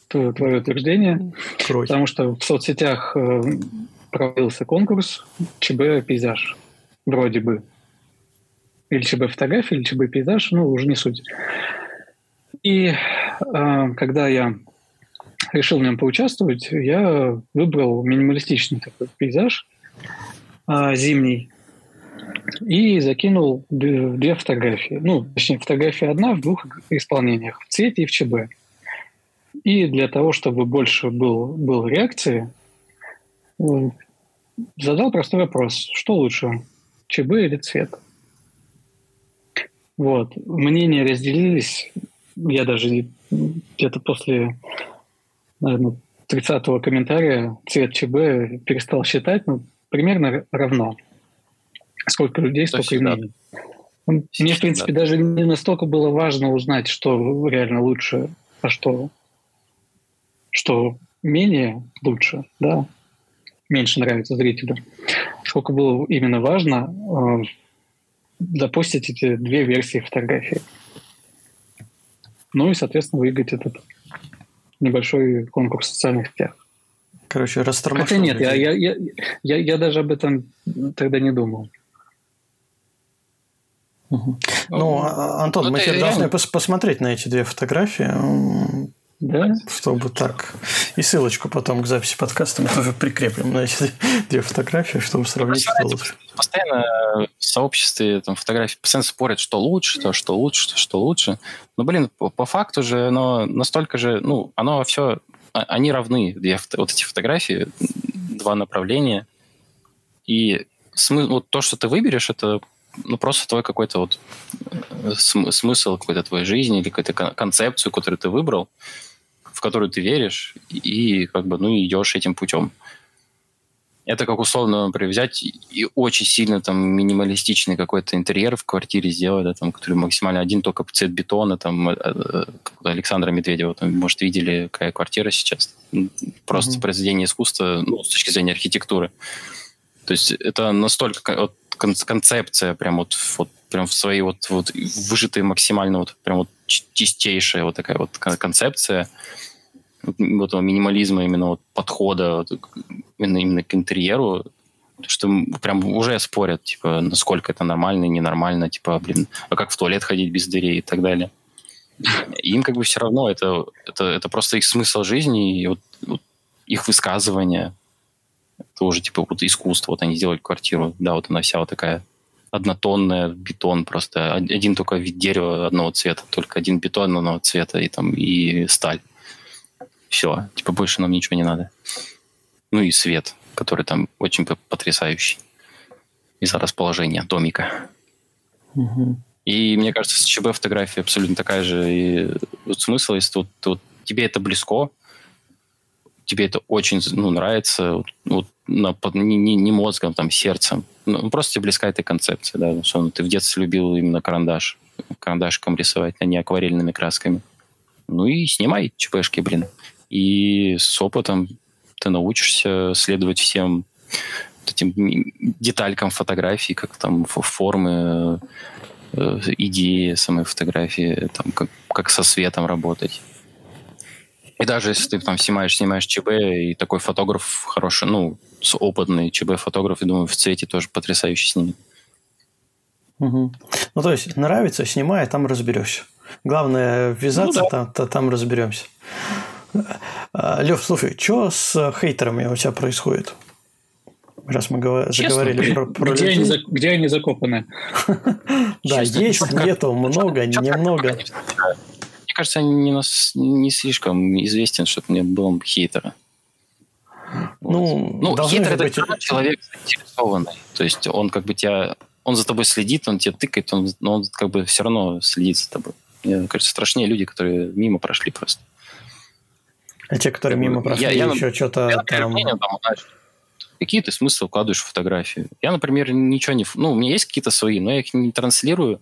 твое утверждение. Крой. Потому что в соцсетях э, проводился конкурс ЧБ пейзаж. Вроде бы. Или ЧБ фотография, или ЧБ пейзаж, ну, уже не суть. И э, когда я решил в нем поучаствовать, я выбрал минималистичный такой пейзаж э, зимний и закинул две фотографии. Ну, точнее, фотография одна в двух исполнениях, в цвете и в ЧБ. И для того, чтобы больше был, был реакции, задал простой вопрос. Что лучше, ЧБ или цвет? Вот. Мнения разделились. Я даже где-то после, наверное, 30-го комментария цвет ЧБ перестал считать, ну, примерно равно. Сколько людей, столько и мнений. Мне, в принципе, даже не настолько было важно узнать, что реально лучше, а что, что менее лучше, да, меньше нравится зрителю. Сколько было именно важно э, запустить эти две версии фотографии. Ну и, соответственно, выиграть этот небольшой конкурс в социальных сетях. Короче, растормошил. Хотя нет, я, я, я, я, я даже об этом тогда не думал. Угу. Ну, а, Антон, ну, мы теперь реально... должны пос посмотреть на эти две фотографии, да? чтобы так. И ссылочку потом к записи подкаста мы тоже прикрепим на эти две фотографии, чтобы сравнить, что лучше. Постоянно в сообществе там, фотографии постоянно спорят, что лучше, то, что лучше, то, что лучше. Но, блин, по, по факту же оно настолько же, ну, оно все, а, они равны, две, вот эти фотографии, два направления. И смы, вот то, что ты выберешь, это ну, просто твой какой-то вот э, смысл какой-то твоей жизни или какую-то концепцию, которую ты выбрал, в которую ты веришь, и как бы, ну, идешь этим путем. Это как условно, взять и очень сильно там минималистичный какой-то интерьер в квартире сделать, да, там, который максимально один только цвет бетона, там, э, э, Александра Медведева, там, может, видели, какая квартира сейчас. Просто mm-hmm. произведение искусства, ну, с точки зрения архитектуры. То есть это настолько вот, концепция прям вот, вот прям в своей вот, вот выжатые максимально вот прям вот чистейшая вот такая вот концепция. Вот минимализма именно вот подхода именно, именно к интерьеру, что прям уже спорят, типа, насколько это нормально ненормально, типа, блин, а как в туалет ходить без дверей и так далее. Им как бы все равно это, это, это просто их смысл жизни и вот, вот их высказывания это уже типа вот искусство. Вот они сделали квартиру, да, вот она вся вот такая однотонная, бетон просто. Один только вид дерева одного цвета, только один бетон одного цвета и там и сталь. Все, типа больше нам ничего не надо. Ну и свет, который там очень потрясающий из-за расположения домика. Угу. И мне кажется, с ЧБ фотография абсолютно такая же. И вот смысл, если вот, вот тебе это близко, тебе это очень ну, нравится, вот, вот на, не, не, не мозгом, там, сердцем, ну, просто тебе близка эта концепция, да, условно, ты в детстве любил именно карандаш, карандашиком рисовать, а не акварельными красками. Ну и снимай ЧПшки, блин. И с опытом ты научишься следовать всем этим деталькам фотографии, как там формы, э, идеи самой фотографии, там, как, как со светом работать. И даже если ты там снимаешь, снимаешь ЧБ, и такой фотограф хороший, ну, с опытный ЧБ-фотограф, я думаю, в цвете тоже потрясающе снимет. Угу. Ну, то есть, нравится, снимай, там разберешься. Главное, ввязаться, ну, да. там, там разберемся. А, Лев, слушай, что с хейтерами у тебя происходит? Раз мы заговорили про, про где Они, где они закопаны? Да, есть, нету, много, немного. Кажется, не, нас, не слишком известен, чтобы мне был хейтера. Ну, ну хейтер это быть... человек заинтересованный. То есть он как бы тебя... Он за тобой следит, он тебя тыкает, он, но он как бы все равно следит за тобой. Мне кажется, страшнее люди, которые мимо прошли просто. А те, которые мимо прошли, я, я, еще что-то я, там... там какие ты смыслы вкладываешь в фотографию? Я, например, ничего не... Ну, у меня есть какие-то свои, но я их не транслирую,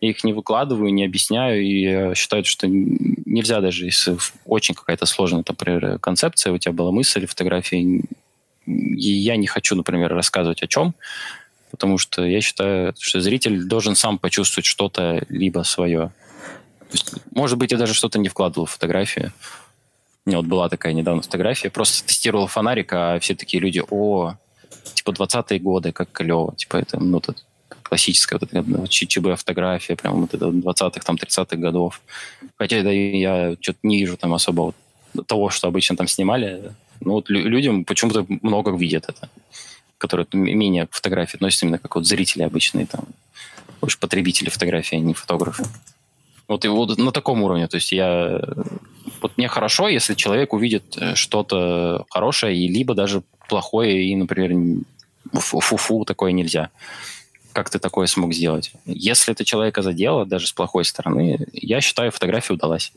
я их не выкладываю, не объясняю, и я считаю, что нельзя даже, если очень какая-то сложная, например, концепция, у тебя была мысль фотографии, и я не хочу, например, рассказывать о чем, потому что я считаю, что зритель должен сам почувствовать что-то либо свое. Есть, может быть, я даже что-то не вкладывал в фотографию, у меня вот была такая недавно фотография, просто тестировал фонарик, а все такие люди, о, типа 20-е годы, как клево, типа это, ну, тут классическая вот эта ЧБ фотография, прям вот это 20-х, там, 30-х годов. Хотя да, я что-то не вижу там особо вот того, что обычно там снимали. Ну, вот людям почему-то много видят это, которые менее к фотографии относятся именно как вот зрители обычные, там, больше потребители фотографии, а не фотографы. Вот и вот на таком уровне. То есть я вот мне хорошо, если человек увидит э, что-то хорошее, и либо даже плохое, и, например, фу-фу, такое нельзя. Как ты такое смог сделать? Если это человека задело, даже с плохой стороны, я считаю, фотография удалась.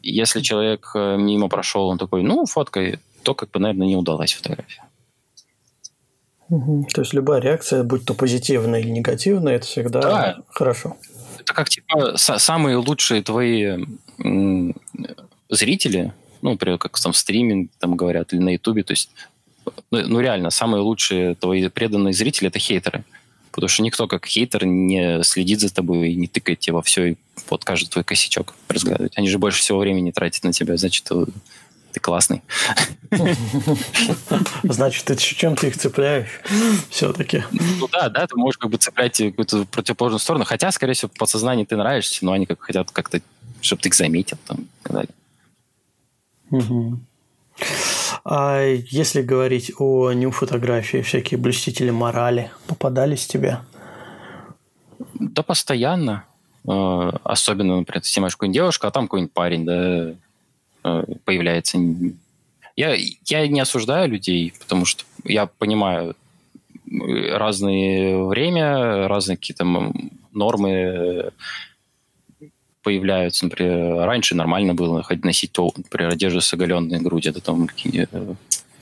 Если человек э, мимо прошел, он такой, ну, фоткой, то, как бы, наверное, не удалась фотография. Угу. То есть любая реакция, будь то позитивная или негативная, это всегда да. хорошо. Это как типа самые лучшие твои зрители, ну, например, как там стриминг там говорят, или на Ютубе, то есть, ну, ну, реально, самые лучшие твои преданные зрители – это хейтеры. Потому что никто как хейтер не следит за тобой и не тыкает тебе во все и вот каждый твой косячок разгадывать. Они же больше всего времени тратят на тебя, значит, ты классный. Значит, ты чем ты их цепляешь все-таки. Ну да, да, ты можешь как бы цеплять какую-то противоположную сторону, хотя, скорее всего, в подсознании ты нравишься, но они как хотят как-то, чтобы ты их заметил там и так далее. Угу. А если говорить о нью-фотографии, всякие блюстители морали попадались тебе? Да, постоянно. Э, особенно, например, ты снимаешь какую-нибудь девушку, а там какой-нибудь парень, да, Э, появляется. Я, я не осуждаю людей, потому что я понимаю разное время, разные какие-то нормы появляются. Например, раньше нормально было носить, например, одежду с оголенной грудью, это там э,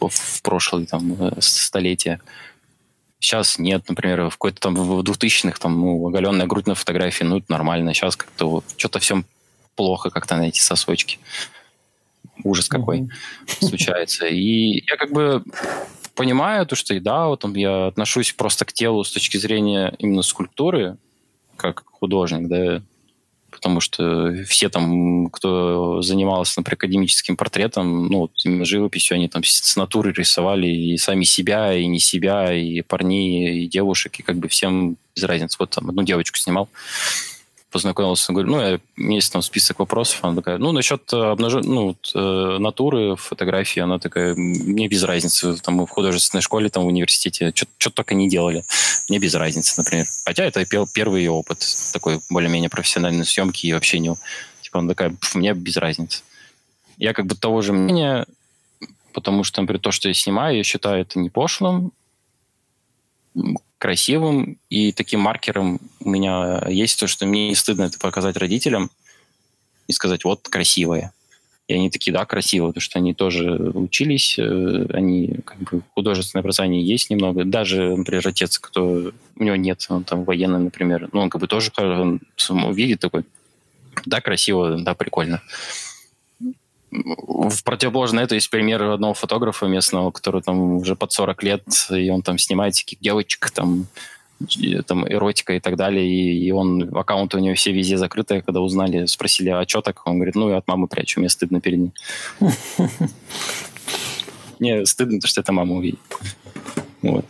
в прошлые там э, столетия. Сейчас нет, например, в какой-то там в 2000-х там ну, оголенная грудь на фотографии, ну, это нормально. Сейчас как-то вот, что-то всем плохо как-то на эти сосочки ужас какой mm-hmm. случается. И я как бы понимаю то, что да, вот я отношусь просто к телу с точки зрения именно скульптуры, как художник, да, потому что все там, кто занимался, например, академическим портретом, ну, вот живописью, они там с натуры рисовали и сами себя, и не себя, и парней, и девушек, и как бы всем без разницы. Вот там одну девочку снимал, познакомился, говорю, ну, я, есть там список вопросов, она такая, ну, насчет э, обнажен... ну, вот, э, натуры, фотографии, она такая, мне без разницы, там, в художественной школе, там, в университете, что только не делали, мне без разницы, например. Хотя это первый опыт такой более-менее профессиональной съемки и вообще не... Типа, она такая, мне без разницы. Я как бы того же мнения, потому что, например, то, что я снимаю, я считаю это не пошлым, красивым, и таким маркером у меня есть то, что мне не стыдно это показать родителям и сказать, вот, красивое. И они такие, да, красиво, потому что они тоже учились, э, они как бы художественное образование есть немного. Даже, например, отец, кто у него нет, он там военный, например, ну, он как бы тоже он видит такой, да, красиво, да, прикольно. В противоположное это есть пример одного фотографа местного, который там уже под 40 лет, и он там снимает всяких девочек, там, там эротика и так далее, и, и он, аккаунты у него все везде закрытые, когда узнали, спросили, а что так? Он говорит, ну, я от мамы прячу, мне стыдно перед ней. Мне стыдно, потому что это мама увидит. Вот.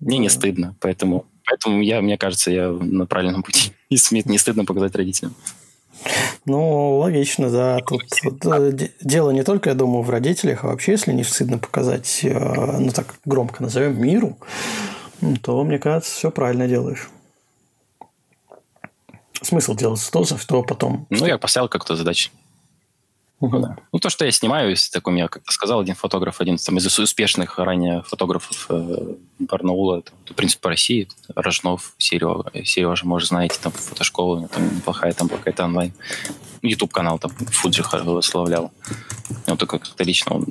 Мне не стыдно, поэтому, поэтому я, мне кажется, я на правильном пути. И мне не стыдно показать родителям. Ну, логично, да. Тут вот, э, дело не только, я думаю, в родителях, а вообще, если не стыдно показать, э, ну так громко назовем, миру, то, мне кажется, все правильно делаешь. Смысл делать то потом... Ну, я поставил как-то задачи. Да. Ну, то, что я снимаю, если такой, я как-то сказал, один фотограф, один там, из успешных ранее фотографов э, Барнаула, это, в принципе, по России, Рожнов, Сережа, Сережа, может, знаете, там, фотошкола, у него там неплохая, там какая-то онлайн. YouTube-канал там Фуджи возглавлял. Ну, только как-то лично он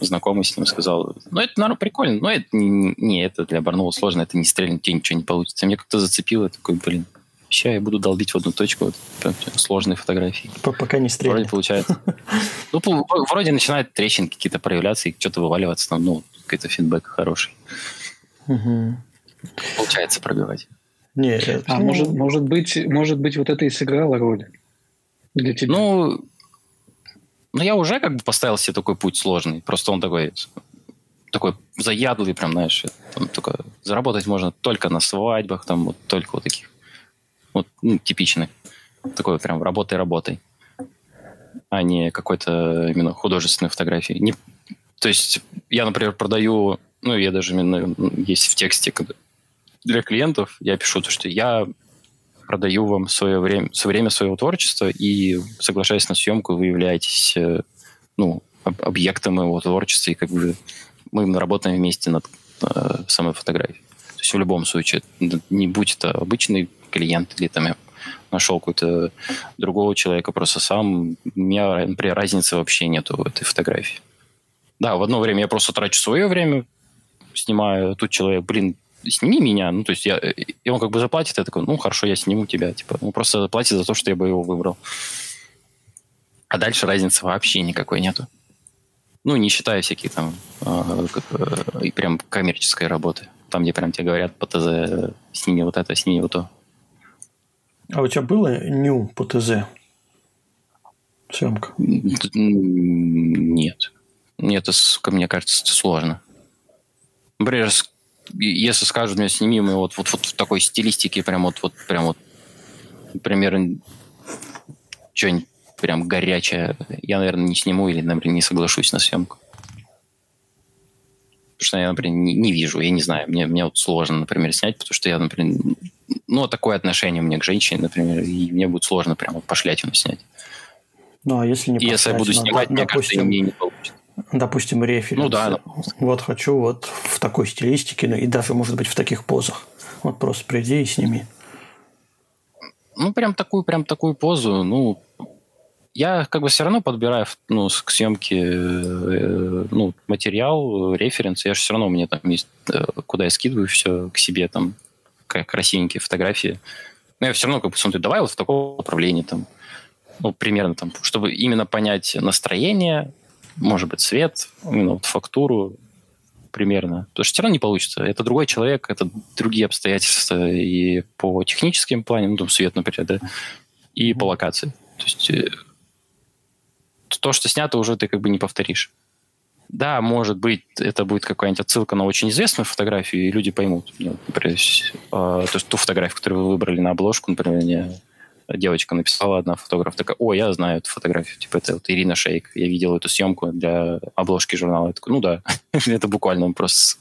знакомый с ним сказал, ну, это, наверное, прикольно, но это не, не это для Барнаула сложно, это не стрельнуть, тебе ничего не получится. Мне как-то зацепило, такой, блин, Сейчас я буду долбить в одну точку вот, сложные фотографии. Пока не стрелять. Вроде получается. Ну, вроде начинают трещинки какие-то проявляться и что-то вываливаться. Там, ну, какой-то фидбэк хороший. Получается пробивать. Нет. А может, может, быть, может быть, вот это и сыграло роль для тебя? Ну, ну, я уже как бы поставил себе такой путь сложный. Просто он такой такой заядлый, прям, знаешь, там только заработать можно только на свадьбах, там вот только вот таких вот, ну, типичный. Такой прям работой-работой. А не какой-то именно художественной фотографии. Не, то есть я, например, продаю, ну, я даже именно есть в тексте, когда для клиентов я пишу то, что я продаю вам свое время, свое время своего творчества и соглашаясь на съемку, вы являетесь э, ну, объектом моего творчества, и как бы мы работаем вместе над э, самой фотографией. То есть в любом случае, не будь это обычный клиент или там я нашел какого-то другого человека просто сам. У меня, например, разницы вообще нету в этой фотографии. Да, в одно время я просто трачу свое время, снимаю, тут человек, блин, сними меня, ну, то есть я, и он как бы заплатит, я такой, ну, хорошо, я сниму тебя, типа, он просто заплатит за то, что я бы его выбрал. А дальше разницы вообще никакой нету. Ну, не считая всякие там как, э, прям коммерческой работы. Там, где прям тебе говорят по ТЗ, сними вот это, сними вот то. А у тебя было ню по ТЗ? Съемка? Нет. Нет, это, мне кажется, это сложно. Например, если скажут мне, сними мы вот, вот, вот в такой стилистике, прям вот, вот, прям вот, например, что-нибудь прям горячее, я, наверное, не сниму или, например, не соглашусь на съемку. Потому что я, например, не, не вижу, я не знаю, мне, мне вот сложно, например, снять, потому что я, например, ну, такое отношение у меня к женщине, например, и мне будет сложно прямо пошлятину снять. Ну, а если не и Если я буду снимать, ну, мне допустим, кажется, мне не получится. Допустим, референс. Ну да. Вот хочу вот в такой стилистике, ну, и даже, может быть, в таких позах. Вот просто приди и сними. Ну, прям такую, прям такую позу, ну, я как бы все равно подбираю ну, к съемке э, ну, материал, референс. Я же все равно у меня там есть, э, куда я скидываю все к себе, там, красивенькие фотографии. Но я все равно как бы смотрю, давай вот в таком направлении там, ну, примерно там, чтобы именно понять настроение, может быть, цвет, именно вот фактуру примерно. Потому что все равно не получится. Это другой человек, это другие обстоятельства и по техническим планам, ну, там, свет, например, да, и по локации. То есть э, то, что снято, уже ты как бы не повторишь. Да, может быть, это будет какая-нибудь отсылка на очень известную фотографию, и люди поймут. Ну, например, э, то есть ту фотографию, которую вы выбрали на обложку, например, мне девочка написала, одна фотограф такая, о, я знаю эту фотографию, типа это вот Ирина Шейк, я видел эту съемку для обложки журнала. Я такой, ну да, это буквально просто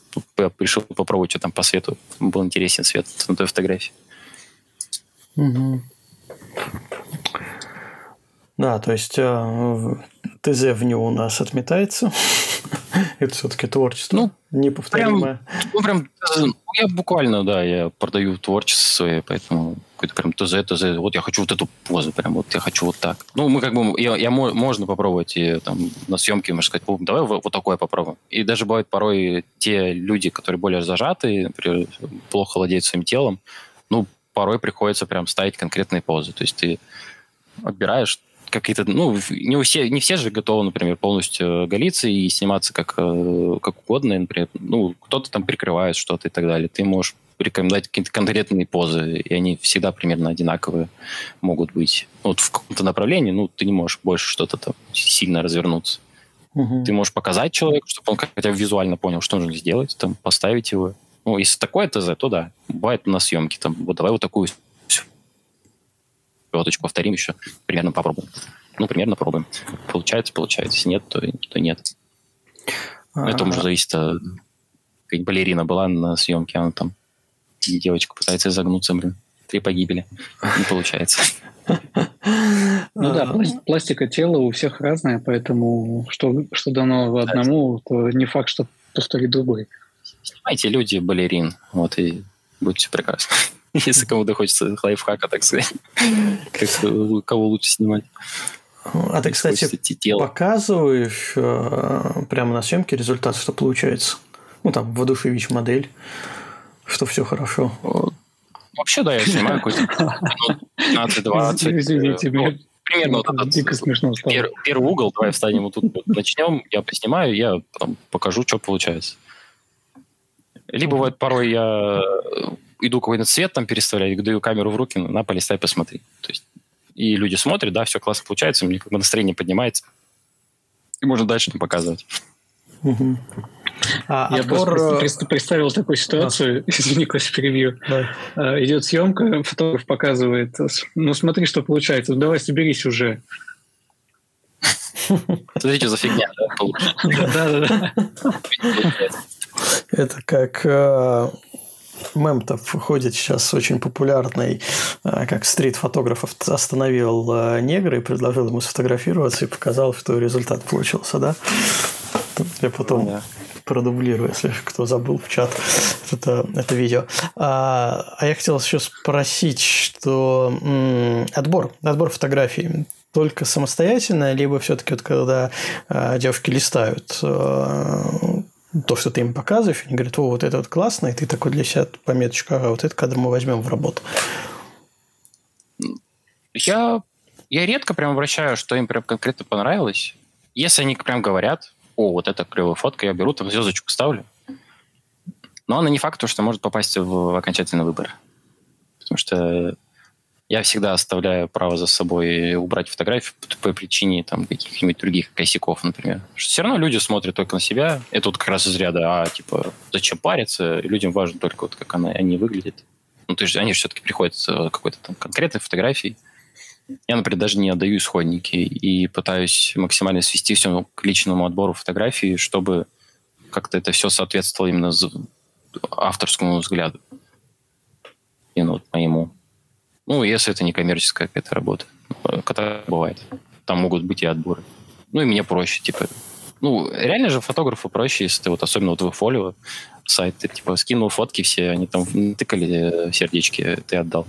пришел попробовать, что там по свету. Был интересен свет на той фотографии. Да, то есть э, ТЗ в него у нас отметается. Это все-таки творчество. Ну, неповторимое. Прям, ну, прям, я буквально, да, я продаю творчество свое, поэтому какой-то прям ТЗ, ТЗ, вот я хочу вот эту позу, прям вот я хочу вот так. Ну, мы как бы, я, я можно попробовать и, там на съемке, можно сказать, давай вот, вот такое попробуем. И даже бывает порой те люди, которые более зажаты, например, плохо владеют своим телом, ну, порой приходится прям ставить конкретные позы. То есть ты отбираешь какие-то, ну, не, все, не все же готовы, например, полностью голиться и сниматься как, э, как угодно, например, ну, кто-то там прикрывает что-то и так далее. Ты можешь рекомендовать какие-то конкретные позы, и они всегда примерно одинаковые могут быть. Вот в каком-то направлении, ну, ты не можешь больше что-то там сильно развернуться. Угу. Ты можешь показать человеку, чтобы он хотя бы визуально понял, что нужно сделать, там, поставить его. Ну, если такое ТЗ, то да. Бывает на съемке, там, вот давай вот такую фоточку повторим еще, примерно попробуем. Ну, примерно пробуем. Получается, получается. Если нет, то, то нет. А-а-а. Это уже зависит от... Как балерина была на съемке, она там девочка пытается изогнуться, блин. Три погибели. Не получается. Ну да, пластика тела у всех разная, поэтому что, что дано одному, то не факт, что повторит другой. Снимайте люди балерин, вот и будьте прекрасны. Если кому-то хочется лайфхака, так сказать. Как, кого лучше снимать. А ты, кстати, показываешь э, прямо на съемке результат, что получается? Ну, там, воодушевить модель, что все хорошо. Вообще, да, я снимаю какой-то 15-20. Извините, ну, примерно вот этот дико смешно стало. Пер, первый угол, давай встанем вот тут, начнем, я поснимаю, я потом покажу, что получается. Либо бывает порой я иду какой-то цвет там переставлять, даю камеру в руки, на, полистай, посмотри. То есть, и люди смотрят, да, все классно получается, у них как бы настроение поднимается, и можно дальше там показывать. Угу. А, Я отбор... просто представил такую ситуацию, да. извини, Кость, перебью. Да. А, идет съемка, фотограф показывает, ну смотри, что получается, ну давай соберись уже. Смотрите за фигня, да? Да-да-да. Это как э, мем-то ходит сейчас очень популярный, э, как стрит-фотографов остановил э, негра и предложил ему сфотографироваться и показал, что результат получился, да? Я потом да. продублирую, если кто забыл в чат это, это видео. А, а я хотел еще спросить, что м, отбор, отбор фотографий только самостоятельно, либо все-таки вот когда э, девушки листают э, то, что ты им показываешь, они говорят, о, вот это вот классно, и ты такой для себя пометочку, ага, вот этот кадр мы возьмем в работу. Я, я редко прям обращаю, что им прям конкретно понравилось. Если они прям говорят, о, вот это клевая фотка, я беру, там звездочку ставлю. Но она не факт, что может попасть в окончательный выбор. Потому что я всегда оставляю право за собой убрать фотографию по, по причине там, каких-нибудь других косяков, например. Что все равно люди смотрят только на себя. Это вот как раз из ряда, а типа, зачем париться? Людям важно только вот как она, они выглядят. Ну, то есть они все-таки приходят с какой-то там конкретной фотографией. Я, например, даже не отдаю исходники и пытаюсь максимально свести все к личному отбору фотографий, чтобы как-то это все соответствовало именно авторскому взгляду. И ну, вот моему. Ну, если это не коммерческая какая-то работа. Которая бывает. Там могут быть и отборы. Ну, и мне проще, типа... Ну, реально же фотографу проще, если ты вот, особенно вот в фолио сайт, ты, типа, скинул фотки все, они там тыкали сердечки, ты отдал.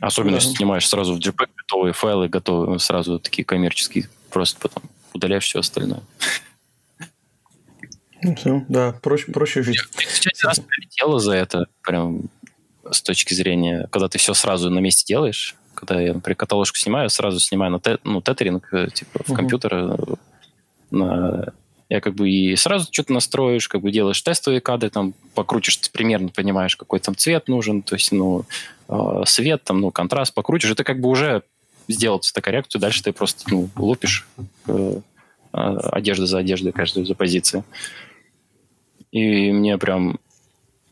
Особенно, если снимаешь сразу в JPEG готовые файлы, готовые, сразу такие коммерческие, просто потом удаляешь все остальное. Ну, все, да, проще, проще жить. Я раз прилетело за это, прям с точки зрения, когда ты все сразу на месте делаешь, когда я, например, каталожку снимаю, сразу снимаю на те, ну, тетеринг, э, типа, в uh-huh. компьютер, э, на, я как бы и сразу что-то настроишь, как бы делаешь тестовые кадры, там, покрутишь, ты примерно понимаешь, какой там цвет нужен, то есть, ну, э, свет, там, ну, контраст покрутишь, ты как бы уже сделал цветокоррекцию, дальше ты просто, ну, лупишь э, одежду за одеждой, каждую за позицию. И мне прям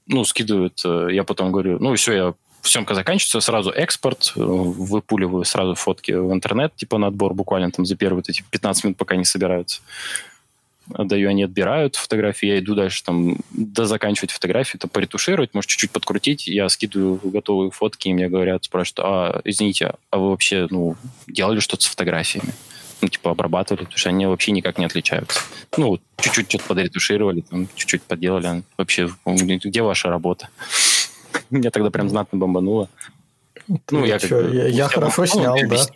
ну, скидывают, э, я потом говорю, ну, все, я съемка заканчивается, сразу экспорт, э, выпуливаю сразу фотки в интернет, типа на отбор буквально там за первые эти 15 минут, пока не собираются. Отдаю, они отбирают фотографии, я иду дальше там дозаканчивать фотографии, то поретушировать, может, чуть-чуть подкрутить, я скидываю готовые фотки, и мне говорят, спрашивают, а, извините, а вы вообще, ну, делали что-то с фотографиями? Ну, типа, обрабатывали, потому что они вообще никак не отличаются. Ну, чуть-чуть что-то подретушировали, там, чуть-чуть подделали. Вообще, где ваша работа? Меня тогда прям знатно бомбануло. Ну, я, как бы, я, я хорошо снял, да.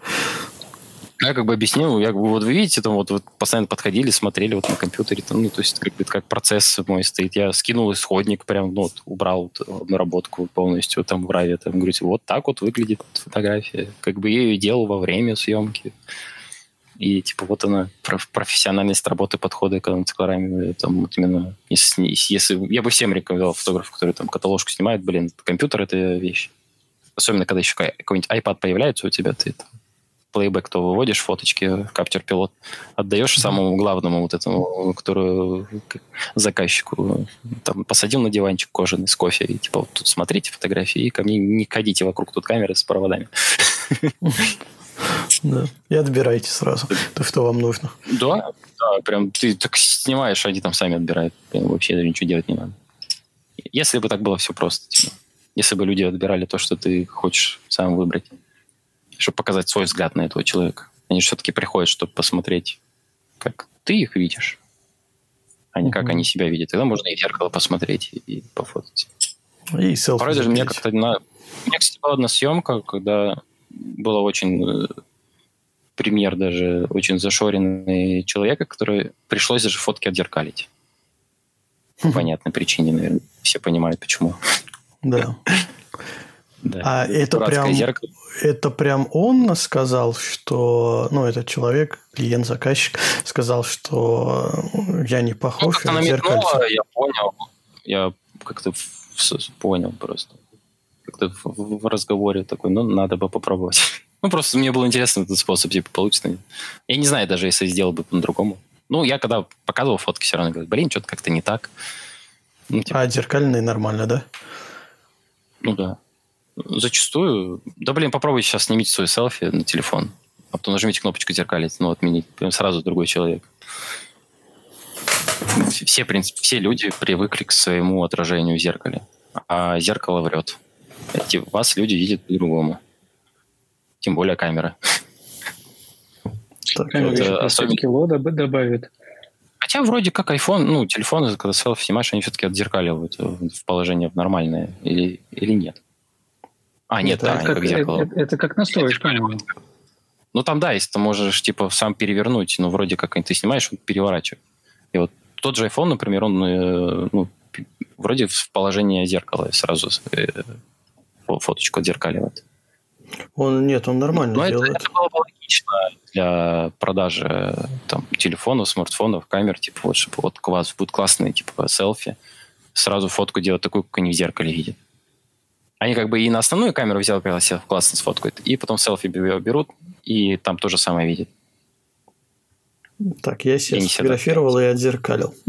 Я как бы объяснил, я вот вы видите, там вот, вот постоянно подходили, смотрели вот на компьютере, там, ну, то есть как бы как процесс мой стоит. Я скинул исходник, прям, ну, вот, убрал вот, наработку полностью там в Раве, там, говорите, вот так вот выглядит фотография. Как бы я ее делал во время съемки. И, типа, вот она, профессиональность работы, подхода к циклораме, там, вот именно, если, если, я бы всем рекомендовал фотографов, которые там каталожку снимают, блин, компьютер — это вещь. Особенно, когда еще какой-нибудь iPad появляется у тебя, ты там, плейбэк, то выводишь фоточки Capture Pilot, отдаешь самому главному вот этому, которую заказчику там посадил на диванчик кожаный с кофе и типа вот тут смотрите фотографии и ко мне не ходите вокруг тут камеры с проводами. Да. И отбирайте сразу то, что вам нужно. Да, да, прям ты так снимаешь, они там сами отбирают. Прям вообще ничего делать не надо. Если бы так было все просто. Типа. Если бы люди отбирали то, что ты хочешь сам выбрать чтобы показать свой взгляд на этого человека. Они все-таки приходят, чтобы посмотреть, как ты их видишь, а не как они себя видят. Тогда можно и в зеркало посмотреть и, и пофотать. И селфи Порой даже мне как-то на... У меня, кстати, была одна съемка, когда было очень э, премьер даже очень зашоренный человека, который пришлось даже фотки отзеркалить. По понятной причине, наверное. Все понимают, почему. Да. Да. А это прям, зеркало. это прям он сказал, что, ну, этот человек, клиент, заказчик, сказал, что я не похож. Ну, как намекнула, я понял. Я как-то понял просто. Как-то в, в разговоре такой, ну, надо бы попробовать. Ну, просто мне было интересно этот способ, типа, получится. Я не знаю даже, если сделал бы по-другому. Ну, я когда показывал фотки, все равно говорю, блин, что-то как-то не так. Ну, типа... А зеркальные нормально, да? Ну, да. Зачастую. Да, блин, попробуйте сейчас снимите свой селфи на телефон, а потом нажмите кнопочку зеркалить, ну, отменить. Прям сразу другой человек. Все, в принципе, все люди привыкли к своему отражению в зеркале, а зеркало врет. Эти, вас люди видят по-другому. Тем более камера. Камера еще особенно... кило добавит. Хотя вроде как iPhone, ну, телефоны, когда селфи снимаешь, они все-таки отзеркаливают в положение в нормальное или, или нет. А, нет, это, да, как, как зеркало. Это, это как настроишь камеру. Ну, там, да, если ты можешь, типа, сам перевернуть, но вроде как ты снимаешь, он переворачивает. И вот тот же iPhone, например, он, э, ну, вроде в положение зеркала сразу э, фоточку отзеркаливает. Он, нет, он нормально но делает. Это, это было бы логично для продажи там, телефонов, смартфонов, камер, типа, вот, чтобы вот у вас будут классные, типа, селфи, сразу фотку делать такую, как они в зеркале видят. Они как бы и на основную камеру взял, классно сфоткают, и потом селфи берут, и там то же самое видят. Так, я себя сфотографировал и отзеркалил.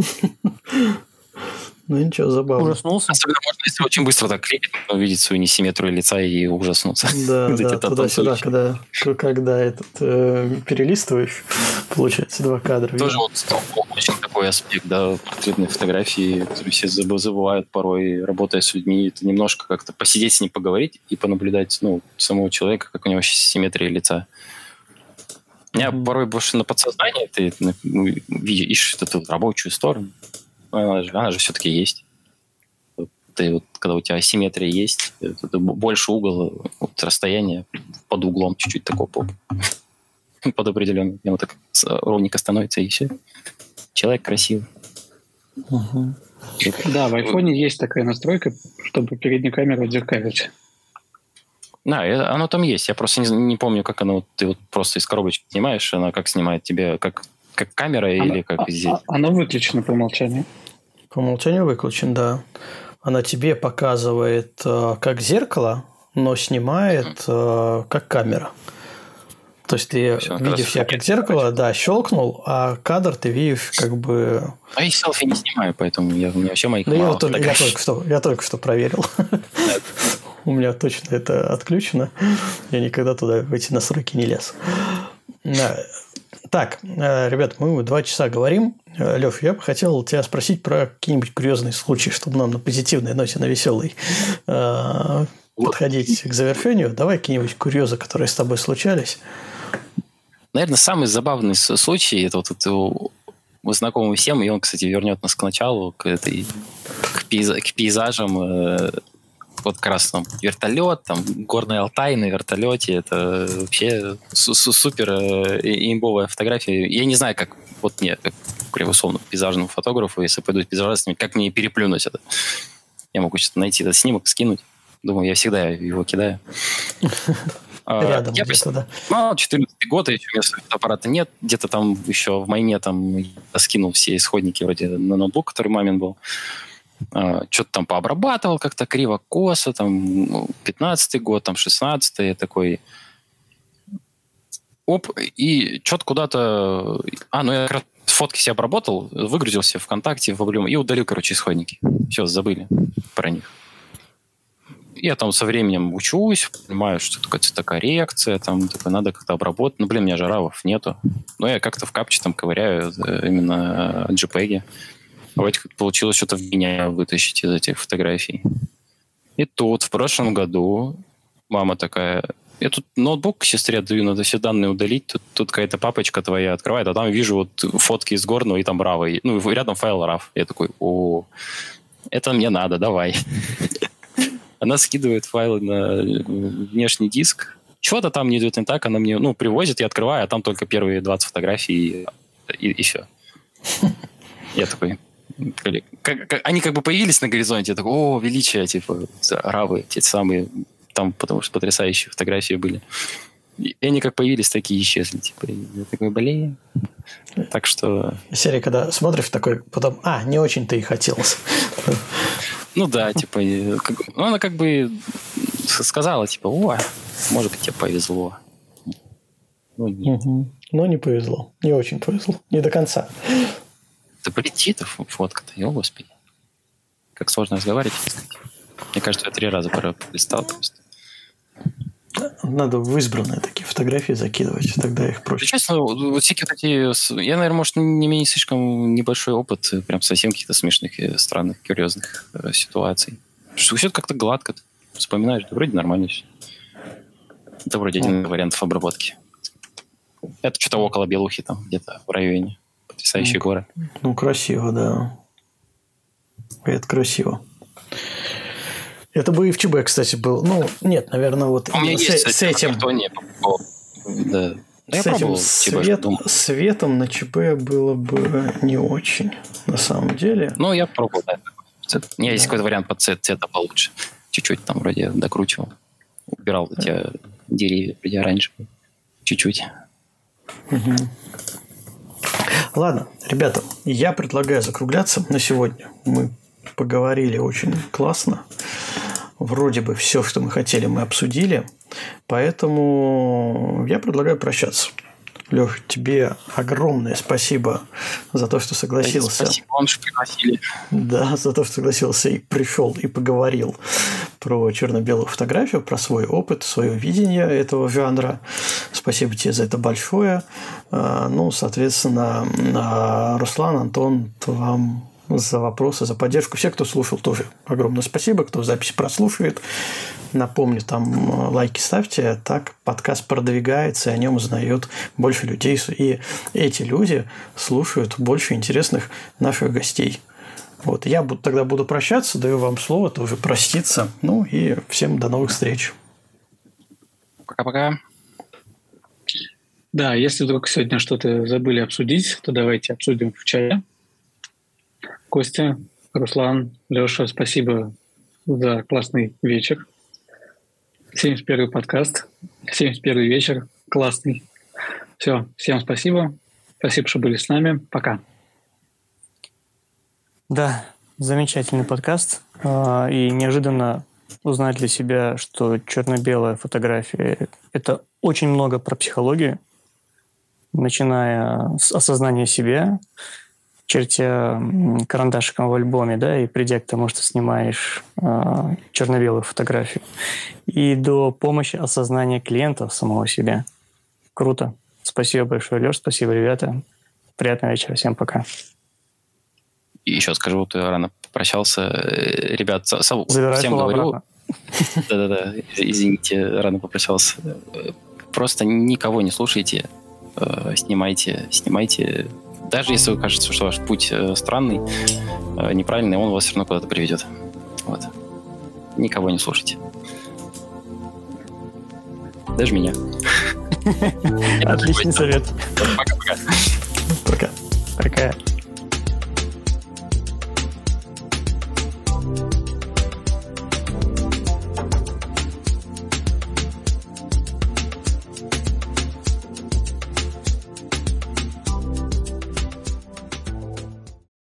Ну ничего, забавно. Ужаснулся? Особенно можно, если очень быстро так кликать, увидеть свою несимметрию лица и ужаснуться. Да, да, туда-сюда, когда, когда этот э, перелистываешь, получается два кадра. Тоже вот очень такой аспект, да, портретной фотографии, все забывают порой, работая с людьми, это немножко как-то посидеть с ним, поговорить и понаблюдать, ну, самого человека, как у него симметрия лица. У меня порой больше на подсознании ты ну, ищешь эту рабочую сторону. Она же, она же все-таки есть. Ты, вот, когда у тебя асимметрия есть, это больше угол, вот, расстояние под углом чуть-чуть такого поп. под определенным. И вот так ровненько становится, и все. Человек красивый. Угу. Да, в айфоне есть такая настройка, чтобы переднюю камеру отзеркалить. Да, оно там есть. Я просто не, не помню, как оно. Ты вот просто из коробочки снимаешь, она как снимает тебе, как, как камера оно, или как а, здесь? А, оно выключено по умолчанию. По умолчанию выключен, да. Она тебе показывает э, как зеркало, но снимает э, как камера. То есть ты Все, видишь себя как зеркало, да, щелкнул, а кадр ты видишь как бы... А я селфи не снимаю, поэтому я, у меня вообще моих ну, я, только, я, только что, я только что проверил. У меня точно это отключено. Я никогда туда в эти настройки не лез. Так, э, ребят, мы два часа говорим. Э, Лев, я бы хотел тебя спросить про какие-нибудь курьезные случаи, чтобы нам на позитивной ноте, на веселой э, подходить к завершению. Давай какие-нибудь курьезы, которые с тобой случались. наверное, самый забавный случай, это вот это мы знакомы всем, и он, кстати, вернет нас к началу, к этой, к, пейза, к пейзажам, э, вот как раз там вертолет, там горный Алтай на вертолете, это вообще супер э, имбовая фотография. Я не знаю, как вот мне, как условно пейзажному фотографу, если пойду пейзажистами, как мне переплюнуть это. Я могу что-то найти этот снимок, скинуть. Думаю, я всегда его кидаю. А, Рядом я где-то, да. Ну, 14 год, еще у меня аппарата нет. Где-то там еще в майне там я скинул все исходники вроде на ноутбук, который мамин был. Что-то там пообрабатывал как-то криво-косо, там 15 год, там 16 такой оп, и что-то куда-то... А, ну я как раз фотки себе обработал, выгрузил все ВКонтакте, в Облюм и удалил, короче, исходники. Все, забыли про них. Я там со временем учусь, понимаю, что такое цветокоррекция, там такое, надо как-то обработать. Ну, блин, у меня же равов нету. Но я как-то в капче там ковыряю э, именно JPEG. Вроде как получилось что-то в меня вытащить из этих фотографий. И тут, в прошлом году, мама такая, я тут ноутбук к сестре даю, надо все данные удалить. Тут, тут какая-то папочка твоя открывает, а там вижу вот фотки из горного и там рава. Ну, рядом файл RAW. Я такой, о, это мне надо, давай. Она скидывает файлы на внешний диск. Чего-то там не идет не так, она мне, ну, привозит, я открываю, а там только первые 20 фотографий и, и, и все. Я такой, как, как, они как бы появились на горизонте, такой, о, величие, типа, равы, те самые, там, потому что потрясающие фотографии были. И они как появились, такие исчезли. Типа, я такой, блин. Так что... Серия, когда смотришь такой, потом, а, не очень-то и хотелось. Ну да, типа, ну она как бы сказала, типа, о, может быть, тебе повезло. Ну, нет. Угу. Но не повезло. Не очень повезло. Не до конца. Да полетит фотка-то, ё господи. Как сложно разговаривать, Мне кажется, я три раза пролистал просто. Надо в избранные такие фотографии закидывать, тогда их проще. Честно, вот всякие эти... Я, наверное, может, не имею слишком небольшой опыт прям совсем каких-то смешных, и странных, курьезных э, ситуаций. Что все как-то гладко. Вспоминаешь, да вроде нормально все. Это вроде один из вариантов обработки. Это что-то около Белухи там, где-то в районе. Потрясающие ну, горы. Ну, красиво, да. Это красиво. Это бы и в ЧБ, кстати, был. Ну, нет, наверное, вот У меня с, есть, с этим... Да. С этим свет, светом на ЧБ было бы не очень, на самом деле. Ну, я пробовал, да. У меня есть какой-то вариант под цвет, цвета получше. Чуть-чуть там вроде докручивал. Убирал эти деревья вроде раньше. Чуть-чуть. Угу. Ладно, ребята, я предлагаю закругляться на сегодня. Мы поговорили очень классно. Вроде бы все, что мы хотели, мы обсудили. Поэтому я предлагаю прощаться. Лех, тебе огромное спасибо за то, что согласился. Спасибо вам, что пригласили. Да, за то, что согласился и пришел и поговорил про черно-белую фотографию, про свой опыт, свое видение этого жанра. Спасибо тебе за это большое. А, ну, соответственно, а, Руслан, Антон, вам за вопросы, за поддержку. Все, кто слушал, тоже огромное спасибо. Кто запись прослушивает, напомню, там э, лайки ставьте. Так подкаст продвигается, и о нем узнает больше людей. И эти люди слушают больше интересных наших гостей. Вот, я буду, тогда буду прощаться, даю вам слово, тоже проститься. Ну и всем до новых встреч. Пока-пока. Да, если вдруг сегодня что-то забыли обсудить, то давайте обсудим в чате. Костя, Руслан, Леша, спасибо за классный вечер. 71 подкаст, 71 вечер, классный. Все, всем спасибо. Спасибо, что были с нами. Пока. Да, замечательный подкаст. А, и неожиданно узнать для себя, что черно-белая фотография – это очень много про психологию, начиная с осознания себя, чертя карандашиком в альбоме, да, и придя к тому, что снимаешь э, черно-белую фотографию, и до помощи осознания клиентов самого себя. Круто. Спасибо большое, Леш, спасибо, ребята. Приятного вечера, всем пока. И еще скажу, ты рано попрощался. Э, ребят, со, Забирай всем говорю. Да-да-да, извините, рано попрощался. Просто никого не слушайте, э, снимайте, снимайте. Даже если вы кажется, что ваш путь э, странный, э, неправильный, он вас все равно куда-то приведет. Вот. Никого не слушайте. Даже меня. Отличный совет. Пока-пока. Пока. Пока.